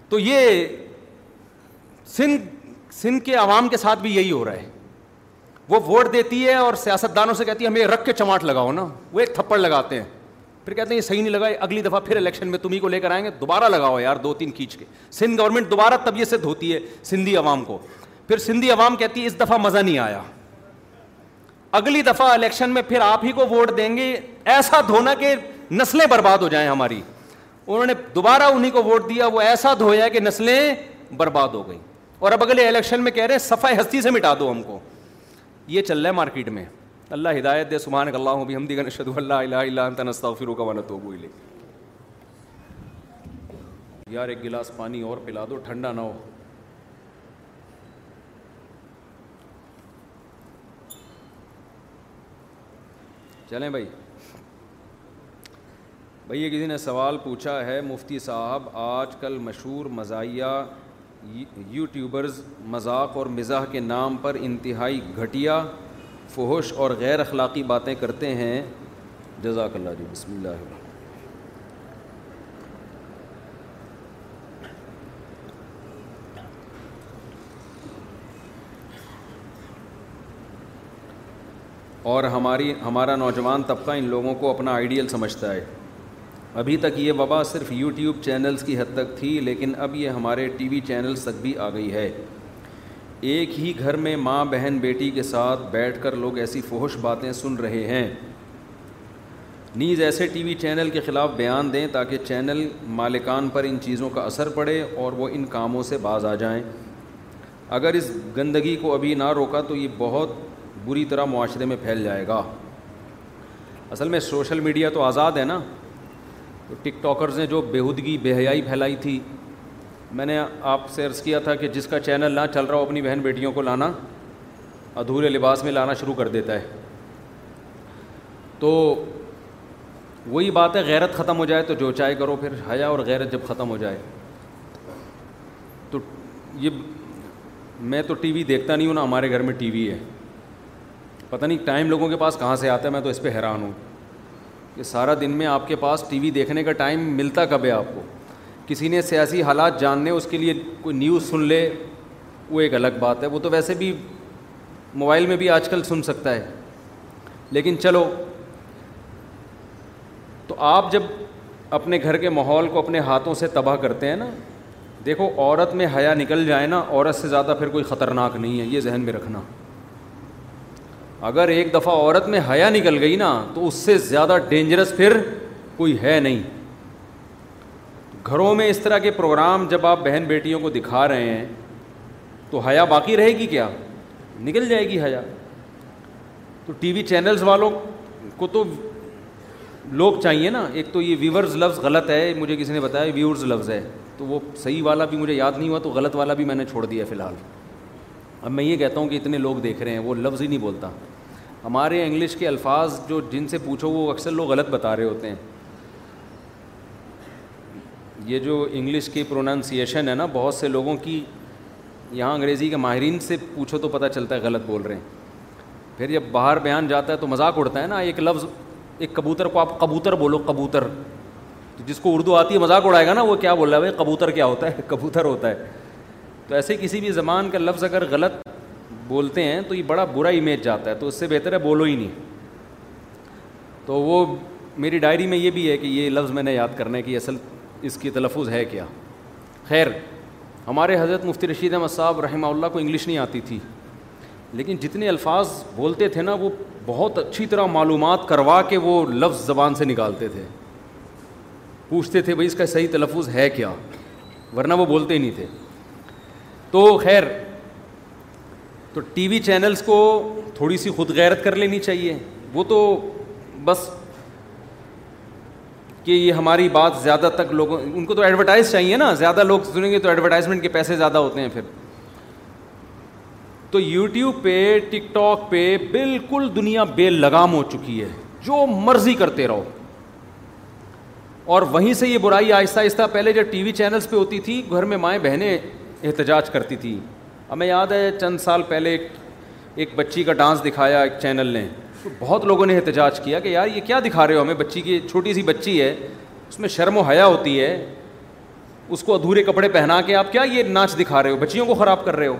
تو یہ سندھ سندھ کے عوام کے ساتھ بھی یہی ہو رہا ہے وہ ووٹ دیتی ہے اور سیاست دانوں سے کہتی ہے ہمیں رکھ کے چماٹ لگاؤ نا وہ ایک تھپڑ لگاتے ہیں پھر کہتے ہیں یہ صحیح نہیں لگا اگلی دفعہ پھر الیکشن میں تمہیں کو لے کر آئیں گے دوبارہ لگاؤ یار دو تین کھینچ کے سندھ گورنمنٹ دوبارہ طبیعت سے دھوتی ہے سندھی عوام کو پھر سندھی عوام کہتی اس دفعہ مزہ نہیں آیا اگلی دفعہ الیکشن میں پھر آپ ہی کو ووٹ دیں گے ایسا دھونا کہ نسلیں برباد ہو جائیں ہماری انہوں نے دوبارہ انہیں کو ووٹ دیا وہ ایسا دھویا کہ نسلیں برباد ہو گئیں اور اب اگلے الیکشن میں کہہ رہے ہیں صفائی ہستی سے مٹا دو ہم کو یہ چل رہا ہے مارکیٹ میں اللہ ہدایت دے سبحان اللہ ہم دیگر نشد اللہ الہ الا انت نستغفر کا پھر یار ایک گلاس پانی اور پلا دو ٹھنڈا نہ ہو چلیں بھائی یہ کسی نے سوال پوچھا ہے مفتی صاحب آج کل مشہور مزاحیہ یوٹیوبرز مذاق اور مزاح کے نام پر انتہائی گھٹیا فہش اور غیر اخلاقی باتیں کرتے ہیں جزاک اللہ جی بسم اللہ اور ہماری ہمارا نوجوان طبقہ ان لوگوں کو اپنا آئیڈیل سمجھتا ہے ابھی تک یہ وبا صرف یوٹیوب چینلز کی حد تک تھی لیکن اب یہ ہمارے ٹی وی چینلز تک بھی آ گئی ہے ایک ہی گھر میں ماں بہن بیٹی کے ساتھ بیٹھ کر لوگ ایسی فوہش باتیں سن رہے ہیں نیز ایسے ٹی وی چینل کے خلاف بیان دیں تاکہ چینل مالکان پر ان چیزوں کا اثر پڑے اور وہ ان کاموں سے باز آ جائیں اگر اس گندگی کو ابھی نہ روکا تو یہ بہت بری طرح معاشرے میں پھیل جائے گا اصل میں سوشل میڈیا تو آزاد ہے نا تو ٹک ٹاکرز نے جو بےحودگی بے حیائی پھیلائی تھی میں نے آپ سے عرض کیا تھا کہ جس کا چینل نہ چل رہا ہو اپنی بہن بیٹیوں کو لانا ادھورے لباس میں لانا شروع کر دیتا ہے تو وہی بات ہے غیرت ختم ہو جائے تو جو چائے کرو پھر حیا اور غیرت جب ختم ہو جائے تو یہ میں تو ٹی وی دیکھتا نہیں ہوں نا ہمارے گھر میں ٹی وی ہے پتہ نہیں ٹائم لوگوں کے پاس کہاں سے آتا ہے میں تو اس پہ حیران ہوں کہ سارا دن میں آپ کے پاس ٹی وی دیکھنے کا ٹائم ملتا کب ہے آپ کو کسی نے سیاسی حالات جاننے اس کے لیے کوئی نیوز سن لے وہ ایک الگ بات ہے وہ تو ویسے بھی موبائل میں بھی آج کل سن سکتا ہے لیکن چلو تو آپ جب اپنے گھر کے ماحول کو اپنے ہاتھوں سے تباہ کرتے ہیں نا دیکھو عورت میں حیا نکل جائے نا عورت سے زیادہ پھر کوئی خطرناک نہیں ہے یہ ذہن میں رکھنا اگر ایک دفعہ عورت میں حیا نکل گئی نا تو اس سے زیادہ ڈینجرس پھر کوئی ہے نہیں گھروں میں اس طرح کے پروگرام جب آپ بہن بیٹیوں کو دکھا رہے ہیں تو حیا باقی رہے گی کیا نکل جائے گی حیا تو ٹی وی چینلز والوں کو تو لوگ چاہیے نا ایک تو یہ ویورز لفظ غلط ہے مجھے کسی نے بتایا ویورز لفظ ہے تو وہ صحیح والا بھی مجھے یاد نہیں ہوا تو غلط والا بھی میں نے چھوڑ دیا فی الحال اب میں یہ کہتا ہوں کہ اتنے لوگ دیکھ رہے ہیں وہ لفظ ہی نہیں بولتا ہمارے انگلش کے الفاظ جو جن سے پوچھو وہ اکثر لوگ غلط بتا رہے ہوتے ہیں یہ جو انگلش کی پروننسیشن ہے نا بہت سے لوگوں کی یہاں انگریزی کے ماہرین سے پوچھو تو پتہ چلتا ہے غلط بول رہے ہیں پھر جب باہر بیان جاتا ہے تو مذاق اڑتا ہے نا ایک لفظ ایک کبوتر کو آپ کبوتر بولو کبوتر جس کو اردو آتی ہے مذاق اڑائے گا نا وہ کیا بول رہا ہے بھائی کبوتر کیا ہوتا ہے کبوتر ہوتا ہے تو ایسے کسی بھی زبان کا لفظ اگر غلط بولتے ہیں تو یہ بڑا برا امیج جاتا ہے تو اس سے بہتر ہے بولو ہی نہیں تو وہ میری ڈائری میں یہ بھی ہے کہ یہ لفظ میں نے یاد کرنا ہے کہ اصل اس کی تلفظ ہے کیا خیر ہمارے حضرت مفتی رشید احمد صاحب رحمہ اللہ کو انگلش نہیں آتی تھی لیکن جتنے الفاظ بولتے تھے نا وہ بہت اچھی طرح معلومات کروا کے وہ لفظ زبان سے نکالتے تھے پوچھتے تھے بھائی اس کا صحیح تلفظ ہے کیا ورنہ وہ بولتے ہی نہیں تھے تو خیر تو ٹی وی چینلس کو تھوڑی سی خود غیرت کر لینی چاہیے وہ تو بس کہ یہ ہماری بات زیادہ تک لوگوں ان کو تو ایڈورٹائز چاہیے نا زیادہ لوگ سنیں گے تو ایڈورٹائزمنٹ کے پیسے زیادہ ہوتے ہیں پھر تو یوٹیوب پہ ٹک ٹاک پہ بالکل دنیا بے لگام ہو چکی ہے جو مرضی کرتے رہو اور وہیں سے یہ برائی آہستہ آہستہ پہلے جب ٹی وی چینلس پہ ہوتی تھی گھر میں مائیں بہنیں احتجاج کرتی تھی ہمیں یاد ہے چند سال پہلے ایک ایک بچی کا ڈانس دکھایا ایک چینل نے تو بہت لوگوں نے احتجاج کیا کہ یار یہ کیا دکھا رہے ہو ہمیں بچی کی چھوٹی سی بچی ہے اس میں شرم و حیا ہوتی ہے اس کو ادھورے کپڑے پہنا کے آپ کیا یہ ناچ دکھا رہے ہو بچیوں کو خراب کر رہے ہو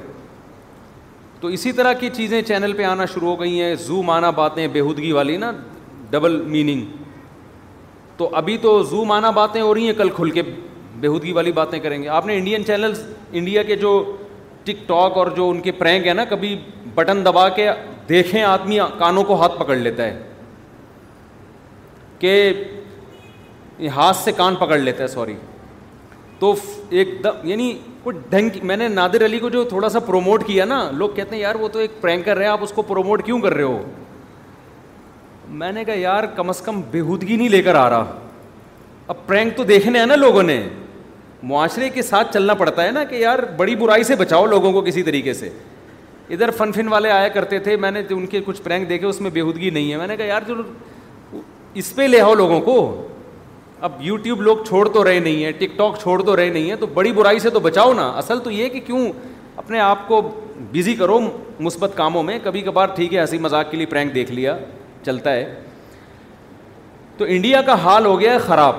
تو اسی طرح کی چیزیں چینل پہ آنا شروع ہو گئی ہیں زو مانا باتیں بےحودگی والی نا ڈبل میننگ تو ابھی تو زو مانا باتیں ہو رہی ہیں کل کھل کے بےحودگی والی باتیں کریں گے آپ نے انڈین چینلس انڈیا کے جو ٹک ٹاک اور جو ان کے پرینک ہیں نا کبھی بٹن دبا کے دیکھیں آدمی کانوں کو ہاتھ پکڑ لیتا ہے کہ ہاتھ سے کان پکڑ لیتا ہے سوری تو ایک دم یعنی کچھ ڈھنگ میں نے نادر علی کو جو تھوڑا سا پروموٹ کیا نا لوگ کہتے ہیں یار وہ تو ایک پرینکر ہے آپ اس کو پروموٹ کیوں کر رہے ہو میں نے کہا یار کم از کم بےحودگی نہیں لے کر آ رہا اب پرینک تو دیکھنے ہیں نا لوگوں نے معاشرے کے ساتھ چلنا پڑتا ہے نا کہ یار بڑی برائی سے بچاؤ لوگوں کو کسی طریقے سے ادھر فن فن والے آیا کرتے تھے میں نے ان کے کچھ پرینک دیکھے اس میں بےحودگی نہیں ہے میں نے کہا یار جو اس پہ لے آؤ لوگوں کو اب یوٹیوب لوگ چھوڑ تو رہے نہیں ہیں ٹک ٹاک چھوڑ تو رہے نہیں ہیں تو بڑی برائی سے تو بچاؤ نا اصل تو یہ کہ کیوں اپنے آپ کو بزی کرو مثبت کاموں میں کبھی کبھار ٹھیک ہے ہنسی مذاق کے لیے پرینک دیکھ لیا چلتا ہے تو انڈیا کا حال ہو گیا ہے خراب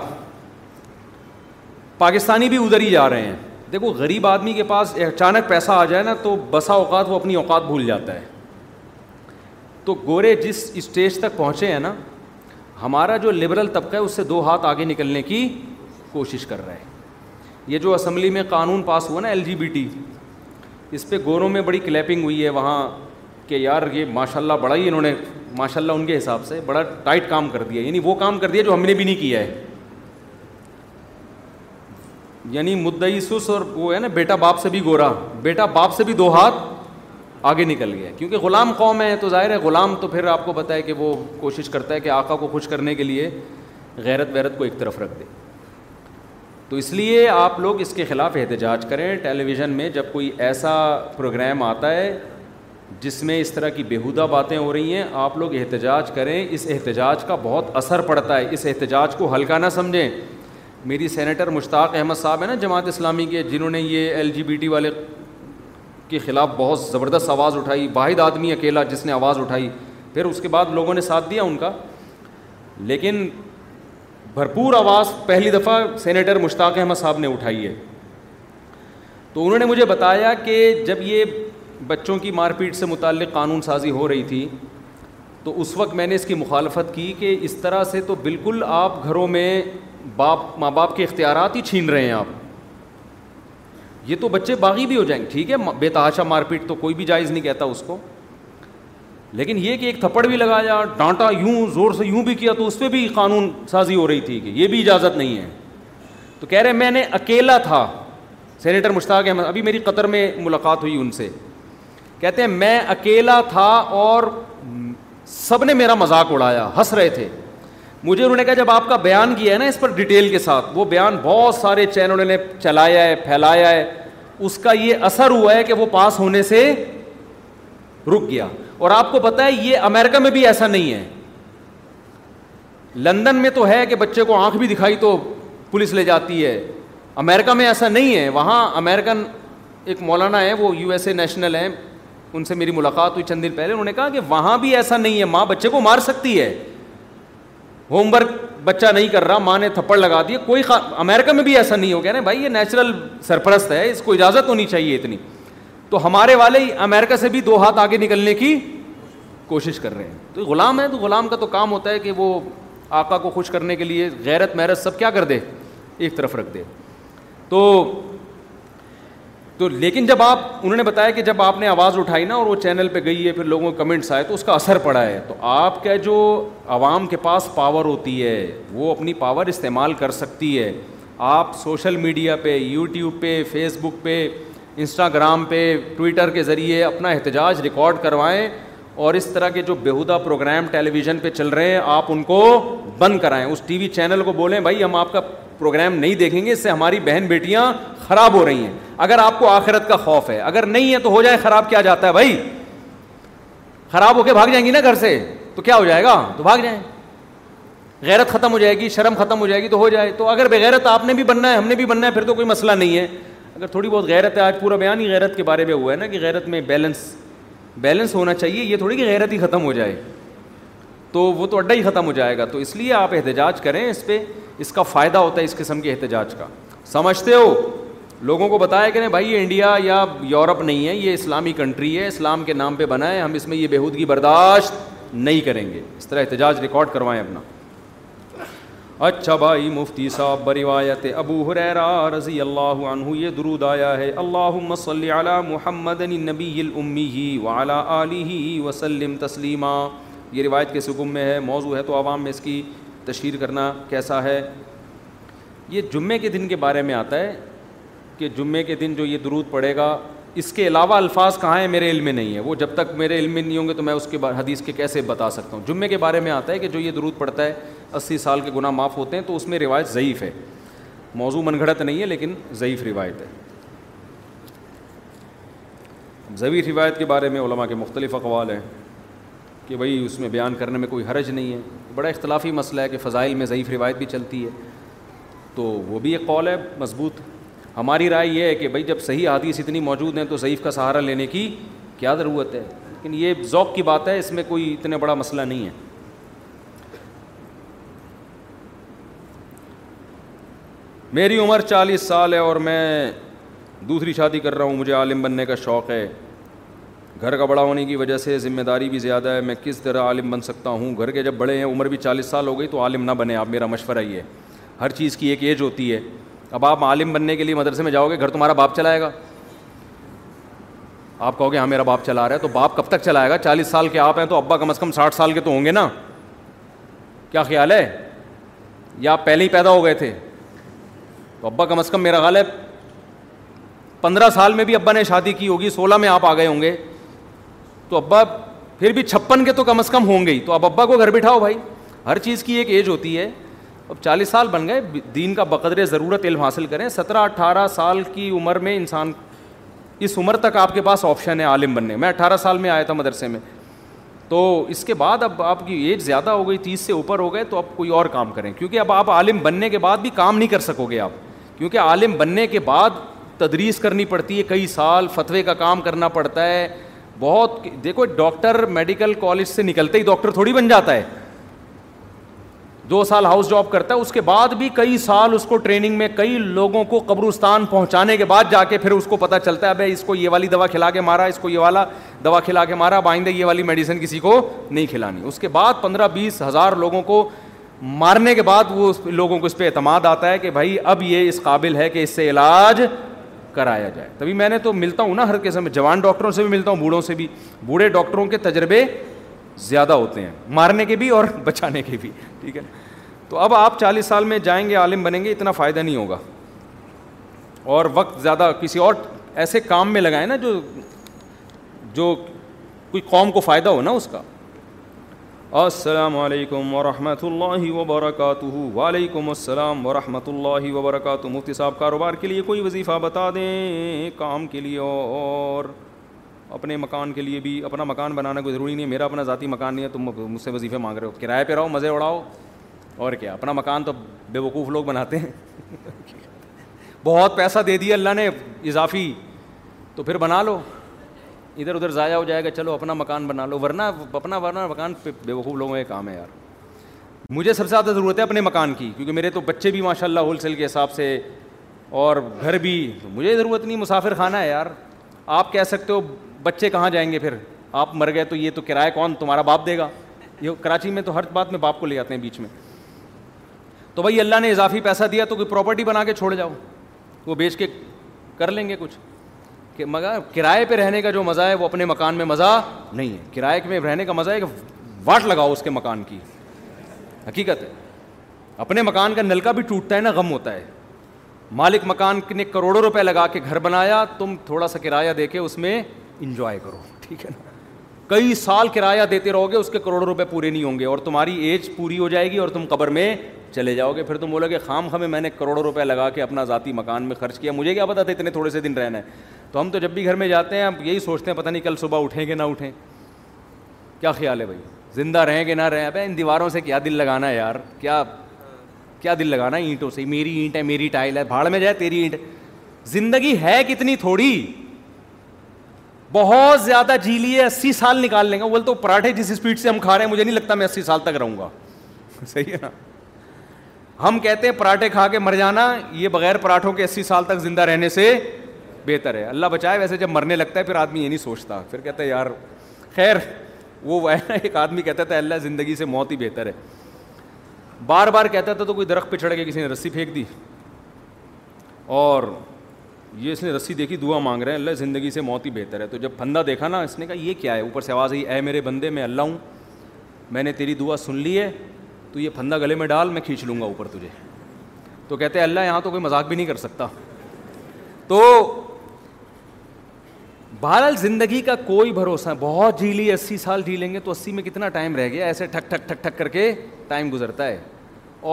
پاکستانی بھی ادھر ہی جا رہے ہیں دیکھو غریب آدمی کے پاس اچانک پیسہ آ جائے نا تو بسا اوقات وہ اپنی اوقات بھول جاتا ہے تو گورے جس اسٹیج تک پہنچے ہیں نا ہمارا جو لبرل طبقہ ہے اس سے دو ہاتھ آگے نکلنے کی کوشش کر رہا ہے یہ جو اسمبلی میں قانون پاس ہوا نا ایل جی بی ٹی اس پہ گوروں میں بڑی کلیپنگ ہوئی ہے وہاں کہ یار یہ ماشاء اللہ بڑا ہی انہوں نے ماشاء اللہ ان کے حساب سے بڑا ٹائٹ کام کر دیا یعنی وہ کام کر دیا جو ہم نے بھی نہیں کیا ہے یعنی مدعی سس اور وہ ہے نا بیٹا باپ سے بھی گورا بیٹا باپ سے بھی دو ہاتھ آگے نکل گیا کیونکہ غلام قوم ہے تو ظاہر ہے غلام تو پھر آپ کو پتہ ہے کہ وہ کوشش کرتا ہے کہ آقا کو خوش کرنے کے لیے غیرت ویرت کو ایک طرف رکھ دے تو اس لیے آپ لوگ اس کے خلاف احتجاج کریں ٹیلی ویژن میں جب کوئی ایسا پروگرام آتا ہے جس میں اس طرح کی بیہودہ باتیں ہو رہی ہیں آپ لوگ احتجاج کریں اس احتجاج کا بہت اثر پڑتا ہے اس احتجاج کو ہلکا نہ سمجھیں میری سینیٹر مشتاق احمد صاحب ہیں نا جماعت اسلامی کے جنہوں نے یہ ایل جی بی ٹی والے کے خلاف بہت زبردست آواز اٹھائی واحد آدمی اکیلا جس نے آواز اٹھائی پھر اس کے بعد لوگوں نے ساتھ دیا ان کا لیکن بھرپور آواز پہلی دفعہ سینیٹر مشتاق احمد صاحب نے اٹھائی ہے تو انہوں نے مجھے بتایا کہ جب یہ بچوں کی مار پیٹ سے متعلق قانون سازی ہو رہی تھی تو اس وقت میں نے اس کی مخالفت کی کہ اس طرح سے تو بالکل آپ گھروں میں باپ ماں باپ کے اختیارات ہی چھین رہے ہیں آپ یہ تو بچے باغی بھی ہو جائیں گے ٹھیک ہے بے تحاشا مار پیٹ تو کوئی بھی جائز نہیں کہتا اس کو لیکن یہ کہ ایک تھپڑ بھی لگایا ڈانٹا یوں زور سے یوں بھی کیا تو اس پہ بھی قانون سازی ہو رہی تھی کہ یہ بھی اجازت نہیں ہے تو کہہ رہے میں نے اکیلا تھا سینیٹر مشتاق احمد ابھی میری قطر میں ملاقات ہوئی ان سے کہتے ہیں میں اکیلا تھا اور سب نے میرا مذاق اڑایا ہنس رہے تھے مجھے انہوں نے کہا جب آپ کا بیان کیا ہے نا اس پر ڈیٹیل کے ساتھ وہ بیان بہت سارے چین چلایا ہے پھیلایا ہے اس کا یہ اثر ہوا ہے کہ وہ پاس ہونے سے رک گیا اور آپ کو پتا ہے یہ امیرکا میں بھی ایسا نہیں ہے لندن میں تو ہے کہ بچے کو آنکھ بھی دکھائی تو پولیس لے جاتی ہے امیرکا میں ایسا نہیں ہے وہاں امیرکن ایک مولانا ہے وہ یو ایس اے نیشنل ہیں ان سے میری ملاقات ہوئی چند دن پہلے انہوں نے کہا کہ وہاں بھی ایسا نہیں ہے ماں بچے کو مار سکتی ہے ہوم ورک بچہ نہیں کر رہا ماں نے تھپڑ لگا دیے کوئی خا... امیرکا میں بھی ایسا نہیں ہو گیا نا بھائی یہ نیچرل سرپرست ہے اس کو اجازت ہونی چاہیے اتنی تو ہمارے والے امیرکا سے بھی دو ہاتھ آگے نکلنے کی کوشش کر رہے ہیں تو غلام ہے تو غلام کا تو کام ہوتا ہے کہ وہ آقا کو خوش کرنے کے لیے غیرت محرت سب کیا کر دے ایک طرف رکھ دے تو تو لیکن جب آپ انہوں نے بتایا کہ جب آپ نے آواز اٹھائی نا اور وہ چینل پہ گئی ہے پھر لوگوں کے کمنٹس آئے تو اس کا اثر پڑا ہے تو آپ کا جو عوام کے پاس پاور ہوتی ہے وہ اپنی پاور استعمال کر سکتی ہے آپ سوشل میڈیا پہ یوٹیوب پہ فیس بک پہ انسٹاگرام پہ ٹویٹر کے ذریعے اپنا احتجاج ریکارڈ کروائیں اور اس طرح کے جو بیہودہ پروگرام ٹیلی ویژن پہ چل رہے ہیں آپ ان کو بند کرائیں اس ٹی وی چینل کو بولیں بھائی ہم آپ کا پروگرام نہیں دیکھیں گے اس سے ہماری بہن بیٹیاں خراب ہو رہی ہیں اگر آپ کو آخرت کا خوف ہے اگر نہیں ہے تو ہو جائے خراب کیا جاتا ہے بھائی خراب ہو کے بھاگ جائیں گی نا گھر سے تو کیا ہو جائے گا تو بھاگ جائیں غیرت ختم ہو جائے گی شرم ختم ہو جائے گی تو ہو جائے تو اگر بغیرت آپ نے بھی بننا ہے ہم نے بھی بننا ہے پھر تو کوئی مسئلہ نہیں ہے اگر تھوڑی بہت غیرت ہے آج پورا بیان ہی غیرت کے بارے میں ہوا ہے نا کہ غیرت میں بیلنس بیلنس ہونا چاہیے یہ تھوڑی کہ غیرت ہی ختم ہو جائے تو وہ تو اڈا ہی ختم ہو جائے گا تو اس لیے آپ احتجاج کریں اس پہ اس کا فائدہ ہوتا ہے اس قسم کے احتجاج کا سمجھتے ہو لوگوں کو بتایا کہ نہیں بھائی یہ انڈیا یا یورپ نہیں ہے یہ اسلامی کنٹری ہے اسلام کے نام پہ بنا ہے ہم اس میں یہ بےحودگی برداشت نہیں کریں گے اس طرح احتجاج ریکارڈ کروائیں اپنا اچھا بھائی مفتی صاحب بروایت ابو حریرا رضی اللہ عنہ یہ درود آیا ہے اللہ محمد وسلم تسلیمہ یہ روایت کے سکم میں ہے موضوع ہے تو عوام میں اس کی تشہیر کرنا کیسا ہے یہ جمعے کے دن کے بارے میں آتا ہے کہ جمعے کے دن جو یہ درود پڑے گا اس کے علاوہ الفاظ کہاں ہیں میرے علم میں نہیں ہے وہ جب تک میرے علم میں نہیں ہوں گے تو میں اس کے حدیث کے کیسے بتا سکتا ہوں جمعے کے بارے میں آتا ہے کہ جو یہ درود پڑتا ہے اسی سال کے گناہ معاف ہوتے ہیں تو اس میں روایت ضعیف ہے موضوع من گھڑت نہیں ہے لیکن ضعیف روایت ہے ضعیف روایت کے بارے میں علماء کے مختلف اقوال ہیں کہ بھئی اس میں بیان کرنے میں کوئی حرج نہیں ہے بڑا اختلافی مسئلہ ہے کہ فضائل میں ضعیف روایت بھی چلتی ہے تو وہ بھی ایک قول ہے مضبوط ہماری رائے یہ ہے کہ بھئی جب صحیح حادیث اتنی موجود ہیں تو ضعیف کا سہارا لینے کی کیا ضرورت ہے لیکن یہ ذوق کی بات ہے اس میں کوئی اتنا بڑا مسئلہ نہیں ہے میری عمر چالیس سال ہے اور میں دوسری شادی کر رہا ہوں مجھے عالم بننے کا شوق ہے گھر کا بڑا ہونے کی وجہ سے ذمہ داری بھی زیادہ ہے میں کس طرح عالم بن سکتا ہوں گھر کے جب بڑے ہیں عمر بھی چالیس سال ہو گئی تو عالم نہ بنے آپ میرا مشورہ یہ ہے ہر چیز کی ایک ایج ہوتی ہے اب آپ عالم بننے کے لیے مدرسے میں جاؤ گے گھر تمہارا باپ چلائے گا آپ کہو گے ہاں میرا باپ چلا رہا ہے تو باپ کب تک چلائے گا چالیس سال کے آپ ہیں تو ابا کم از کم ساٹھ سال کے تو ہوں گے نا کیا خیال ہے یا آپ پہلے ہی پیدا ہو گئے تھے تو ابا کم از کم میرا خیال ہے پندرہ سال میں بھی ابا نے شادی کی ہوگی سولہ میں آپ آ گئے ہوں گے تو ابا پھر بھی چھپن کے تو کم از کم ہوں گے ہی تو اب ابا کو گھر بٹھاؤ بھائی ہر چیز کی ایک ایج ہوتی ہے اب چالیس سال بن گئے دین کا بقدر ضرورت علم حاصل کریں سترہ اٹھارہ سال کی عمر میں انسان اس عمر تک آپ کے پاس آپشن ہے عالم بننے میں اٹھارہ سال میں آیا تھا مدرسے میں تو اس کے بعد اب آپ کی ایج زیادہ ہو گئی تیس سے اوپر ہو گئے تو اب کوئی اور کام کریں کیونکہ اب آپ عالم بننے کے بعد بھی کام نہیں کر سکو گے آپ کیونکہ عالم بننے کے بعد تدریس کرنی پڑتی ہے کئی سال فتوے کا کام کرنا پڑتا ہے بہت دیکھو ڈاکٹر میڈیکل کالج سے نکلتے ہی ڈاکٹر تھوڑی بن جاتا ہے دو سال ہاؤس جاب کرتا ہے اس کے بعد بھی کئی سال اس کو ٹریننگ میں کئی لوگوں کو قبرستان پہنچانے کے بعد جا کے پھر اس کو پتا چلتا ہے بھائی اس کو یہ والی دوا کھلا کے مارا اس کو یہ والا دوا کھلا کے مارا اب آئندہ یہ والی میڈیسن کسی کو نہیں کھلانی اس کے بعد پندرہ بیس ہزار لوگوں کو مارنے کے بعد وہ لوگوں کو اس پہ اعتماد آتا ہے کہ بھائی اب یہ اس قابل ہے کہ اس سے علاج کرایا جائے تبھی میں نے تو ملتا ہوں نا ہر قسم میں جوان ڈاکٹروں سے بھی ملتا ہوں بوڑھوں سے بھی بوڑھے ڈاکٹروں کے تجربے زیادہ ہوتے ہیں مارنے کے بھی اور بچانے کے بھی ٹھیک ہے نا تو اب آپ چالیس سال میں جائیں گے عالم بنیں گے اتنا فائدہ نہیں ہوگا اور وقت زیادہ کسی اور ایسے کام میں لگائیں نا جو جو کوئی قوم کو فائدہ ہو نا اس کا السلام علیکم ورحمۃ اللہ وبرکاتہ وعلیکم السلام ورحمۃ اللہ وبرکاتہ مفتی صاحب کاروبار کے لیے کوئی وظیفہ بتا دیں کام کے لیے اور اپنے مکان کے لیے بھی اپنا مکان بنانا کوئی ضروری نہیں ہے میرا اپنا ذاتی مکان نہیں ہے تم مجھ سے وظیفے مانگ رہے ہو کرائے پہ رہو مزے اڑاؤ اور کیا اپنا مکان تو بے وقوف لوگ بناتے ہیں بہت پیسہ دے دیا اللہ نے اضافی تو پھر بنا لو ادھر ادھر ضائع ہو جائے گا چلو اپنا مکان بنا لو ورنہ اپنا ورنہ مکان پہ بے وقوف لوگوں کا کام ہے یار مجھے سب سے زیادہ ضرورت ہے اپنے مکان کی کیونکہ میرے تو بچے بھی ماشاء اللہ ہول سیل کے حساب سے اور گھر بھی مجھے ضرورت نہیں مسافر خانہ ہے یار آپ کہہ سکتے ہو بچے کہاں جائیں گے پھر آپ مر گئے تو یہ تو کرایہ کون تمہارا باپ دے گا یہ کراچی میں تو ہر بات میں باپ کو لے جاتے ہیں بیچ میں تو بھائی اللہ نے اضافی پیسہ دیا تو کوئی پراپرٹی بنا کے چھوڑ جاؤ وہ بیچ کے کر لیں گے کچھ کہ مگر کرائے پہ رہنے کا جو مزہ ہے وہ اپنے مکان میں مزہ نہیں ہے کرائے میں رہنے کا مزہ ہے کہ واٹ لگاؤ اس کے مکان کی حقیقت ہے اپنے مکان کا نلکا بھی ٹوٹتا ہے نا غم ہوتا ہے مالک مکان نے کروڑوں روپے لگا کے گھر بنایا تم تھوڑا سا کرایہ دے کے اس میں انجوائے کرو ٹھیک ہے نا کئی سال کرایہ دیتے رہو گے اس کے کروڑوں روپے پورے نہیں ہوں گے اور تمہاری ایج پوری ہو جائے گی اور تم قبر میں چلے جاؤ گے پھر تم بولو گے خام خمیں میں نے کروڑوں روپے لگا کے اپنا ذاتی مکان میں خرچ کیا مجھے کیا پتا تھا اتنے تھوڑے سے دن رہنا ہے تو ہم تو جب بھی گھر میں جاتے ہیں ہم یہی سوچتے ہیں پتہ نہیں کل صبح اٹھیں کہ نہ اٹھیں کیا خیال ہے بھائی زندہ رہیں کہ نہ رہیں ان دیواروں سے کیا دل لگانا ہے یار کیا کیا دل لگانا ہے اینٹوں سے میری اینٹ ہے میری ٹائل ہے بھاڑ میں جائے تیری اینٹ زندگی ہے کتنی تھوڑی بہت زیادہ جی لیے اسی سال نکال لیں گے بول تو پراٹھے جس اسپیڈ سے ہم کھا رہے ہیں مجھے نہیں لگتا میں اسی سال تک رہوں گا صحیح ہے نا ہم کہتے ہیں پراٹھے کھا کے مر جانا یہ بغیر پراٹھوں کے اسی سال تک زندہ رہنے سے بہتر ہے اللہ بچائے ویسے جب مرنے لگتا ہے پھر آدمی یہ نہیں سوچتا پھر کہتا ہے یار خیر وہ ایک آدمی کہتا تھا اللہ زندگی سے موت ہی بہتر ہے بار بار کہتا تھا تو کوئی درخت پہ چڑھ کے کسی نے رسی پھینک دی اور یہ اس نے رسی دیکھی دعا مانگ رہے ہیں اللہ زندگی سے موت ہی بہتر ہے تو جب پھندہ دیکھا نا اس نے کہا یہ کیا ہے اوپر سے آواز آئی اے میرے بندے میں اللہ ہوں میں نے تیری دعا سن لی ہے تو یہ پھندا گلے میں ڈال میں کھینچ لوں گا اوپر تجھے تو کہتے ہیں اللہ یہاں تو کوئی مذاق بھی نہیں کر سکتا تو بہرحال زندگی کا کوئی بھروسہ بہت لی اسی سال جی لیں گے تو اسی میں کتنا ٹائم رہ گیا ایسے ٹھک ٹھک ٹھک ٹھک کر کے ٹائم گزرتا ہے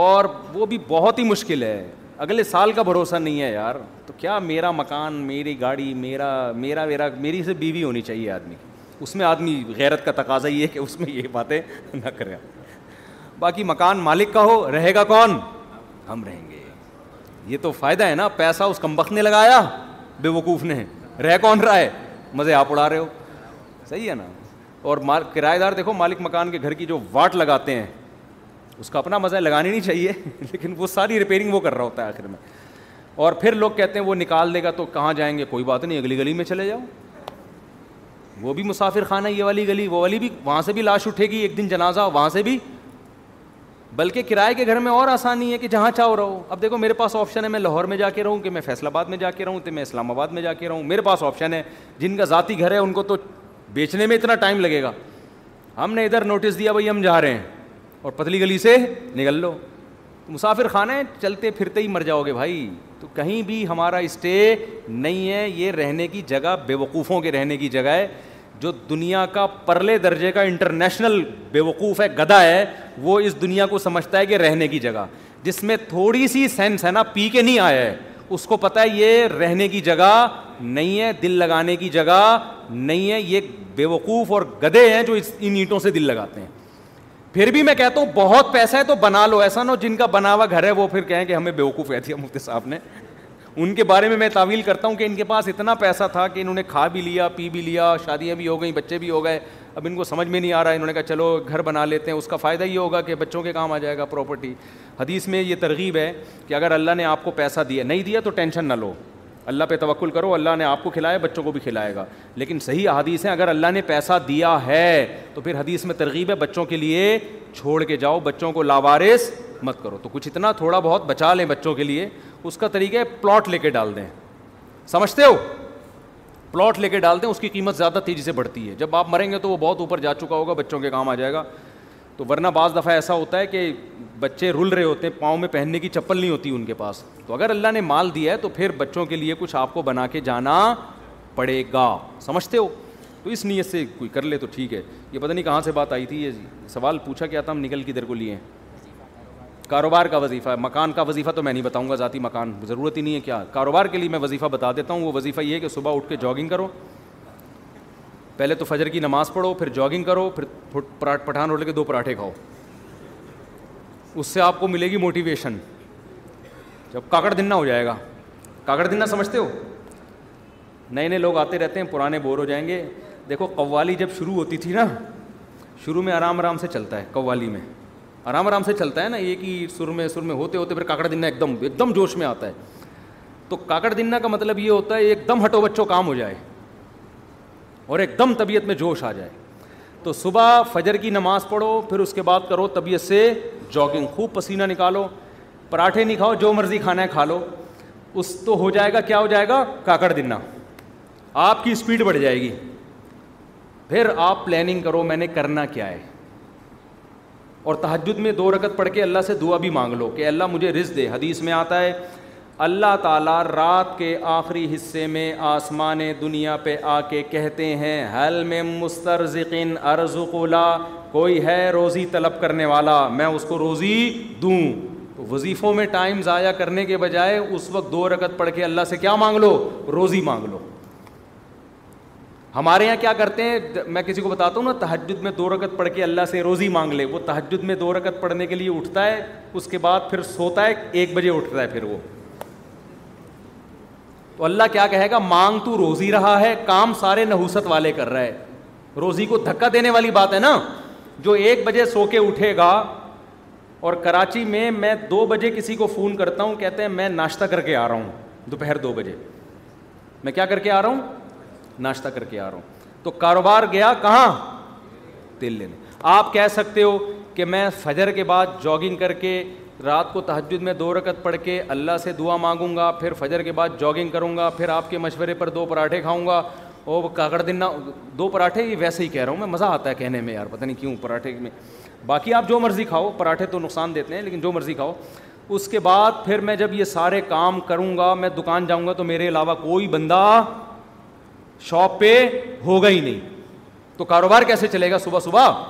اور وہ بھی بہت ہی مشکل ہے اگلے سال کا بھروسہ نہیں ہے یار تو کیا میرا مکان میری گاڑی میرا میرا میرا میری سے بیوی ہونی چاہیے آدمی کی اس میں آدمی غیرت کا تقاضا یہ ہے کہ اس میں یہ باتیں نہ کرے باقی مکان مالک کا ہو رہے گا کون ہم رہیں گے یہ تو فائدہ ہے نا پیسہ اس کمبخت نے لگایا بے وقوف نے رہ کون رہا ہے مزے آپ اڑا رہے ہو صحیح ہے نا اور کرایہ دار دیکھو مالک مکان کے گھر کی جو واٹ لگاتے ہیں اس کا اپنا مزہ لگانی نہیں چاہیے لیکن وہ ساری ریپیئرنگ وہ کر رہا ہوتا ہے آخر میں اور پھر لوگ کہتے ہیں وہ نکال دے گا تو کہاں جائیں گے کوئی بات نہیں اگلی گلی میں چلے جاؤ وہ بھی مسافر خانہ یہ والی گلی وہ والی بھی وہاں سے بھی لاش اٹھے گی ایک دن جنازہ وہاں سے بھی بلکہ کرائے کے گھر میں اور آسانی ہے کہ جہاں چاہو رہو اب دیکھو میرے پاس آپشن ہے میں لاہور میں جا کے رہوں کہ میں فیصلہ آباد میں جا کے رہوں کہ میں اسلام آباد میں جا کے رہوں میرے پاس آپشن ہے جن کا ذاتی گھر ہے ان کو تو بیچنے میں اتنا ٹائم لگے گا ہم نے ادھر نوٹس دیا بھائی ہم جا رہے ہیں اور پتلی گلی سے نکل لو مسافر خانے چلتے پھرتے ہی مر جاؤ گے بھائی تو کہیں بھی ہمارا اسٹے نہیں ہے یہ رہنے کی جگہ بے وقوفوں کے رہنے کی جگہ ہے جو دنیا کا پرلے درجے کا انٹرنیشنل بے وقوف ہے گدا ہے وہ اس دنیا کو سمجھتا ہے کہ رہنے کی جگہ جس میں تھوڑی سی سینس ہے نا پی کے نہیں آیا ہے اس کو پتہ ہے یہ رہنے کی جگہ نہیں ہے دل لگانے کی جگہ نہیں ہے یہ بے وقوف اور گدے ہیں جو اس ان اینٹوں سے دل لگاتے ہیں پھر بھی میں کہتا ہوں بہت پیسہ ہے تو بنا لو ایسا نہ جن کا بنا ہوا گھر ہے وہ پھر کہیں کہ ہمیں بیوقوف کہہ دیا مفتی صاحب نے ان کے بارے میں میں تعویل کرتا ہوں کہ ان کے پاس اتنا پیسہ تھا کہ انہوں نے کھا بھی لیا پی بھی لیا شادیاں بھی ہو گئیں بچے بھی ہو گئے اب ان کو سمجھ میں نہیں آ رہا ہے انہوں نے کہا چلو گھر بنا لیتے ہیں اس کا فائدہ یہ ہوگا کہ بچوں کے کام آ جائے گا پراپرٹی حدیث میں یہ ترغیب ہے کہ اگر اللہ نے آپ کو پیسہ دیا نہیں دیا تو ٹینشن نہ لو اللہ پہ توقل کرو اللہ نے آپ کو کھلایا بچوں کو بھی کھلائے گا لیکن صحیح حدیث ہیں اگر اللہ نے پیسہ دیا ہے تو پھر حدیث میں ترغیب ہے بچوں کے لیے چھوڑ کے جاؤ بچوں کو لاوارث مت کرو تو کچھ اتنا تھوڑا بہت بچا لیں بچوں کے لیے اس کا طریقہ ہے پلاٹ لے کے ڈال دیں سمجھتے ہو پلاٹ لے کے ڈال دیں اس کی قیمت زیادہ تیزی سے بڑھتی ہے جب آپ مریں گے تو وہ بہت اوپر جا چکا ہوگا بچوں کے کام آ جائے گا تو ورنہ بعض دفعہ ایسا ہوتا ہے کہ بچے رل رہے ہوتے ہیں پاؤں میں پہننے کی چپل نہیں ہوتی ان کے پاس تو اگر اللہ نے مال دیا ہے تو پھر بچوں کے لیے کچھ آپ کو بنا کے جانا پڑے گا سمجھتے ہو تو اس نیت سے کوئی کر لے تو ٹھیک ہے یہ پتہ نہیں کہاں سے بات آئی تھی یہ جی۔ سوال پوچھا کیا تھا ہم نکل کدھر کو لیے کاروبار کا وظیفہ مکان کا وظیفہ تو میں نہیں بتاؤں گا ذاتی مکان ضرورت ہی نہیں ہے کیا کاروبار کے لیے میں وظیفہ بتا دیتا ہوں وہ وظیفہ یہ ہے کہ صبح اٹھ کے جاگنگ کرو پہلے تو فجر کی نماز پڑھو پھر جاگنگ کرو پھر پٹھان اٹھ کے دو پراٹھے کھاؤ اس سے آپ کو ملے گی موٹیویشن جب کاکڑ دن ہو جائے گا کاکڑ دن سمجھتے ہو نئے نئے لوگ آتے رہتے ہیں پرانے بور ہو جائیں گے دیکھو قوالی جب شروع ہوتی تھی نا شروع میں آرام آرام سے چلتا ہے قوالی میں آرام آرام سے چلتا ہے نا یہ کہ سر میں سر میں ہوتے ہوتے پھر کاکڑ دنہ ایک دم ایک دم جوش میں آتا ہے تو کاکڑ دنہ کا مطلب یہ ہوتا ہے ایک دم ہٹو بچوں کام ہو جائے اور ایک دم طبیعت میں جوش آ جائے تو صبح فجر کی نماز پڑھو پھر اس کے بعد کرو طبیعت سے جاگنگ خوب پسینہ نکالو پراٹھے نہیں کھاؤ جو مرضی کھانا ہے کھا لو اس تو ہو جائے گا کیا ہو جائے گا کاکڑ دنہ آپ کی اسپیڈ بڑھ جائے گی پھر آپ پلاننگ کرو میں نے کرنا کیا ہے اور تحجد میں دو رکت پڑھ کے اللہ سے دعا بھی مانگ لو کہ اللہ مجھے رز دے حدیث میں آتا ہے اللہ تعالیٰ رات کے آخری حصے میں آسمان دنیا پہ آ کے کہتے ہیں حل میں مسترزقن ارز کوئی ہے روزی طلب کرنے والا میں اس کو روزی دوں وظیفوں میں ٹائم ضائع کرنے کے بجائے اس وقت دو رکت پڑھ کے اللہ سے کیا مانگ لو روزی مانگ لو ہمارے یہاں کیا کرتے ہیں میں کسی کو بتاتا ہوں نا تحجد میں دو رکت پڑھ کے اللہ سے روزی مانگ لے وہ تہجد میں دو رکت پڑھنے کے لیے اٹھتا ہے اس کے بعد پھر سوتا ہے ایک بجے اٹھتا ہے پھر وہ تو اللہ کیا کہے گا مانگ تو روزی رہا ہے کام سارے نحوست والے کر رہا ہے روزی کو دھکا دینے والی بات ہے نا جو ایک بجے سو کے اٹھے گا اور کراچی میں میں دو بجے کسی کو فون کرتا ہوں کہتے ہیں میں ناشتہ کر کے آ رہا ہوں دوپہر دو بجے میں کیا کر کے آ رہا ہوں ناشتہ کر کے آ رہا ہوں تو کاروبار گیا کہاں تیل لینے آپ کہہ سکتے ہو کہ میں فجر کے بعد جاگنگ کر کے رات کو تحجد میں دو رکت پڑھ کے اللہ سے دعا مانگوں گا پھر فجر کے بعد جاگنگ کروں گا پھر آپ کے مشورے پر دو پراٹھے کھاؤں گا کاکڑ دن نہ دو پراٹھے ویسے ہی کہہ رہا ہوں میں مزہ آتا ہے کہنے میں یار پتہ نہیں کیوں پراٹھے میں باقی آپ جو مرضی کھاؤ پراٹھے تو نقصان دیتے ہیں لیکن جو مرضی کھاؤ اس کے بعد پھر میں جب یہ سارے کام کروں گا میں دکان جاؤں گا تو میرے علاوہ کوئی بندہ شاپ پہ ہوگا ہی نہیں تو کاروبار کیسے چلے گا صبح صبح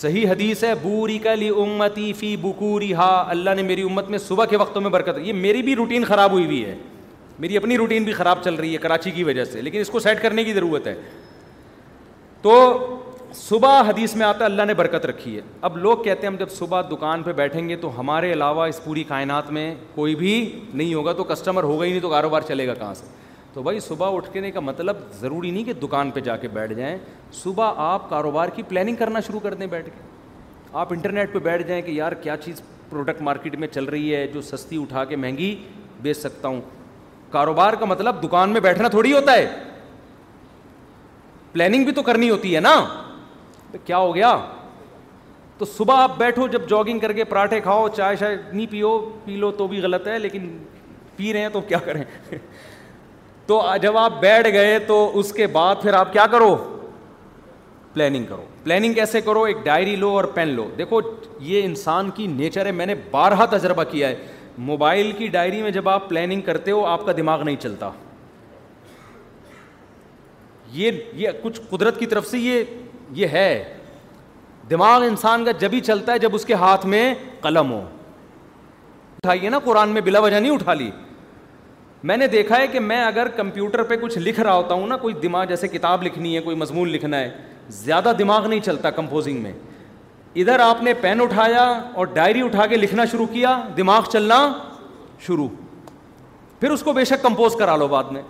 صحیح حدیث ہے بوری کلی امتی فی بکوری ہا اللہ نے میری امت میں صبح کے وقتوں میں برکت یہ میری بھی روٹین خراب ہوئی ہوئی ہے میری اپنی روٹین بھی خراب چل رہی ہے کراچی کی وجہ سے لیکن اس کو سیٹ کرنے کی ضرورت ہے تو صبح حدیث میں آتا ہے اللہ نے برکت رکھی ہے اب لوگ کہتے ہیں ہم جب صبح دکان پہ بیٹھیں گے تو ہمارے علاوہ اس پوری کائنات میں کوئی بھی نہیں ہوگا تو کسٹمر ہوگا ہی نہیں تو کاروبار چلے گا کہاں سے تو بھائی صبح اٹھنے کا مطلب ضروری نہیں کہ دکان پہ جا کے بیٹھ جائیں صبح آپ کاروبار کی پلاننگ کرنا شروع کر دیں بیٹھ کے آپ انٹرنیٹ پہ بیٹھ جائیں کہ یار کیا چیز پروڈکٹ مارکیٹ میں چل رہی ہے جو سستی اٹھا کے مہنگی بیچ سکتا ہوں کاروبار کا مطلب دکان میں بیٹھنا تھوڑی ہوتا ہے پلاننگ بھی تو کرنی ہوتی ہے نا کیا ہو گیا تو صبح آپ بیٹھو جب جاگنگ کر کے پراٹھے کھاؤ چائے شائے نہیں پیو پی لو تو بھی غلط ہے لیکن پی رہے ہیں تو کیا کریں تو جب آپ بیٹھ گئے تو اس کے بعد پھر آپ کیا کرو پلاننگ کرو پلاننگ کیسے کرو ایک ڈائری لو اور پین لو دیکھو یہ انسان کی نیچر ہے میں نے بارہا تجربہ کیا ہے موبائل کی ڈائری میں جب آپ پلاننگ کرتے ہو آپ کا دماغ نہیں چلتا یہ یہ کچھ قدرت کی طرف سے یہ یہ ہے دماغ انسان کا جب ہی چلتا ہے جب اس کے ہاتھ میں قلم ہو اٹھائیے نا قرآن میں بلا وجہ نہیں اٹھا لی میں نے دیکھا ہے کہ میں اگر کمپیوٹر پہ کچھ لکھ رہا ہوتا ہوں نا کوئی دماغ جیسے کتاب لکھنی ہے کوئی مضمون لکھنا ہے زیادہ دماغ نہیں چلتا کمپوزنگ میں ادھر آپ نے پین اٹھایا اور ڈائری اٹھا کے لکھنا شروع کیا دماغ چلنا شروع پھر اس کو بے شک کمپوز کرا لو بعد میں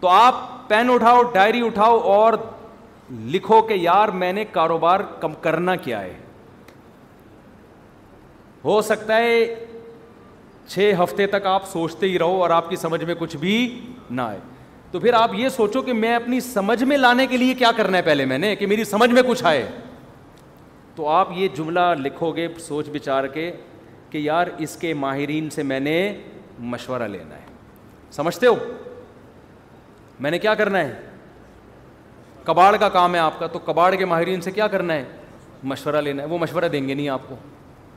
تو آپ پین اٹھاؤ ڈائری اٹھاؤ اور لکھو کہ یار میں نے کاروبار کم کرنا کیا ہے ہو سکتا ہے چھ ہفتے تک آپ سوچتے ہی رہو اور آپ کی سمجھ میں کچھ بھی نہ آئے تو پھر آپ یہ سوچو کہ میں اپنی سمجھ میں لانے کے لیے کیا کرنا ہے پہلے میں نے کہ میری سمجھ میں کچھ آئے تو آپ یہ جملہ لکھو گے سوچ بچار کے کہ یار اس کے ماہرین سے میں نے مشورہ لینا ہے سمجھتے ہو میں نے کیا کرنا ہے کباڑ کا کام ہے آپ کا تو کباڑ کے ماہرین سے کیا کرنا ہے مشورہ لینا ہے وہ مشورہ دیں گے نہیں آپ کو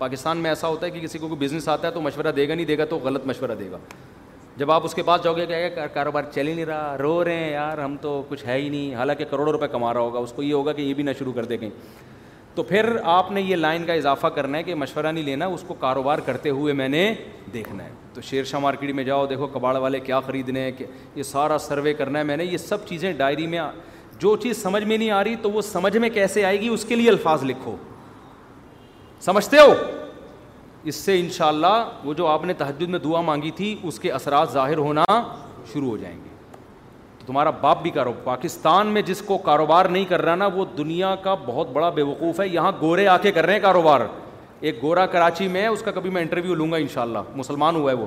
پاکستان میں ایسا ہوتا ہے کہ کسی کو کوئی بزنس آتا ہے تو مشورہ دے گا نہیں دے گا تو غلط مشورہ دے گا جب آپ اس کے پاس جاؤ گے کہ کاروبار چل ہی نہیں رہا رو رہے ہیں یار ہم تو کچھ ہے ہی نہیں حالانکہ کروڑوں روپے کما رہا ہوگا اس کو یہ ہوگا کہ یہ بھی نہ شروع کر دے گئیں تو پھر آپ نے یہ لائن کا اضافہ کرنا ہے کہ مشورہ نہیں لینا اس کو کاروبار کرتے ہوئے میں نے دیکھنا ہے تو شیر شاہ مارکیٹ میں جاؤ دیکھو کباڑ والے کیا خریدنے ہیں کہ یہ سارا سروے کرنا ہے میں نے یہ سب چیزیں ڈائری میں جو چیز سمجھ میں نہیں آ رہی تو وہ سمجھ میں کیسے آئے گی اس کے لیے الفاظ لکھو سمجھتے ہو اس سے ان شاء اللہ وہ جو آپ نے تحجد میں دعا مانگی تھی اس کے اثرات ظاہر ہونا شروع ہو جائیں گے تو تمہارا باپ بھی کاروبار پاکستان میں جس کو کاروبار نہیں کر رہا نا وہ دنیا کا بہت بڑا بے وقوف ہے یہاں گورے آ کے کر رہے ہیں کاروبار ایک گورا کراچی میں ہے اس کا کبھی میں انٹرویو لوں گا ان شاء اللہ مسلمان ہوا ہے وہ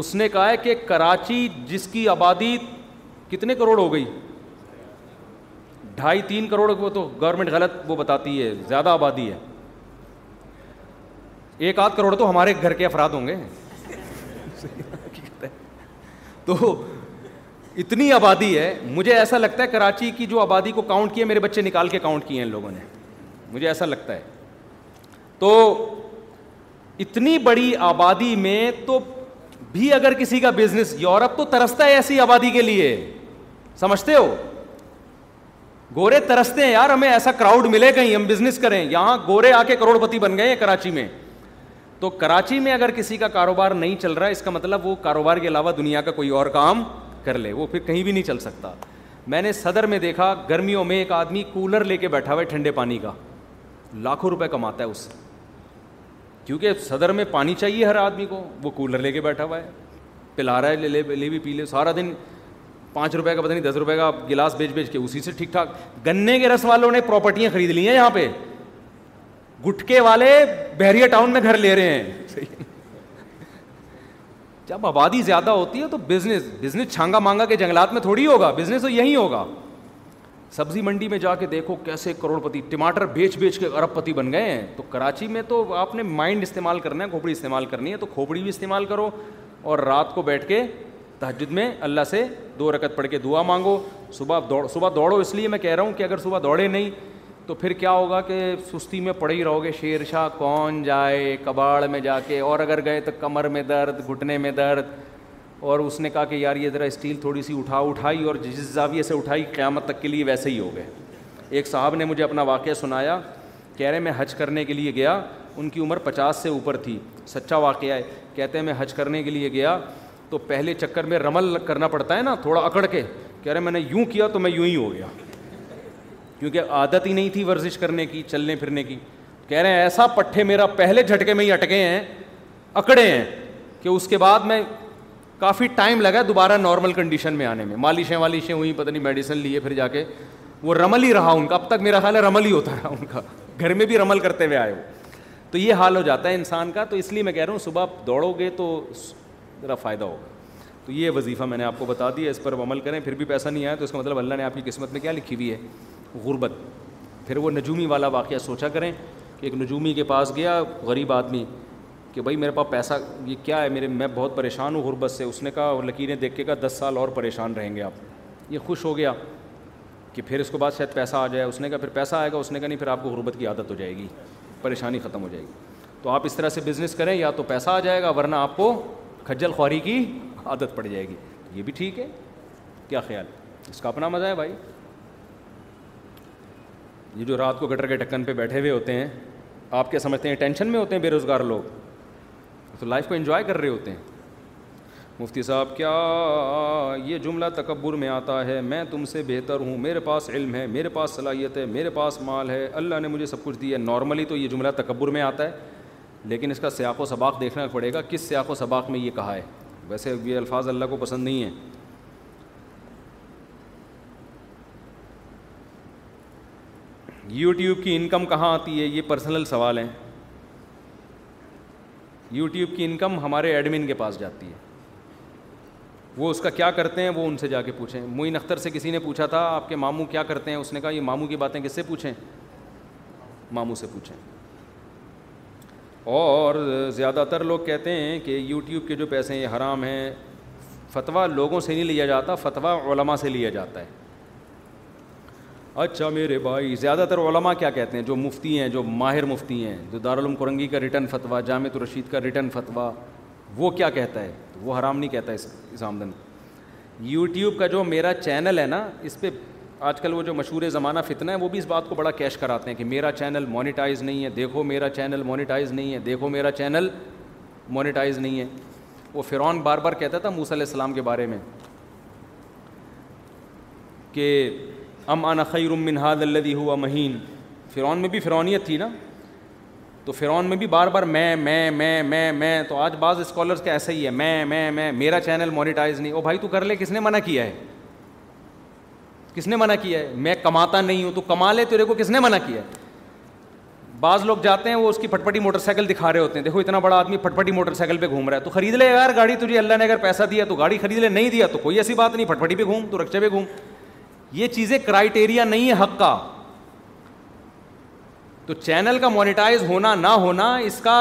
اس نے کہا ہے کہ کراچی جس کی آبادی کتنے کروڑ ہو گئی ڈھائی تین کروڑ وہ تو گورنمنٹ غلط وہ بتاتی ہے زیادہ آبادی ہے ایک آدھ کروڑ تو ہمارے گھر کے افراد ہوں گے تو اتنی آبادی ہے مجھے ایسا لگتا ہے کراچی کی جو آبادی کو کاؤنٹ کیے میرے بچے نکال کے کاؤنٹ کیے ہیں ان لوگوں نے مجھے ایسا لگتا ہے تو اتنی بڑی آبادی میں تو بھی اگر کسی کا بزنس یورپ تو ترستا ہے ایسی آبادی کے لیے سمجھتے ہو گورے ترستے ہیں یار ہمیں ایسا کراؤڈ ملے گئی ہم بزنس کریں یہاں گورے آ کے کروڑپتی بن گئے ہیں کراچی میں تو کراچی میں اگر کسی کا کاروبار نہیں چل رہا ہے اس کا مطلب وہ کاروبار کے علاوہ دنیا کا کوئی اور کام کر لے وہ پھر کہیں بھی نہیں چل سکتا میں نے صدر میں دیکھا گرمیوں میں ایک آدمی کولر لے کے بیٹھا ہوا ہے ٹھنڈے پانی کا لاکھوں روپے کماتا ہے اس سے کیونکہ صدر میں پانی چاہیے ہر آدمی کو وہ کولر لے کے بیٹھا ہوا ہے پلا رہا ہے لے لے لے بھی پی لے سارا دن پانچ روپے کا پتہ نہیں دس روپے کا گلاس بیچ بیچ کے اسی سے ٹھیک ٹھاک گنے کے رس والوں نے پراپرٹیاں خرید لی ہیں یہاں پہ گٹکے والے بحریہ ٹاؤن میں گھر لے رہے ہیں جب آبادی زیادہ ہوتی ہے تو بزنس بزنس چھانگا مانگا کے جنگلات میں تھوڑی ہوگا بزنس تو یہی ہوگا سبزی منڈی میں جا کے دیکھو کیسے کروڑ پتی ٹماٹر بیچ بیچ کے ارب پتی بن گئے ہیں تو کراچی میں تو آپ نے مائنڈ استعمال کرنا ہے کھوپڑی استعمال کرنی ہے تو کھوپڑی بھی استعمال کرو اور رات کو بیٹھ کے تحجد میں اللہ سے دو رکت پڑھ کے دعا مانگو صبح دوڑ صبح دوڑو اس لیے میں کہہ رہا ہوں کہ اگر صبح دوڑے نہیں تو پھر کیا ہوگا کہ سستی میں پڑے ہی رہو گے شیر شاہ کون جائے کباڑ میں جا کے اور اگر گئے تو کمر میں درد گھٹنے میں درد اور اس نے کہا کہ یار یہ ذرا اسٹیل تھوڑی سی اٹھا اٹھائی اور جس زاویے سے اٹھائی قیامت تک کے لیے ویسے ہی ہو گئے ایک صاحب نے مجھے اپنا واقعہ سنایا کہہ رہے میں حج کرنے کے لیے گیا ان کی عمر پچاس سے اوپر تھی سچا واقعہ ہے کہتے ہیں میں حج کرنے کے لیے گیا تو پہلے چکر میں رمل کرنا پڑتا ہے نا تھوڑا اکڑ کے کہہ رہے میں نے یوں کیا تو میں یوں ہی ہو گیا کیونکہ عادت ہی نہیں تھی ورزش کرنے کی چلنے پھرنے کی کہہ رہے ہیں ایسا پٹھے میرا پہلے جھٹکے میں ہی اٹکے ہیں اکڑے ہیں کہ اس کے بعد میں کافی ٹائم لگا دوبارہ نارمل کنڈیشن میں آنے میں مالشیں والشیں ہوئیں پتہ نہیں میڈیسن لیے پھر جا کے وہ رمل ہی رہا ان کا اب تک میرا خیال ہے رمل ہی ہوتا رہا ان کا گھر میں بھی رمل کرتے ہوئے آئے وہ تو یہ حال ہو جاتا ہے انسان کا تو اس لیے میں کہہ رہا ہوں صبح دوڑو گے تو ذرا فائدہ ہوگا تو یہ وظیفہ میں نے آپ کو بتا دیا اس پر عمل کریں پھر بھی پیسہ نہیں آیا تو اس کا مطلب اللہ نے آپ کی قسمت میں کیا لکھی ہوئی ہے غربت پھر وہ نجومی والا واقعہ سوچا کریں کہ ایک نجومی کے پاس گیا غریب آدمی کہ بھائی میرے پاس پیسہ یہ کیا ہے میرے میں بہت پریشان ہوں غربت سے اس نے کہا اور لکیریں دیکھ کے کہا دس سال اور پریشان رہیں گے آپ یہ خوش ہو گیا کہ پھر اس کے بعد شاید پیسہ آ جائے اس نے کہا پھر پیسہ آئے گا اس نے کہا نہیں پھر آپ کو غربت کی عادت ہو جائے گی پریشانی ختم ہو جائے گی تو آپ اس طرح سے بزنس کریں یا تو پیسہ آ جائے گا ورنہ آپ کو کھجل خواری کی عادت پڑ جائے گی یہ بھی ٹھیک ہے کیا خیال اس کا اپنا مزہ ہے بھائی یہ جو رات کو گٹر کے ٹکن پہ بیٹھے ہوئے ہوتے ہیں آپ کیا سمجھتے ہیں ٹینشن میں ہوتے ہیں بے روزگار لوگ تو لائف کو انجوائے کر رہے ہوتے ہیں مفتی صاحب کیا یہ جملہ تکبر میں آتا ہے میں تم سے بہتر ہوں میرے پاس علم ہے میرے پاس صلاحیت ہے میرے پاس مال ہے اللہ نے مجھے سب کچھ دیا ہے نارملی تو یہ جملہ تکبر میں آتا ہے لیکن اس کا سیاق و سباق دیکھنا پڑے گا کس سیاق و سباق میں یہ کہا ہے ویسے یہ الفاظ اللہ کو پسند نہیں ہیں یوٹیوب کی انکم کہاں آتی ہے یہ پرسنل سوال ہیں یوٹیوب کی انکم ہمارے ایڈمن کے پاس جاتی ہے وہ اس کا کیا کرتے ہیں وہ ان سے جا کے پوچھیں معین اختر سے کسی نے پوچھا تھا آپ کے ماموں کیا کرتے ہیں اس نے کہا یہ ماموں کی باتیں کس سے پوچھیں ماموں سے پوچھیں اور زیادہ تر لوگ کہتے ہیں کہ یوٹیوب کے جو پیسے ہیں یہ حرام ہیں فتویٰ لوگوں سے نہیں لیا جاتا فتویٰ علماء سے لیا جاتا ہے اچھا میرے بھائی زیادہ تر علماء کیا کہتے ہیں جو مفتی ہیں جو ماہر مفتی ہیں جو دارالعلوم کرنگی کا ریٹرن فتویٰ جامع الرشید کا ریٹرن فتویٰ وہ کیا کہتا ہے وہ حرام نہیں کہتا ہے اس آمدن یوٹیوب کا جو میرا چینل ہے نا اس پہ آج کل وہ جو مشہور زمانہ فتنہ ہے وہ بھی اس بات کو بڑا کیش کراتے ہیں کہ میرا چینل مانیٹائز نہیں ہے دیکھو میرا چینل مانیٹائز نہیں ہے دیکھو میرا چینل مونیٹائز نہیں ہے وہ فرعون بار بار کہتا تھا علیہ السلام کے بارے میں کہ ام انا خیر من حاد الدی ہوا مہین فرعون میں بھی فرعونیت تھی نا تو فرعون میں بھی بار بار میں میں میں میں میں تو آج بعض اسکالرس کا ایسا ہی ہے میں میں میں میرا چینل مونیٹائز نہیں او بھائی تو کر لے کس نے منع کیا ہے کس نے منع کیا ہے میں کماتا نہیں ہوں تو کما لے تیرے کو کس نے منع کیا ہے بعض لوگ جاتے ہیں وہ اس کی پٹوٹی موٹر سائیکل دکھا رہے ہوتے ہیں دیکھو اتنا بڑا آدمی پٹپٹی موٹر سائیکل پہ گھوم رہا ہے تو خرید لے یار گاڑی تجھے اللہ نے اگر پیسہ دیا تو گاڑی خرید لے نہیں دیا تو کوئی ایسی بات نہیں پٹپٹی پہ گھوم تو رکشے پہ گھوم یہ چیزیں کرائیٹیریا نہیں ہے حق کا تو چینل کا مونیٹائز ہونا نہ ہونا اس کا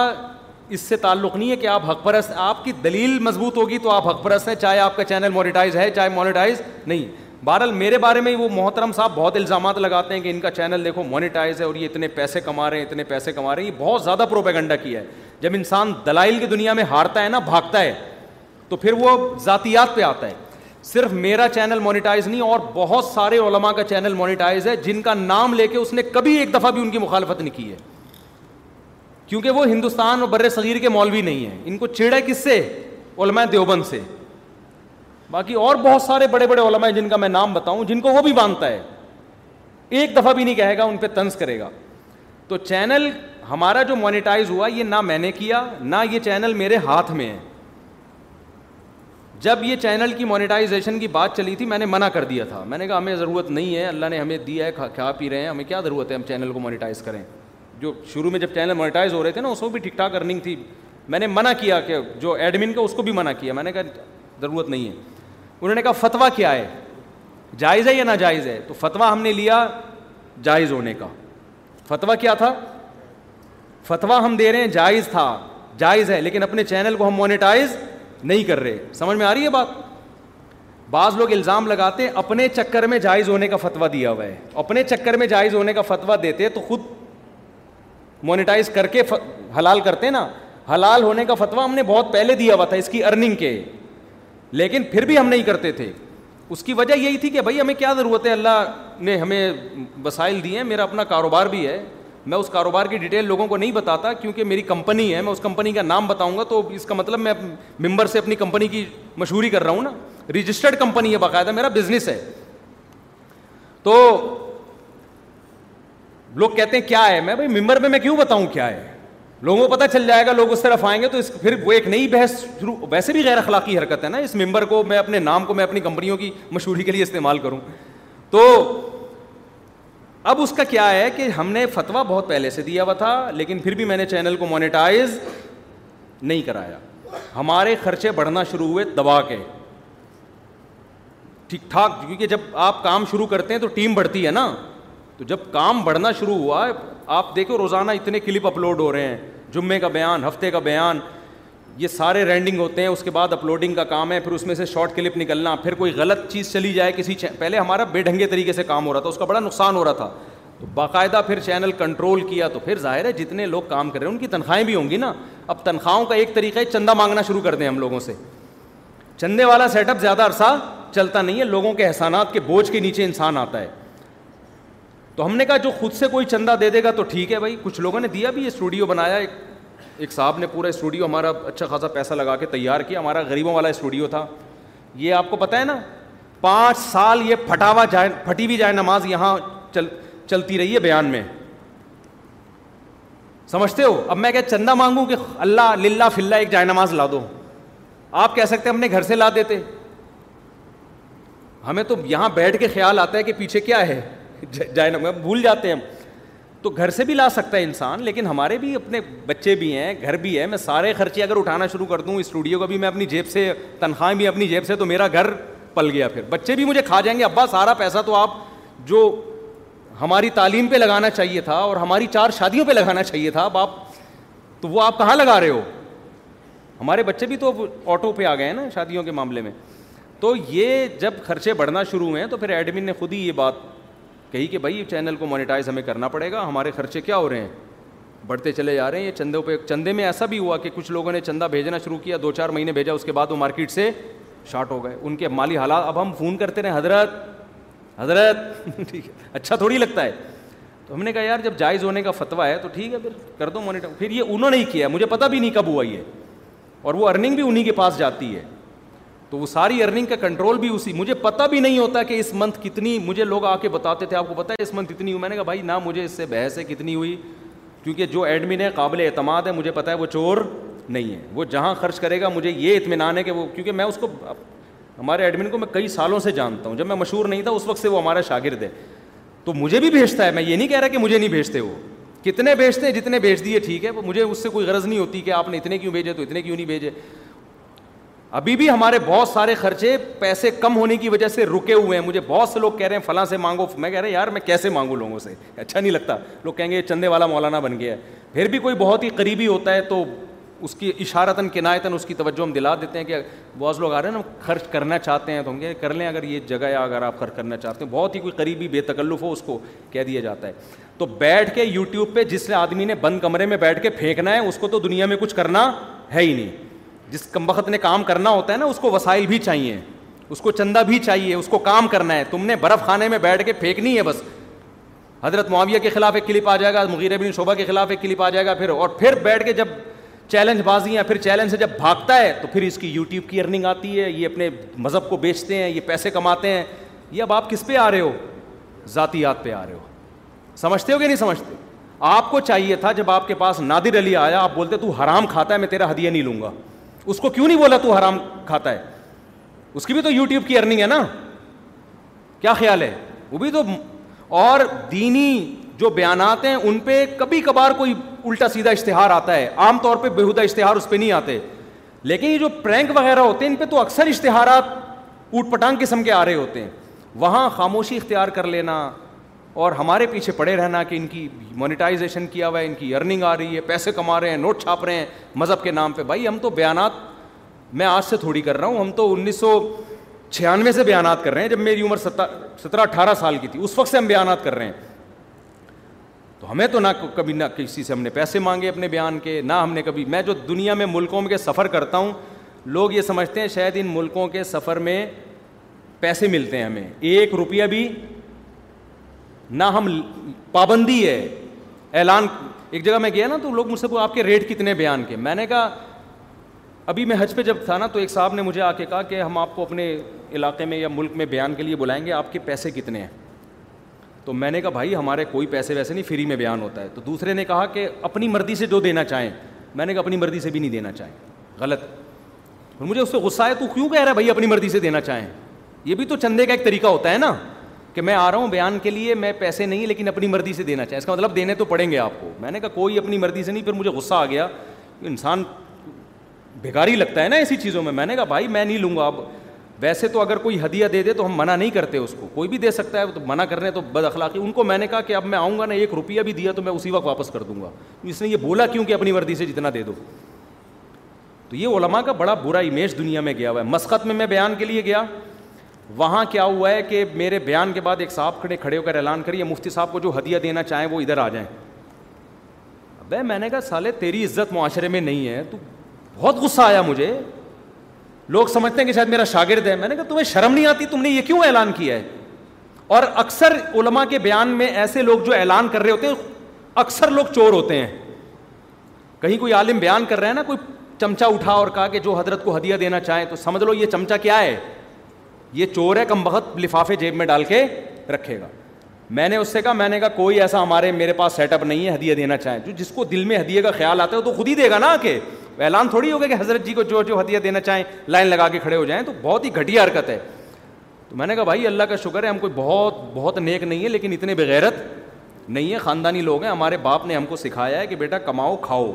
اس سے تعلق نہیں ہے کہ آپ حق پرست آپ کی دلیل مضبوط ہوگی تو آپ حق پرست ہیں چاہے آپ کا چینل مونیٹائز ہے چاہے مونیٹائز نہیں بہرحال میرے بارے میں وہ محترم صاحب بہت الزامات لگاتے ہیں کہ ان کا چینل دیکھو مونیٹائز ہے اور یہ اتنے پیسے کما رہے ہیں اتنے پیسے کما رہے ہیں یہ بہت زیادہ پروپیگنڈا کیا ہے جب انسان دلائل کی دنیا میں ہارتا ہے نا بھاگتا ہے تو پھر وہ ذاتیات پہ آتا ہے صرف میرا چینل مونیٹائز نہیں اور بہت سارے علماء کا چینل مونیٹائز ہے جن کا نام لے کے اس نے کبھی ایک دفعہ بھی ان کی مخالفت نہیں کی ہے کیونکہ وہ ہندوستان اور بر صغیر کے مولوی نہیں ہیں ان کو چیڑا کس سے علماء دیوبند سے باقی اور بہت سارے بڑے بڑے علماء ہیں جن کا میں نام بتاؤں جن کو وہ بھی مانتا ہے ایک دفعہ بھی نہیں کہے گا ان پہ طنز کرے گا تو چینل ہمارا جو مونیٹائز ہوا یہ نہ میں نے کیا نہ یہ چینل میرے ہاتھ میں ہے جب یہ چینل کی مانیٹائزیشن کی بات چلی تھی میں نے منع کر دیا تھا میں نے کہا ہمیں ضرورت نہیں ہے اللہ نے ہمیں دیا ہے کھا پی رہے ہیں ہمیں کیا ضرورت ہے ہم چینل کو مانیٹائز کریں جو شروع میں جب چینل مانیٹائز ہو رہے تھے نا اس کو بھی ٹھیک ٹھاک ارننگ تھی میں نے منع کیا کہ جو ایڈمن کا اس کو بھی منع کیا میں نے کہا ضرورت نہیں ہے انہوں نے کہا فتویٰ کیا ہے جائز ہے یا ناجائز ہے تو فتویٰ ہم نے لیا جائز ہونے کا فتویٰ کیا تھا فتویٰ ہم دے رہے ہیں جائز تھا جائز ہے لیکن اپنے چینل کو ہم مانیٹائز نہیں کر رہے سمجھ میں آ رہی ہے بات بعض لوگ الزام لگاتے اپنے چکر میں جائز ہونے کا فتویٰ دیا ہوا ہے اپنے چکر میں جائز ہونے کا فتویٰ دیتے تو خود مونیٹائز کر کے حلال کرتے نا حلال ہونے کا فتویٰ ہم نے بہت پہلے دیا ہوا تھا اس کی ارننگ کے لیکن پھر بھی ہم نہیں کرتے تھے اس کی وجہ یہی تھی کہ بھائی ہمیں کیا ضرورت ہے اللہ نے ہمیں وسائل دیے ہیں میرا اپنا کاروبار بھی ہے میں اس کاروبار کی ڈیٹیل لوگوں کو نہیں بتاتا کیونکہ میری کمپنی ہے میں اس کمپنی کا نام بتاؤں گا تو اس کا مطلب میں ممبر سے اپنی کمپنی کی مشہوری کر رہا ہوں نا رجسٹرڈ کمپنی ہے باقاعدہ میرا بزنس ہے تو لوگ کہتے ہیں کیا ہے میں بھائی ممبر میں میں کیوں بتاؤں کیا ہے لوگوں کو پتہ چل جائے گا لوگ اس طرف آئیں گے تو اس پھر وہ ایک نئی بحث شروع ویسے بھی غیر اخلاقی حرکت ہے نا اس ممبر کو میں اپنے نام کو میں اپنی کمپنیوں کی مشہوری کے لیے استعمال کروں تو اب اس کا کیا ہے کہ ہم نے فتوا بہت پہلے سے دیا ہوا تھا لیکن پھر بھی میں نے چینل کو مانیٹائز نہیں کرایا ہمارے خرچے بڑھنا شروع ہوئے دبا کے ٹھیک ٹھاک کیونکہ جب آپ کام شروع کرتے ہیں تو ٹیم بڑھتی ہے نا تو جب کام بڑھنا شروع ہوا آپ دیکھو روزانہ اتنے کلپ اپلوڈ ہو رہے ہیں جمعے کا بیان ہفتے کا بیان یہ سارے رینڈنگ ہوتے ہیں اس کے بعد اپلوڈنگ کا کام ہے پھر اس میں سے شارٹ کلپ نکلنا پھر کوئی غلط چیز چلی جائے کسی پہلے ہمارا بے ڈھنگے طریقے سے کام ہو رہا تھا اس کا بڑا نقصان ہو رہا تھا تو باقاعدہ پھر چینل کنٹرول کیا تو پھر ظاہر ہے جتنے لوگ کام کر رہے ہیں ان کی تنخواہیں بھی ہوں گی نا اب تنخواہوں کا ایک طریقہ ہے چندہ مانگنا شروع کر دیں ہم لوگوں سے چندے والا سیٹ اپ زیادہ عرصہ چلتا نہیں ہے لوگوں کے احسانات کے بوجھ کے نیچے انسان آتا ہے تو ہم نے کہا جو خود سے کوئی چندہ دے دے گا تو ٹھیک ہے بھائی کچھ لوگوں نے دیا بھی یہ اسٹوڈیو بنایا ایک ایک صاحب نے پورا اسٹوڈیو ہمارا اچھا خاصا پیسہ لگا کے تیار کیا ہمارا غریبوں والا اسٹوڈیو تھا یہ آپ کو پتہ ہے نا پانچ سال یہ پھٹاوا پھٹی ہوئی جائے نماز یہاں چل چلتی رہی ہے بیان میں سمجھتے ہو اب میں کیا چندہ مانگوں کہ اللہ للہ فلّہ ایک جائے نماز لا دو آپ کہہ سکتے اپنے گھر سے لا دیتے ہمیں تو یہاں بیٹھ کے خیال آتا ہے کہ پیچھے کیا ہے جائے نماز بھول جاتے ہیں ہم تو گھر سے بھی لا سکتا ہے انسان لیکن ہمارے بھی اپنے بچے بھی ہیں گھر بھی ہے میں سارے خرچے اگر اٹھانا شروع کر دوں اسٹوڈیو کا بھی میں اپنی جیب سے تنخواہیں بھی اپنی جیب سے تو میرا گھر پل گیا پھر بچے بھی مجھے کھا جائیں گے ابا سارا پیسہ تو آپ جو ہماری تعلیم پہ لگانا چاہیے تھا اور ہماری چار شادیوں پہ لگانا چاہیے تھا اب آپ تو وہ آپ کہاں لگا رہے ہو ہمارے بچے بھی تو آٹو پہ آ گئے ہیں نا شادیوں کے معاملے میں تو یہ جب خرچے بڑھنا شروع ہوئے ہیں تو پھر ایڈمن نے خود ہی یہ بات کہی کہ بھائی چینل کو مانیٹائز ہمیں کرنا پڑے گا ہمارے خرچے کیا ہو رہے ہیں بڑھتے چلے جا رہے ہیں یہ چندوں پہ چندے میں ایسا بھی ہوا کہ کچھ لوگوں نے چندہ بھیجنا شروع کیا دو چار مہینے بھیجا اس کے بعد وہ مارکیٹ سے شارٹ ہو گئے ان کے مالی حالات اب ہم فون کرتے رہے حضرت حضرت ٹھیک ہے اچھا تھوڑی لگتا ہے تو ہم نے کہا یار جب جائز ہونے کا فتویٰ ہے تو ٹھیک ہے پھر کر دو مانیٹر پھر یہ انہوں نے ہی کیا مجھے پتہ بھی نہیں کب ہوا یہ اور وہ ارننگ بھی انہیں کے پاس جاتی ہے تو وہ ساری ارننگ کا کنٹرول بھی اسی مجھے پتہ بھی نہیں ہوتا کہ اس منتھ کتنی مجھے لوگ آ کے بتاتے تھے آپ کو پتا ہے اس منتھ اتنی ہوئی میں نے کہا بھائی نہ مجھے اس سے بحث ہے کتنی ہوئی کیونکہ جو ایڈمن ہے قابل اعتماد ہے مجھے پتا ہے وہ چور نہیں ہے وہ جہاں خرچ کرے گا مجھے یہ اطمینان ہے کہ وہ کیونکہ میں اس کو ہمارے ایڈمن کو میں کئی سالوں سے جانتا ہوں جب میں مشہور نہیں تھا اس وقت سے وہ ہمارا شاگرد ہے تو مجھے بھی بھیجتا ہے میں یہ نہیں کہہ رہا کہ مجھے نہیں بھیجتے وہ کتنے بھیجتے ہیں جتنے بھیج دیے ٹھیک ہے وہ مجھے اس سے کوئی غرض نہیں ہوتی کہ آپ نے اتنے کیوں بھیجے تو اتنے کیوں نہیں بھیجے ابھی بھی ہمارے بہت سارے خرچے پیسے کم ہونے کی وجہ سے رکے ہوئے ہیں مجھے بہت سے لوگ کہہ رہے ہیں فلاں سے مانگو میں کہہ رہے یار میں کیسے مانگوں لوگوں سے اچھا نہیں لگتا لوگ کہیں گے یہ چندے والا مولانا بن گیا ہے پھر بھی کوئی بہت ہی قریبی ہوتا ہے تو اس کی اشارتاً کنایتاً اس کی توجہ ہم دلا دیتے ہیں کہ بہت لوگ آ رہے ہیں نا خرچ کرنا چاہتے ہیں تو ہم کہ کر لیں اگر یہ جگہ ہے اگر آپ خرچ کرنا چاہتے ہیں بہت ہی کوئی قریبی بے تکلف ہو اس کو کہہ دیا جاتا ہے تو بیٹھ کے یوٹیوب پہ جس آدمی نے بند کمرے میں بیٹھ کے پھینکنا ہے اس کو تو دنیا میں کچھ کرنا ہے ہی نہیں جس کم وقت نے کام کرنا ہوتا ہے نا اس کو وسائل بھی چاہیے اس کو چندہ بھی چاہیے اس کو کام کرنا ہے تم نے برف خانے میں بیٹھ کے پھینکنی ہے بس حضرت معاویہ کے خلاف ایک کلپ آ جائے گا مغیر بن شعبہ کے خلاف ایک کلپ آ جائے گا پھر اور پھر بیٹھ کے جب چیلنج بازی یا پھر چیلنج سے جب بھاگتا ہے تو پھر اس کی یوٹیوب کی ارننگ آتی ہے یہ اپنے مذہب کو بیچتے ہیں یہ پیسے کماتے ہیں یہ اب آپ کس پہ آ رہے ہو ذاتیات پہ آ رہے ہو سمجھتے ہو کہ نہیں سمجھتے آپ کو چاہیے تھا جب آپ کے پاس نادر علی آیا آپ بولتے تو حرام کھاتا ہے میں تیرا ہدیہ نہیں لوں گا اس کو کیوں نہیں بولا تو حرام کھاتا ہے اس کی بھی تو یو ٹیوب کی ارننگ ہے نا کیا خیال ہے وہ بھی تو اور دینی جو بیانات ہیں ان پہ کبھی کبھار کوئی الٹا سیدھا اشتہار آتا ہے عام طور پہ بےحدہ اشتہار اس پہ نہیں آتے لیکن یہ جو پرینک وغیرہ ہوتے ہیں ان پہ تو اکثر اشتہارات اوٹ پٹانگ قسم کے آ رہے ہوتے ہیں وہاں خاموشی اختیار کر لینا اور ہمارے پیچھے پڑے رہنا کہ ان کی مونیٹائزیشن کیا ہوا ہے ان کی ارننگ آ رہی ہے پیسے کما رہے ہیں نوٹ چھاپ رہے ہیں مذہب کے نام پہ بھائی ہم تو بیانات میں آج سے تھوڑی کر رہا ہوں ہم تو انیس سو چھیانوے سے بیانات کر رہے ہیں جب میری عمر سترہ اٹھارہ سال کی تھی اس وقت سے ہم بیانات کر رہے ہیں تو ہمیں تو نہ کبھی نہ کسی سے ہم نے پیسے مانگے اپنے بیان کے نہ ہم نے کبھی میں جو دنیا میں ملکوں کے سفر کرتا ہوں لوگ یہ سمجھتے ہیں شاید ان ملکوں کے سفر میں پیسے ملتے ہیں ہمیں ایک روپیہ بھی نہ ہم پابندی ہے اعلان ایک جگہ میں گیا نا تو لوگ مجھ سے وہ آپ کے ریٹ کتنے بیان کے میں نے کہا ابھی میں حج پہ جب تھا نا تو ایک صاحب نے مجھے آ کے کہا کہ ہم آپ کو اپنے علاقے میں یا ملک میں بیان کے لیے بلائیں گے آپ کے پیسے کتنے ہیں تو میں نے کہا بھائی ہمارے کوئی پیسے ویسے نہیں فری میں بیان ہوتا ہے تو دوسرے نے کہا کہ اپنی مرضی سے جو دینا چاہیں میں نے کہا اپنی مرضی سے بھی نہیں دینا چاہیں غلط مجھے اس سے غصہ ہے تو کیوں کہہ رہا ہے بھائی اپنی مرضی سے دینا چاہیں یہ بھی تو چندے کا ایک طریقہ ہوتا ہے نا کہ میں آ رہا ہوں بیان کے لیے میں پیسے نہیں لیکن اپنی مرضی سے دینا چاہیں اس کا مطلب دینے تو پڑیں گے آپ کو میں نے کہا کوئی اپنی مرضی سے نہیں پھر مجھے غصہ آ گیا انسان بھگاری لگتا ہے نا ایسی چیزوں میں میں نے کہا بھائی میں نہیں لوں گا اب ویسے تو اگر کوئی ہدیہ دے دے تو ہم منع نہیں کرتے اس کو کوئی بھی دے سکتا ہے تو منع کرنے تو بد اخلاقی ان کو میں نے کہا کہ اب میں آؤں گا نا ایک روپیہ بھی دیا تو میں اسی وقت واپس کر دوں گا اس نے یہ بولا کیوں کہ اپنی مرضی سے جتنا دے دو تو یہ علماء کا بڑا برا امیج دنیا میں گیا ہوا ہے مسقط میں میں بیان کے لیے گیا وہاں کیا ہوا ہے کہ میرے بیان کے بعد ایک صاحب کھڑے کھڑے ہو کر اعلان کریے مفتی صاحب کو جو ہدیہ دینا چاہیں وہ ادھر آ جائیں اب میں نے کہا سالے تیری عزت معاشرے میں نہیں ہے تو بہت غصہ آیا مجھے لوگ سمجھتے ہیں کہ شاید میرا شاگرد ہے میں نے کہا تمہیں شرم نہیں آتی تم نے یہ کیوں اعلان کیا ہے اور اکثر علماء کے بیان میں ایسے لوگ جو اعلان کر رہے ہوتے ہیں اکثر لوگ چور ہوتے ہیں کہیں کوئی عالم بیان کر رہے ہیں نا کوئی چمچا اٹھا اور کہا کہ جو حضرت کو ہدیہ دینا چاہیں تو سمجھ لو یہ چمچا کیا ہے یہ چور ہے کم بہت لفافے جیب میں ڈال کے رکھے گا میں نے اس سے کہا میں نے کہا کوئی ایسا ہمارے میرے پاس سیٹ اپ نہیں ہے ہدیہ دینا چاہیں جو جس کو دل میں ہدیہ کا خیال آتا ہے وہ تو خود ہی دے گا نا کہ اعلان تھوڑی ہوگا کہ حضرت جی کو جو جو ہدیہ دینا چاہیں لائن لگا کے کھڑے ہو جائیں تو بہت ہی گھٹیا حرکت ہے تو میں نے کہا بھائی اللہ کا شکر ہے ہم کوئی بہت بہت نیک نہیں ہے لیکن اتنے بغیرت نہیں ہے خاندانی لوگ ہیں ہمارے باپ نے ہم کو سکھایا ہے کہ بیٹا کماؤ کھاؤ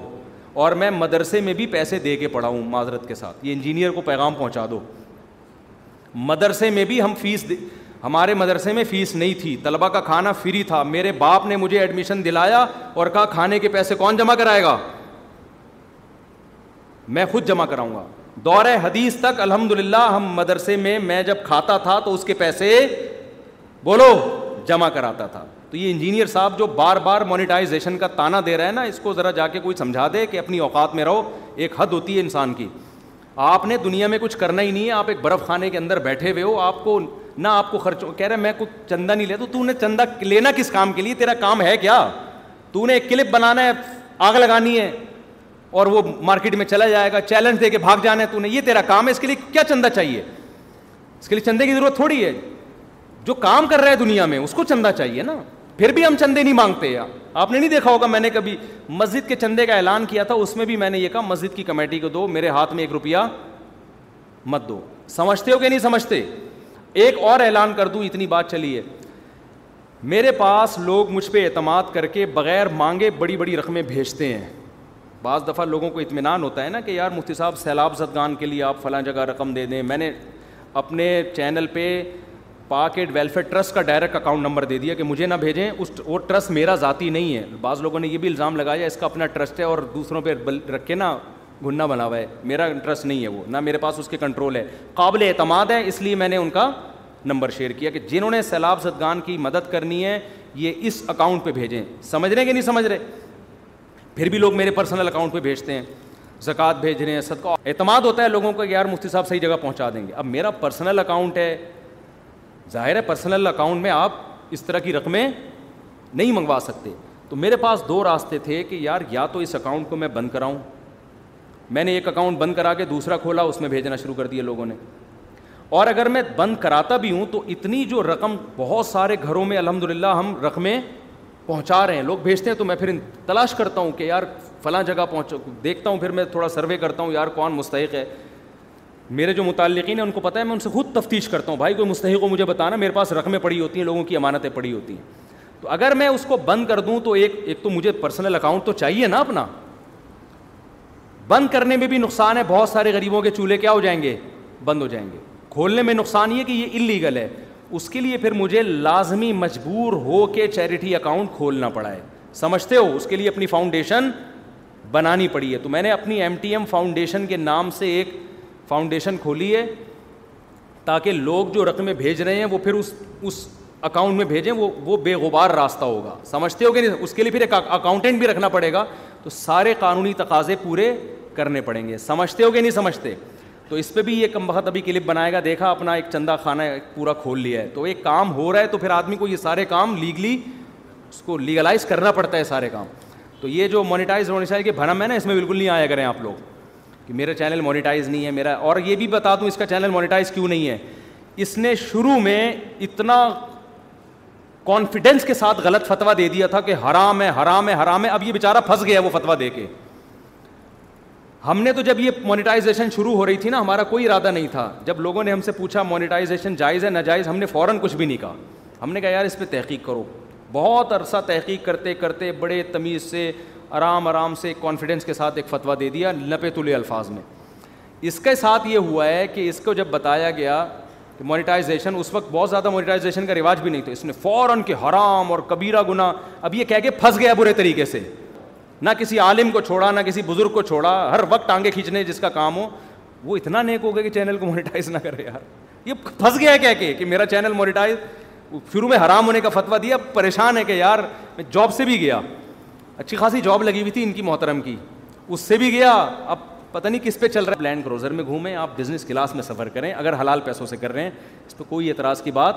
اور میں مدرسے میں بھی پیسے دے کے پڑھاؤں معذرت کے ساتھ یہ انجینئر کو پیغام پہنچا دو مدرسے میں بھی ہم فیس ہمارے مدرسے میں فیس نہیں تھی طلبا کا کھانا فری تھا میرے باپ نے مجھے ایڈمیشن دلایا اور کہا کھانے کے پیسے کون جمع کرائے گا میں خود جمع کراؤں گا دور حدیث تک الحمد للہ ہم مدرسے میں میں جب کھاتا تھا تو اس کے پیسے بولو جمع کراتا تھا تو یہ انجینئر صاحب جو بار بار مانیٹائزیشن کا تانا دے رہا ہے نا اس کو ذرا جا کے کوئی سمجھا دے کہ اپنی اوقات میں رہو ایک حد ہوتی ہے انسان کی آپ نے دنیا میں کچھ کرنا ہی نہیں ہے آپ ایک برف خانے کے اندر بیٹھے ہوئے ہو آپ کو نہ آپ کو خرچ کہہ رہے میں کچھ چندہ نہیں لیا تو نے چندہ لینا کس کام کے لیے تیرا کام ہے کیا تو نے ایک کلپ بنانا ہے آگ لگانی ہے اور وہ مارکیٹ میں چلا جائے گا چیلنج دے کے بھاگ جانا ہے تو نے یہ تیرا کام ہے اس کے لیے کیا چندہ چاہیے اس کے لیے چندے کی ضرورت تھوڑی ہے جو کام کر رہا ہے دنیا میں اس کو چندہ چاہیے نا پھر بھی ہم چندے نہیں مانگتے یار آپ نے نہیں دیکھا ہوگا میں نے کبھی مسجد کے چندے کا اعلان کیا تھا اس میں بھی میں نے یہ کہا مسجد کی کمیٹی کو دو میرے ہاتھ میں ایک روپیہ مت دو سمجھتے ہو کہ نہیں سمجھتے ایک اور اعلان کر دوں اتنی بات چلی ہے میرے پاس لوگ مجھ پہ اعتماد کر کے بغیر مانگے بڑی بڑی رقمیں بھیجتے ہیں بعض دفعہ لوگوں کو اطمینان ہوتا ہے نا کہ یار مفتی صاحب سیلاب زدگان کے لیے آپ فلاں جگہ رقم دے دیں میں نے اپنے چینل پہ پاکٹ ویلفیئر ٹرسٹ کا ڈائریکٹ اکاؤنٹ نمبر دے دیا کہ مجھے نہ بھیجیں اس وہ ٹرسٹ میرا ذاتی نہیں ہے بعض لوگوں نے یہ بھی الزام لگایا اس کا اپنا ٹرسٹ ہے اور دوسروں پہ رکھ کے نہ گھننا بنا ہوا ہے میرا ٹرسٹ نہیں ہے وہ نہ میرے پاس اس کے کنٹرول ہے قابل اعتماد ہے اس لیے میں نے ان کا نمبر شیئر کیا کہ جنہوں نے سیلاب زدگان کی مدد کرنی ہے یہ اس اکاؤنٹ پہ بھیجیں سمجھ رہے کہ نہیں سمجھ رہے پھر بھی لوگ میرے پرسنل اکاؤنٹ پہ بھیجتے ہیں زکوٰۃ بھیج رہے ہیں صدقہ اعتماد ہوتا ہے لوگوں کو یار مفتی صاحب صحیح جگہ پہنچا دیں گے اب میرا پرسنل اکاؤنٹ ہے ظاہر ہے پرسنل اکاؤنٹ میں آپ اس طرح کی رقمیں نہیں منگوا سکتے تو میرے پاس دو راستے تھے کہ یار یا تو اس اکاؤنٹ کو میں بند کراؤں میں نے ایک اکاؤنٹ بند کرا کے دوسرا کھولا اس میں بھیجنا شروع کر دیا لوگوں نے اور اگر میں بند کراتا بھی ہوں تو اتنی جو رقم بہت سارے گھروں میں الحمد للہ ہم رقمیں پہنچا رہے ہیں لوگ بھیجتے ہیں تو میں پھر تلاش کرتا ہوں کہ یار فلاں جگہ پہنچ دیکھتا ہوں پھر میں تھوڑا سروے کرتا ہوں یار کون مستحق ہے میرے جو متعلقین ہیں ان کو پتہ ہے میں ان سے خود تفتیش کرتا ہوں بھائی کوئی مستحق کو مجھے بتانا میرے پاس رقمیں پڑی ہوتی ہیں لوگوں کی امانتیں پڑی ہوتی ہیں تو اگر میں اس کو بند کر دوں تو ایک ایک تو مجھے پرسنل اکاؤنٹ تو چاہیے نا اپنا بند کرنے میں بھی نقصان ہے بہت سارے غریبوں کے چولہے کیا ہو جائیں گے بند ہو جائیں گے کھولنے میں نقصان یہ کہ یہ انلیگل ہے اس کے لیے پھر مجھے لازمی مجبور ہو کے چیریٹی اکاؤنٹ کھولنا پڑا ہے سمجھتے ہو اس کے لیے اپنی فاؤنڈیشن بنانی پڑی ہے تو میں نے اپنی ایم ٹی ایم فاؤنڈیشن کے نام سے ایک فاؤنڈیشن کھولی ہے تاکہ لوگ جو رقمیں بھیج رہے ہیں وہ پھر اس اس اکاؤنٹ میں بھیجیں وہ وہ بے غبار راستہ ہوگا سمجھتے ہو گے نہیں اس کے لیے پھر ایک اکاؤنٹنٹ بھی رکھنا پڑے گا تو سارے قانونی تقاضے پورے کرنے پڑیں گے سمجھتے ہو گے نہیں سمجھتے تو اس پہ بھی یہ کم بہت ابھی کلپ بنائے گا دیکھا اپنا ایک چندہ خانہ پورا کھول لیا ہے تو ایک کام ہو رہا ہے تو پھر آدمی کو یہ سارے کام لیگلی اس کو لیگلائز کرنا پڑتا ہے سارے کام تو یہ جو مونیٹائز مونیٹائز چاہیے کہ بھرم ہے نا اس میں بالکل نہیں آیا کریں آپ لوگ کہ میرا چینل مونیٹائز نہیں ہے میرا اور یہ بھی بتا دوں اس کا چینل مونیٹائز کیوں نہیں ہے اس نے شروع میں اتنا کانفیڈینس کے ساتھ غلط فتویٰ دے دیا تھا کہ حرام ہے حرام ہے حرام ہے اب یہ بیچارہ پھنس گیا وہ فتوا دے کے ہم نے تو جب یہ مونیٹائزیشن شروع ہو رہی تھی نا ہمارا کوئی ارادہ نہیں تھا جب لوگوں نے ہم سے پوچھا مونیٹائزیشن جائز ہے ناجائز ہم نے فوراً کچھ بھی نہیں کہا ہم نے کہا یار اس پہ تحقیق کرو بہت عرصہ تحقیق کرتے کرتے بڑے تمیز سے آرام آرام سے ایک کانفیڈنس کے ساتھ ایک فتویٰ دے دیا لپیت الفاظ میں اس کے ساتھ یہ ہوا ہے کہ اس کو جب بتایا گیا کہ مونیٹائزیشن اس وقت بہت زیادہ مونیٹائزیشن کا رواج بھی نہیں تھا اس نے فوراً کہ حرام اور کبیرہ گنا اب یہ کہہ کے پھنس گیا برے طریقے سے نہ کسی عالم کو چھوڑا نہ کسی بزرگ کو چھوڑا ہر وقت آنگے کھینچنے جس کا کام ہو وہ اتنا نیک ہو گیا کہ چینل کو مونیٹائز نہ کرے یار یہ پھنس گیا ہے کہہ کے کہ میرا چینل مونیٹائز شروع میں حرام ہونے کا فتویٰ دیا پریشان ہے کہ یار میں جاب سے بھی گیا اچھی خاصی جاب لگی ہوئی تھی ان کی محترم کی اس سے بھی گیا اب پتہ نہیں کس پہ چل رہا ہے لینڈ کروزر میں گھومیں آپ بزنس کلاس میں سفر کریں اگر حلال پیسوں سے کر رہے ہیں اس پہ کوئی اعتراض کی بات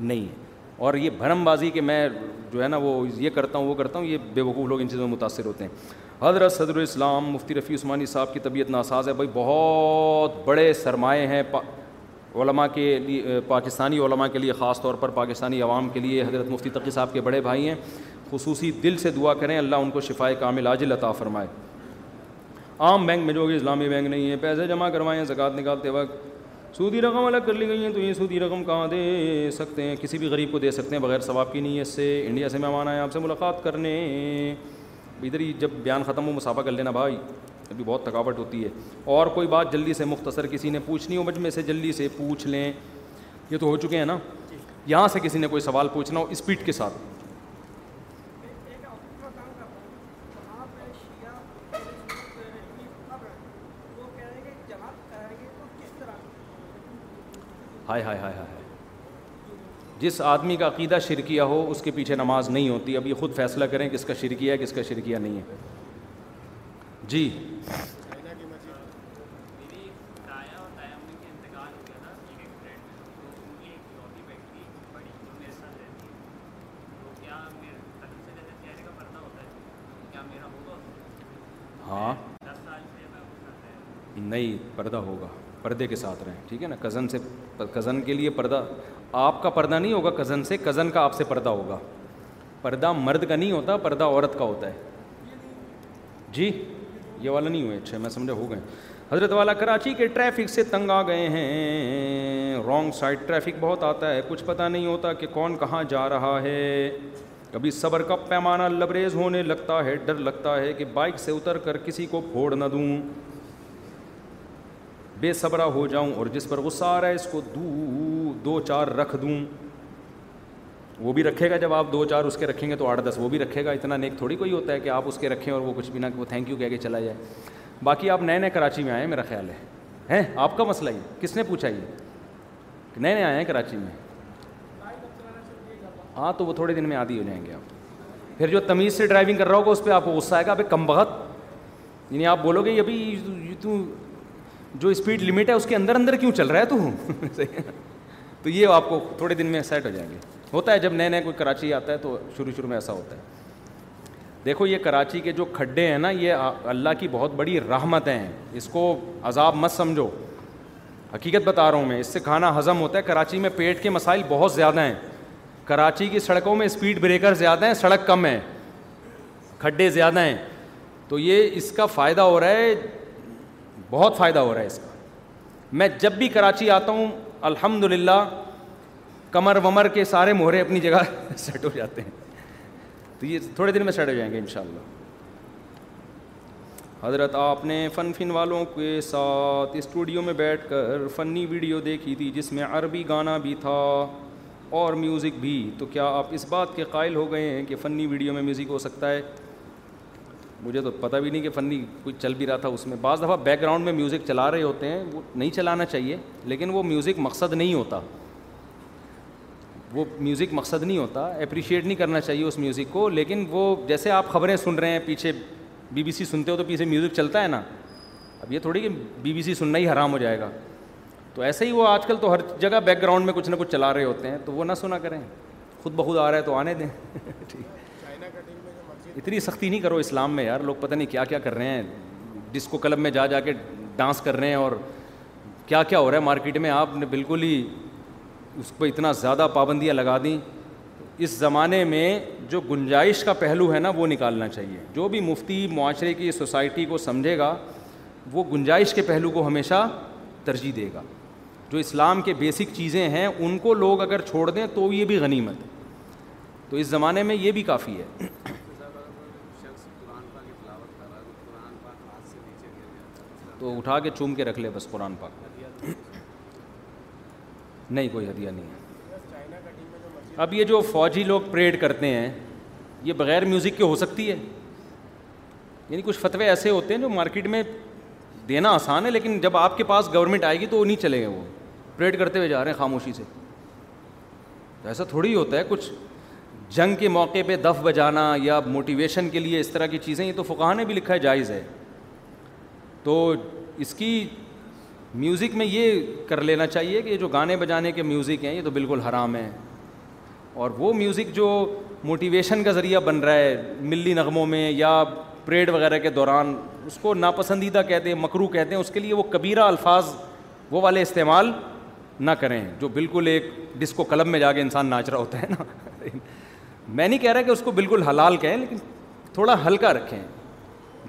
نہیں ہے اور یہ بھرم بازی کہ میں جو ہے نا وہ یہ کرتا ہوں وہ کرتا ہوں یہ بے وقوف لوگ ان چیزوں میں متاثر ہوتے ہیں حضرت صدر الاسلام مفتی رفیع عثمانی صاحب کی طبیعت ناساز ہے بھائی بہت بڑے سرمایے ہیں پا علماء کے لیے پاکستانی علماء کے لیے خاص طور پر پاکستانی عوام کے لیے حضرت مفتی تقی صاحب کے بڑے بھائی ہیں خصوصی دل سے دعا کریں اللہ ان کو شفائے کامل عاجل لطا فرمائے عام بینک میں جو کہ اسلامی بینک نہیں ہے پیسے جمع کروائیں زکوٰۃ نکالتے وقت سودی رقم الگ کر لی گئی ہیں تو یہ سودی رقم کہاں دے سکتے ہیں کسی بھی غریب کو دے سکتے ہیں بغیر ثواب کی نہیں ہے اس سے انڈیا سے مہمان آئے آپ سے ملاقات کرنے ادھر ہی جب بیان ختم ہو مسافہ کر لینا بھائی ابھی بہت تھکاوٹ ہوتی ہے اور کوئی بات جلدی سے مختصر کسی نے پوچھنی ہو مجمے سے جلدی سے پوچھ لیں یہ تو ہو چکے ہیں نا جی۔ یہاں سے کسی نے کوئی سوال پوچھنا ہو اسپیڈ کے ساتھ ہائے ہائے ہائے ہائے جس آدمی کا عقیدہ شرکیہ ہو اس کے پیچھے نماز نہیں ہوتی اب یہ خود فیصلہ کریں کس کا شرکیہ ہے کس کا شرکیہ نہیں ہے جی ہاں نہیں پردہ ہوگا پردے کے ساتھ رہیں ٹھیک ہے نا کزن سے کزن کے لیے پردہ آپ کا پردہ نہیں ہوگا کزن سے کزن کا آپ سے پردہ ہوگا پردہ مرد کا نہیں ہوتا پردہ عورت کا ہوتا ہے جی یہ والا نہیں ہوئے اچھا میں سمجھا ہو گئے حضرت والا کراچی کے ٹریفک سے تنگ آ گئے ہیں رانگ سائڈ ٹریفک بہت آتا ہے کچھ پتہ نہیں ہوتا کہ کون کہاں جا رہا ہے کبھی صبر کا پیمانہ لبریز ہونے لگتا ہے ڈر لگتا ہے کہ بائک سے اتر کر کسی کو پھوڑ نہ دوں بے صبرہ ہو جاؤں اور جس پر غصہ آ رہا ہے اس کو دو دو چار رکھ دوں وہ بھی رکھے گا جب آپ دو چار اس کے رکھیں گے تو آٹھ دس وہ بھی رکھے گا اتنا نیک تھوڑی کوئی ہوتا ہے کہ آپ اس کے رکھیں اور وہ کچھ بھی نہ وہ تھینک یو کہہ کے چلا جائے باقی آپ نئے نئے کراچی میں آئے ہیں میرا خیال ہے ہیں آپ کا مسئلہ یہ کس نے پوچھا یہ نئے نئے آئے ہیں کراچی میں ہاں تو وہ تھوڑے دن میں عادی ہو جائیں گے آپ پھر جو تمیز سے ڈرائیونگ کر رہا ہوگا اس پہ آپ کو غصہ آئے گا کم بہت یعنی آپ بولو گے ابھی تو جو اسپیڈ لمٹ ہے اس کے اندر اندر کیوں چل رہا ہے تو تو یہ آپ کو تھوڑے دن میں سیٹ ہو جائیں گے ہوتا ہے جب نئے نئے کوئی کراچی آتا ہے تو شروع شروع میں ایسا ہوتا ہے دیکھو یہ کراچی کے جو کھڈے ہیں نا یہ اللہ کی بہت بڑی رحمتیں ہیں اس کو عذاب مت سمجھو حقیقت بتا رہا ہوں میں اس سے کھانا ہضم ہوتا ہے کراچی میں پیٹ کے مسائل بہت زیادہ ہیں کراچی کی سڑکوں میں اسپیڈ بریکر زیادہ ہیں سڑک کم ہے کھڈے زیادہ ہیں تو یہ اس کا فائدہ ہو رہا ہے بہت فائدہ ہو رہا ہے اس کا میں جب بھی کراچی آتا ہوں الحمد للہ کمر ومر کے سارے مہرے اپنی جگہ سیٹ ہو جاتے ہیں تو یہ تھوڑے دن میں سیٹ ہو جائیں گے ان شاء اللہ حضرت آپ نے فن فن والوں کے ساتھ اسٹوڈیو میں بیٹھ کر فنی ویڈیو دیکھی تھی جس میں عربی گانا بھی تھا اور میوزک بھی تو کیا آپ اس بات کے قائل ہو گئے ہیں کہ فنی ویڈیو میں میوزک ہو سکتا ہے مجھے تو پتہ بھی نہیں کہ فنی کوئی چل بھی رہا تھا اس میں بعض دفعہ بیک گراؤنڈ میں میوزک چلا رہے ہوتے ہیں وہ نہیں چلانا چاہیے لیکن وہ میوزک مقصد نہیں ہوتا وہ میوزک مقصد نہیں ہوتا اپریشیٹ نہیں کرنا چاہیے اس میوزک کو لیکن وہ جیسے آپ خبریں سن رہے ہیں پیچھے بی بی سی سنتے ہو تو پیچھے میوزک چلتا ہے نا اب یہ تھوڑی کہ بی بی سی سننا ہی حرام ہو جائے گا تو ایسے ہی وہ آج کل تو ہر جگہ بیک گراؤنڈ میں کچھ نہ کچھ چلا رہے ہوتے ہیں تو وہ نہ سنا کریں خود بخود آ رہا ہے تو آنے دیں ٹھیک اتنی سختی نہیں کرو اسلام میں یار لوگ پتہ نہیں کیا کیا کر رہے ہیں جس کو کلب میں جا جا کے ڈانس کر رہے ہیں اور کیا کیا ہو رہا ہے مارکیٹ میں آپ نے بالکل ہی اس پہ اتنا زیادہ پابندیاں لگا دیں اس زمانے میں جو گنجائش کا پہلو ہے نا وہ نکالنا چاہیے جو بھی مفتی معاشرے کی سوسائٹی کو سمجھے گا وہ گنجائش کے پہلو کو ہمیشہ ترجیح دے گا جو اسلام کے بیسک چیزیں ہیں ان کو لوگ اگر چھوڑ دیں تو یہ بھی غنیمت ہے تو اس زمانے میں یہ بھی کافی ہے تو اٹھا کے چوم کے رکھ لے بس قرآن پاک نہیں کوئی ہدیہ نہیں ہے اب یہ جو فوجی لوگ پریڈ کرتے ہیں یہ بغیر میوزک کے ہو سکتی ہے یعنی کچھ فتوے ایسے ہوتے ہیں جو مارکیٹ میں دینا آسان ہے لیکن جب آپ کے پاس گورنمنٹ آئے گی تو وہ نہیں چلے گا وہ پریڈ کرتے ہوئے جا رہے ہیں خاموشی سے تو ایسا تھوڑی ہوتا ہے کچھ جنگ کے موقع پہ دف بجانا یا موٹیویشن کے لیے اس طرح کی چیزیں یہ تو فقہ نے بھی لکھا ہے جائز ہے تو اس کی میوزک میں یہ کر لینا چاہیے کہ یہ جو گانے بجانے کے میوزک ہیں یہ تو بالکل حرام ہیں اور وہ میوزک جو موٹیویشن کا ذریعہ بن رہا ہے ملی نغموں میں یا پریڈ وغیرہ کے دوران اس کو ناپسندیدہ کہتے ہیں مکرو کہتے ہیں اس کے لیے وہ کبیرہ الفاظ وہ والے استعمال نہ کریں جو بالکل ایک ڈسکو کلب میں جا کے انسان ناچ رہا ہوتا ہے نا میں نہیں کہہ رہا کہ اس کو بالکل حلال کہیں لیکن تھوڑا ہلکا رکھیں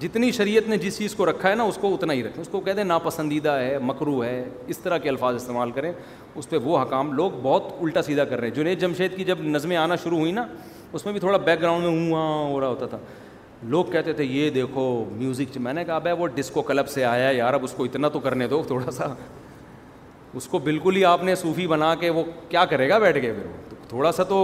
جتنی شریعت نے جس چیز کو رکھا ہے نا اس کو اتنا ہی رکھیں اس کو کہہ دیں ناپسندیدہ ہے مکرو ہے اس طرح کے الفاظ استعمال کریں اس پہ وہ حکام لوگ بہت الٹا سیدھا کر رہے ہیں جنید جمشید کی جب نظمیں آنا شروع ہوئی نا اس میں بھی تھوڑا بیک گراؤنڈ میں ہوں ہاں ہو رہا ہوتا تھا لوگ کہتے تھے یہ دیکھو میوزک میں نے کہا بھائی وہ ڈسکو کلب سے آیا ہے یار اب اس کو اتنا تو کرنے دو تھوڑا سا اس کو بالکل ہی آپ نے صوفی بنا کے وہ کیا کرے گا بیٹھ کے پھر وہ تھوڑا سا تو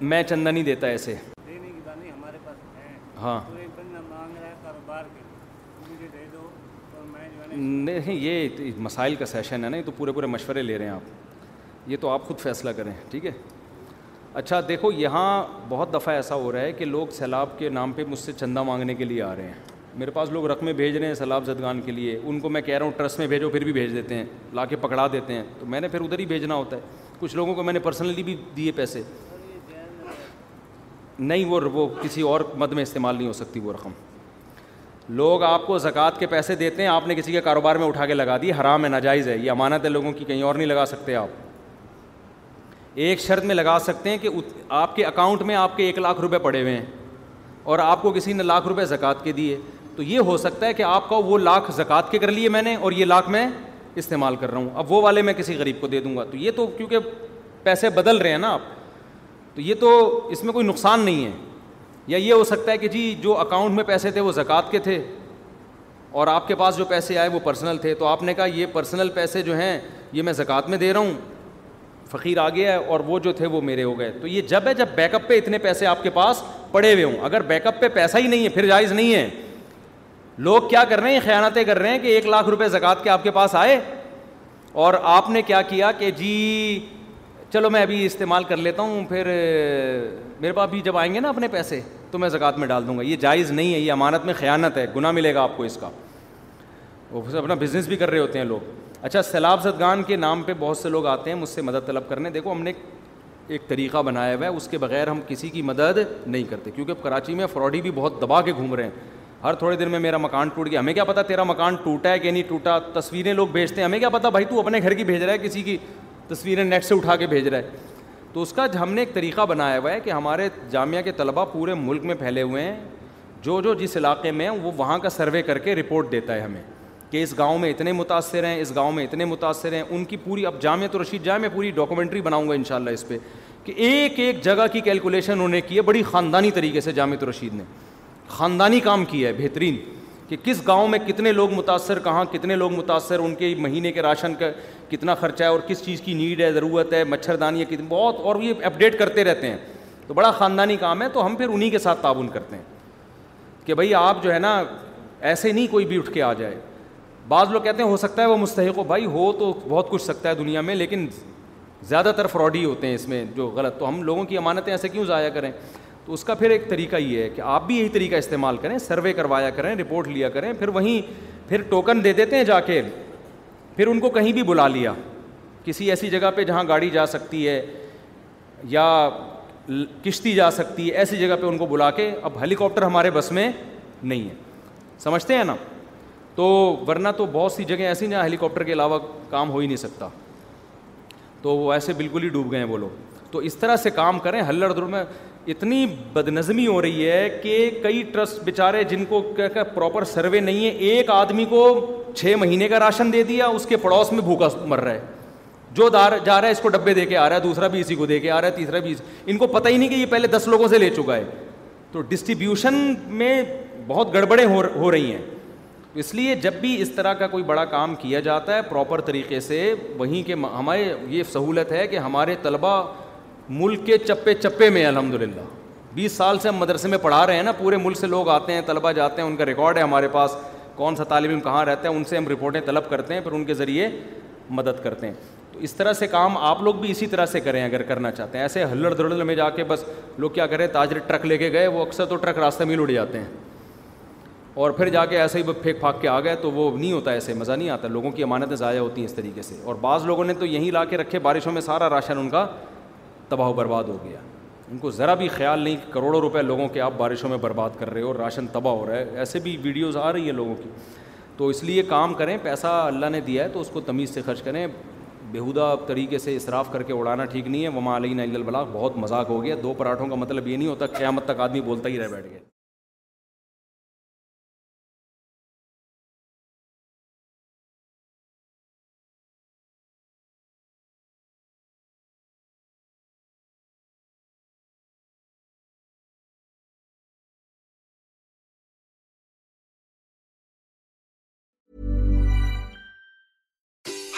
میں چندہ نہیں دیتا ایسے ہاں نہیں یہ مسائل کا سیشن ہے نا یہ تو پورے پورے مشورے لے رہے ہیں آپ یہ تو آپ خود فیصلہ کریں ٹھیک ہے اچھا دیکھو یہاں بہت دفعہ ایسا ہو رہا ہے کہ لوگ سیلاب کے نام پہ مجھ سے چندہ مانگنے کے لیے آ رہے ہیں میرے پاس لوگ رقمیں بھیج رہے ہیں سیلاب زدگان کے لیے ان کو میں کہہ رہا ہوں ٹرسٹ میں بھیجو پھر بھی بھیج دیتے ہیں لا کے پکڑا دیتے ہیں تو میں نے پھر ادھر ہی بھیجنا ہوتا ہے کچھ لوگوں کو میں نے پرسنلی بھی دیے پیسے نہیں وہ وہ کسی اور مد میں استعمال نہیں ہو سکتی وہ رقم لوگ آپ کو زکوٰۃ کے پیسے دیتے ہیں آپ نے کسی کے کاروبار میں اٹھا کے لگا دی حرام ہے ناجائز ہے یہ امانت ہے لوگوں کی کہیں اور نہیں لگا سکتے آپ ایک شرط میں لگا سکتے ہیں کہ آپ کے اکاؤنٹ میں آپ کے ایک لاکھ روپے پڑے ہوئے ہیں اور آپ کو کسی نے لاکھ روپے زکوٰۃ کے دیے تو یہ ہو سکتا ہے کہ آپ کا وہ لاکھ زکوٰۃ کے کر لیے میں نے اور یہ لاکھ میں استعمال کر رہا ہوں اب وہ والے میں کسی غریب کو دے دوں گا تو یہ تو کیونکہ پیسے بدل رہے ہیں نا آپ تو یہ تو اس میں کوئی نقصان نہیں ہے یا یہ ہو سکتا ہے کہ جی جو اکاؤنٹ میں پیسے تھے وہ زکوٰۃ کے تھے اور آپ کے پاس جو پیسے آئے وہ پرسنل تھے تو آپ نے کہا یہ پرسنل پیسے جو ہیں یہ میں زکوٰۃ میں دے رہا ہوں فقیر آ گیا ہے اور وہ جو تھے وہ میرے ہو گئے تو یہ جب ہے جب بیک اپ پہ اتنے پیسے آپ کے پاس پڑے ہوئے ہوں اگر بیک اپ پہ پیسہ ہی نہیں ہے پھر جائز نہیں ہے لوگ کیا کر رہے ہیں خیالاتیں کر رہے ہیں کہ ایک لاکھ روپے زکوٰۃ کے آپ کے پاس آئے اور آپ نے کیا کیا کہ جی چلو میں ابھی استعمال کر لیتا ہوں پھر میرے پاس بھی جب آئیں گے نا اپنے پیسے تو میں زکوٰۃ میں ڈال دوں گا یہ جائز نہیں ہے یہ امانت میں خیانت ہے گناہ ملے گا آپ کو اس کا وہ اپنا بزنس بھی کر رہے ہوتے ہیں لوگ اچھا سیلاب زدگان کے نام پہ بہت سے لوگ آتے ہیں مجھ سے مدد طلب کرنے دیکھو ہم نے ایک طریقہ بنایا ہوا ہے اس کے بغیر ہم کسی کی مدد نہیں کرتے کیونکہ کراچی میں فراڈی بھی بہت دبا کے گھوم رہے ہیں ہر تھوڑے دیر میں میرا مکان ٹوٹ گیا ہمیں کیا پتا تیرا مکان ٹوٹا ہے کہ نہیں ٹوٹا تصویریں لوگ بھیجتے ہیں ہمیں کیا پتا بھائی تو اپنے گھر کی بھیج رہا ہے کسی کی تصویریں نیٹ سے اٹھا کے بھیج رہا ہے تو اس کا ہم نے ایک طریقہ بنایا ہوا ہے کہ ہمارے جامعہ کے طلباء پورے ملک میں پھیلے ہوئے ہیں جو جو جس علاقے میں وہ وہاں کا سروے کر کے رپورٹ دیتا ہے ہمیں کہ اس گاؤں میں اتنے متاثر ہیں اس گاؤں میں اتنے متاثر ہیں ان کی پوری اب جامعہ تو رشید جائے میں پوری ڈاکومنٹری بناؤں گا ان شاء اللہ اس پہ کہ ایک ایک جگہ کی کیلکولیشن انہوں نے کی ہے بڑی خاندانی طریقے سے جامعہ رشید نے خاندانی کام کیا ہے بہترین کہ کس گاؤں میں کتنے لوگ متاثر کہاں کتنے لوگ متاثر ان کے مہینے کے راشن کا کتنا خرچہ ہے اور کس چیز کی نیڈ ہے ضرورت ہے مچھردانی ہے کتنی بہت اور یہ اپڈیٹ کرتے رہتے ہیں تو بڑا خاندانی کام ہے تو ہم پھر انہیں کے ساتھ تعاون کرتے ہیں کہ بھائی آپ جو ہے نا ایسے نہیں کوئی بھی اٹھ کے آ جائے بعض لوگ کہتے ہیں ہو سکتا ہے وہ مستحق ہو بھائی ہو تو بہت کچھ سکتا ہے دنیا میں لیکن زیادہ تر فراڈی ہوتے ہیں اس میں جو غلط تو ہم لوگوں کی امانتیں ایسے کیوں ضائع کریں تو اس کا پھر ایک طریقہ یہ ہے کہ آپ بھی یہی طریقہ استعمال کریں سروے کروایا کریں رپورٹ لیا کریں پھر وہیں پھر ٹوکن دے دیتے ہیں جا کے پھر ان کو کہیں بھی بلا لیا کسی ایسی جگہ پہ جہاں گاڑی جا سکتی ہے یا کشتی جا سکتی ہے ایسی جگہ پہ ان کو بلا کے اب ہیلی کاپٹر ہمارے بس میں نہیں ہے سمجھتے ہیں نا تو ورنہ تو بہت سی جگہیں ایسی نہ ہیلی کاپٹر کے علاوہ کام ہو ہی نہیں سکتا تو وہ ایسے بالکل ہی ڈوب گئے ہیں وہ لوگ تو اس طرح سے کام کریں ہلڑ میں اتنی بدنظمی ہو رہی ہے کہ کئی ٹرسٹ بےچارے جن کو کہہ کہ پراپر سروے نہیں ہے ایک آدمی کو چھ مہینے کا راشن دے دیا اس کے پڑوس میں بھوکا مر رہا ہے جو دار جا رہا ہے اس کو ڈبے دے کے آ رہا ہے دوسرا بھی اسی کو دے کے آ رہا ہے تیسرا بھی اسی ان کو پتہ ہی نہیں کہ یہ پہلے دس لوگوں سے لے چکا ہے تو ڈسٹریبیوشن میں بہت گڑبڑیں ہو ہو رہی ہیں اس لیے جب بھی اس طرح کا کوئی بڑا کام کیا جاتا ہے پراپر طریقے سے وہیں کے ہمارے یہ سہولت ہے کہ ہمارے طلبہ ملک کے چپے چپے میں الحمد للہ بیس سال سے ہم مدرسے میں پڑھا رہے ہیں نا پورے ملک سے لوگ آتے ہیں طلبہ جاتے ہیں ان کا ریکارڈ ہے ہمارے پاس کون سا طالب علم کہاں رہتا ہے ان سے ہم رپورٹیں طلب کرتے ہیں پھر ان کے ذریعے مدد کرتے ہیں تو اس طرح سے کام آپ لوگ بھی اسی طرح سے کریں اگر کرنا چاہتے ہیں ایسے ہلڑ دھل میں جا کے بس لوگ کیا کریں تاجر ٹرک لے کے گئے وہ اکثر تو ٹرک راستے میں ہی اڑ جاتے ہیں اور پھر جا کے ایسے ہی پھینک پھاک کے آ گئے تو وہ نہیں ہوتا ایسے مزہ نہیں آتا لوگوں کی امانتیں ضائع ہوتی ہیں اس طریقے سے اور بعض لوگوں نے تو یہیں لا کے رکھے بارشوں میں سارا راشن ان کا تباہ و برباد ہو گیا ان کو ذرا بھی خیال نہیں کہ کروڑوں روپے لوگوں کے آپ بارشوں میں برباد کر رہے ہو راشن تباہ ہو رہا ہے ایسے بھی ویڈیوز آ رہی ہیں لوگوں کی تو اس لیے کام کریں پیسہ اللہ نے دیا ہے تو اس کو تمیز سے خرچ کریں بیہودہ طریقے سے اصراف کر کے اڑانا ٹھیک نہیں ہے وما علی البلاغ بہت مذاق ہو گیا دو پراٹھوں کا مطلب یہ نہیں ہوتا قیامت تک آدمی بولتا ہی رہ بیٹھ گیا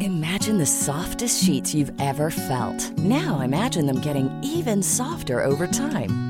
Imagine the softest sheet you ever felt them imagining even time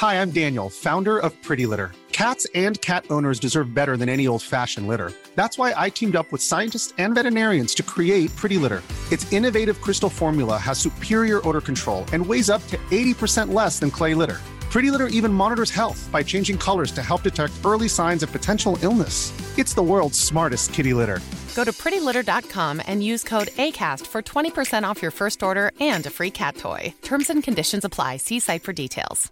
Hi, I'm Daniel, founder of Pretty Litter. Cats and cat owners deserve better than any old-fashioned litter. That's why I teamed up with scientists and veterinarians to create Pretty Litter. Its innovative crystal formula has superior odor control and weighs up to 80% less than clay litter. Pretty Litter even monitors health by changing colors to help detect early signs of potential illness. It's the world's smartest kitty litter. Go to prettylitter.com and use code ACAST for 20% off your first order and a free cat toy. Terms and conditions apply. See site for details.